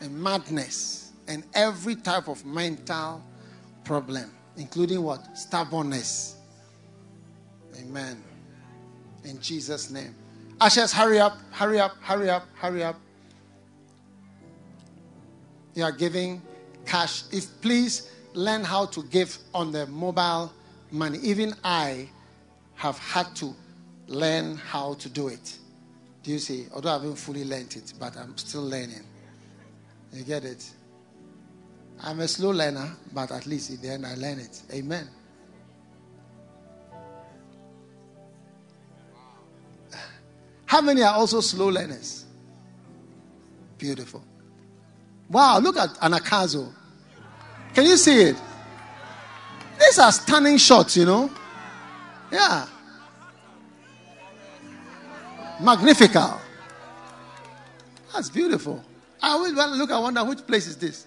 and madness and every type of mental problem, including what? Stubbornness. Amen. In Jesus' name. Ashes, hurry up, hurry up, hurry up, hurry up. You are giving cash. If please learn how to give on the mobile money. Even I have had to learn how to do it. Do you see? Although I haven't fully learned it, but I'm still learning. You get it? I'm a slow learner, but at least in the end I learn it. Amen. How many are also slow learners? Beautiful. Wow, look at Anagkazo. Can you see it? These are stunning shots, you know. Yeah. Magnifical. That's beautiful. I always look, I wonder which place is this?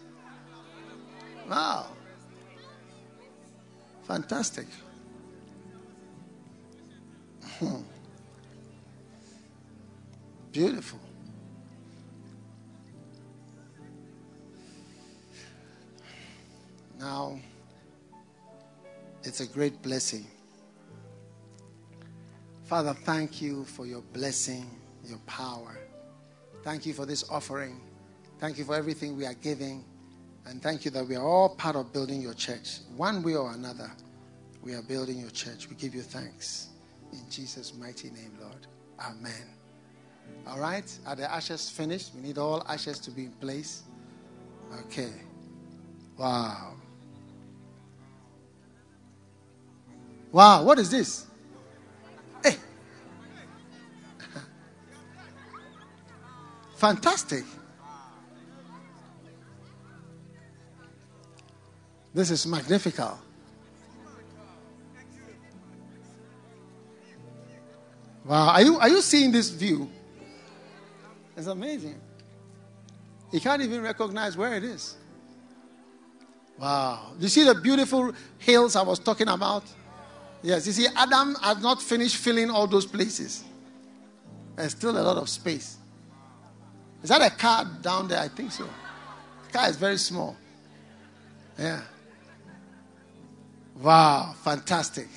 Wow. Fantastic. Hmm. Beautiful. Now, it's a great blessing. Father, thank you for your blessing, your power. Thank you for this offering. Thank you for everything we are giving. And thank you that we are all part of building your church. One way or another, we are building your church. We give you thanks. In Jesus' mighty name, Lord. Amen. All right? Are the ashes finished? We need all ashes to be in place. Okay. Wow. Wow, what is this? Hey. Fantastic. This is magnifical. Wow, are you, are you seeing this view? It's amazing. You can't even recognize where it is. Wow. You see the beautiful hills I was talking about? Yes, you see, Adam has not finished filling all those places. There's still a lot of space. Is that a car down there? I think so. The car is very small. Yeah. Wow, fantastic.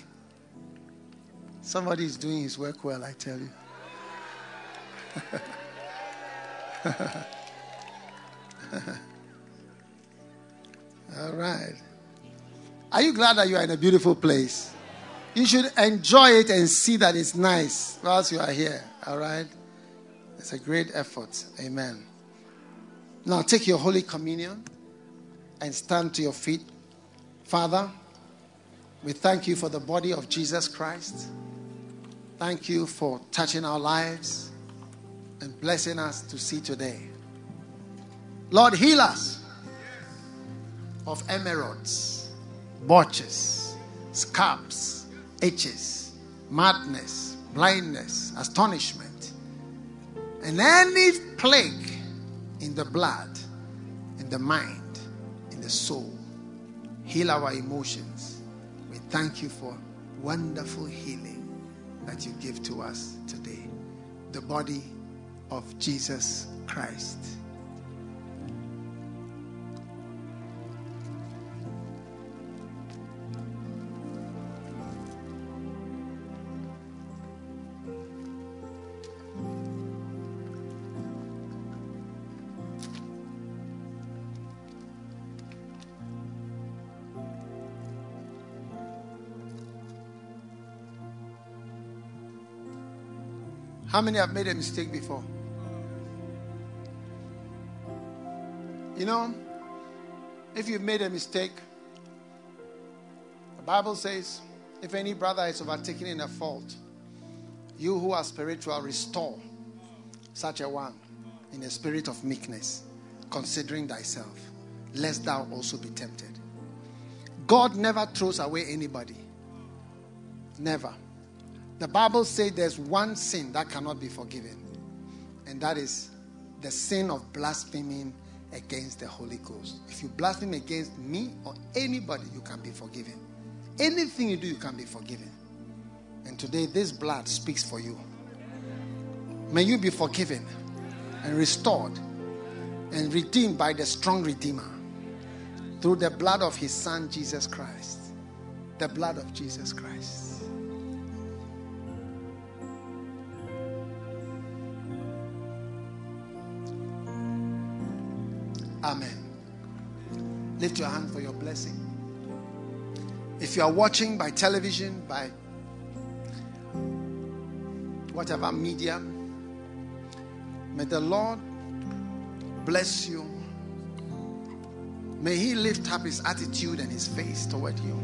Somebody is doing his work well, I tell you. All right. Are you glad that you are in a beautiful place? You should enjoy it and see that it's nice whilst you are here. All right? It's a great effort. Amen. Now take your Holy Communion and stand to your feet. Father, we thank you for the body of Jesus Christ. Thank you for touching our lives and blessing us to see today. Lord, heal us of emerods, botches, scabs, itches, madness, blindness, astonishment, and any plague in the blood, in the mind, in the soul. Heal our emotions. Thank you for wonderful healing that you give to us today. The body of Jesus Christ. How many have made a mistake before? You know, if you've made a mistake, the Bible says If any brother is overtaken in a fault, you who are spiritual, restore such a one in a spirit of meekness, considering thyself, lest thou also be tempted. God never throws away anybody. Never. The Bible says there's one sin that cannot be forgiven, and that is the sin of blaspheming against the Holy Ghost. If you blaspheme against me or anybody, you can be forgiven. Anything you do, you can be forgiven. And today, this blood speaks for you. May you be forgiven and restored and redeemed by the strong Redeemer through the blood of His Son, Jesus Christ. The blood of Jesus Christ. Amen. Lift your hand for your blessing. If you are watching by television, by whatever medium, may the Lord bless you. May He lift up His attitude and His face toward you.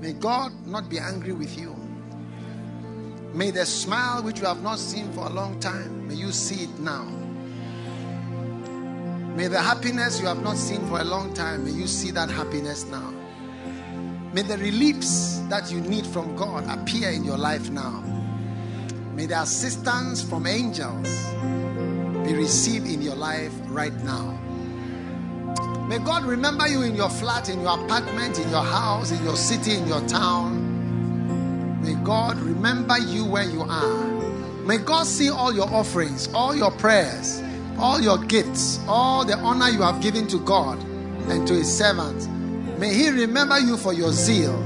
May God not be angry with you. May the smile which you have not seen for a long time, may you see it now. May the happiness you have not seen for a long time, may you see that happiness now. May the reliefs that you need from God appear in your life now. May the assistance from angels be received in your life right now. May God remember you in your flat, in your apartment, in your house, in your city, in your town. May God remember you where you are. May God see all your offerings, all your prayers all your gifts, all the honor you have given to God and to His servants. May He remember you for your zeal.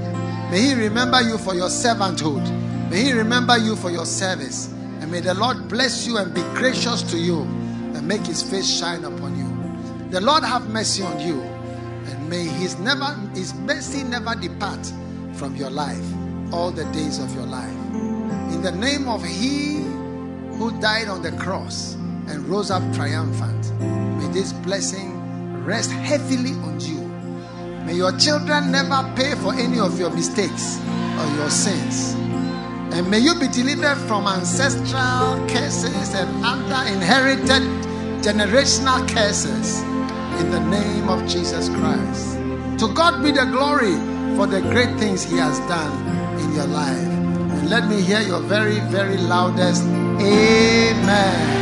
May He remember you for your servanthood. May He remember you for your service. And may the Lord bless you and be gracious to you and make His face shine upon you. The Lord have mercy on you. And may His never His mercy never depart from your life all the days of your life. In the name of He who died on the cross and rose up triumphant. May this blessing rest heavily on you. May your children never pay for any of your mistakes or your sins. And may you be delivered from ancestral curses and other inherited generational curses in the name of Jesus Christ. To God be the glory for the great things He has done in your life. And let me hear your very, very loudest Amen.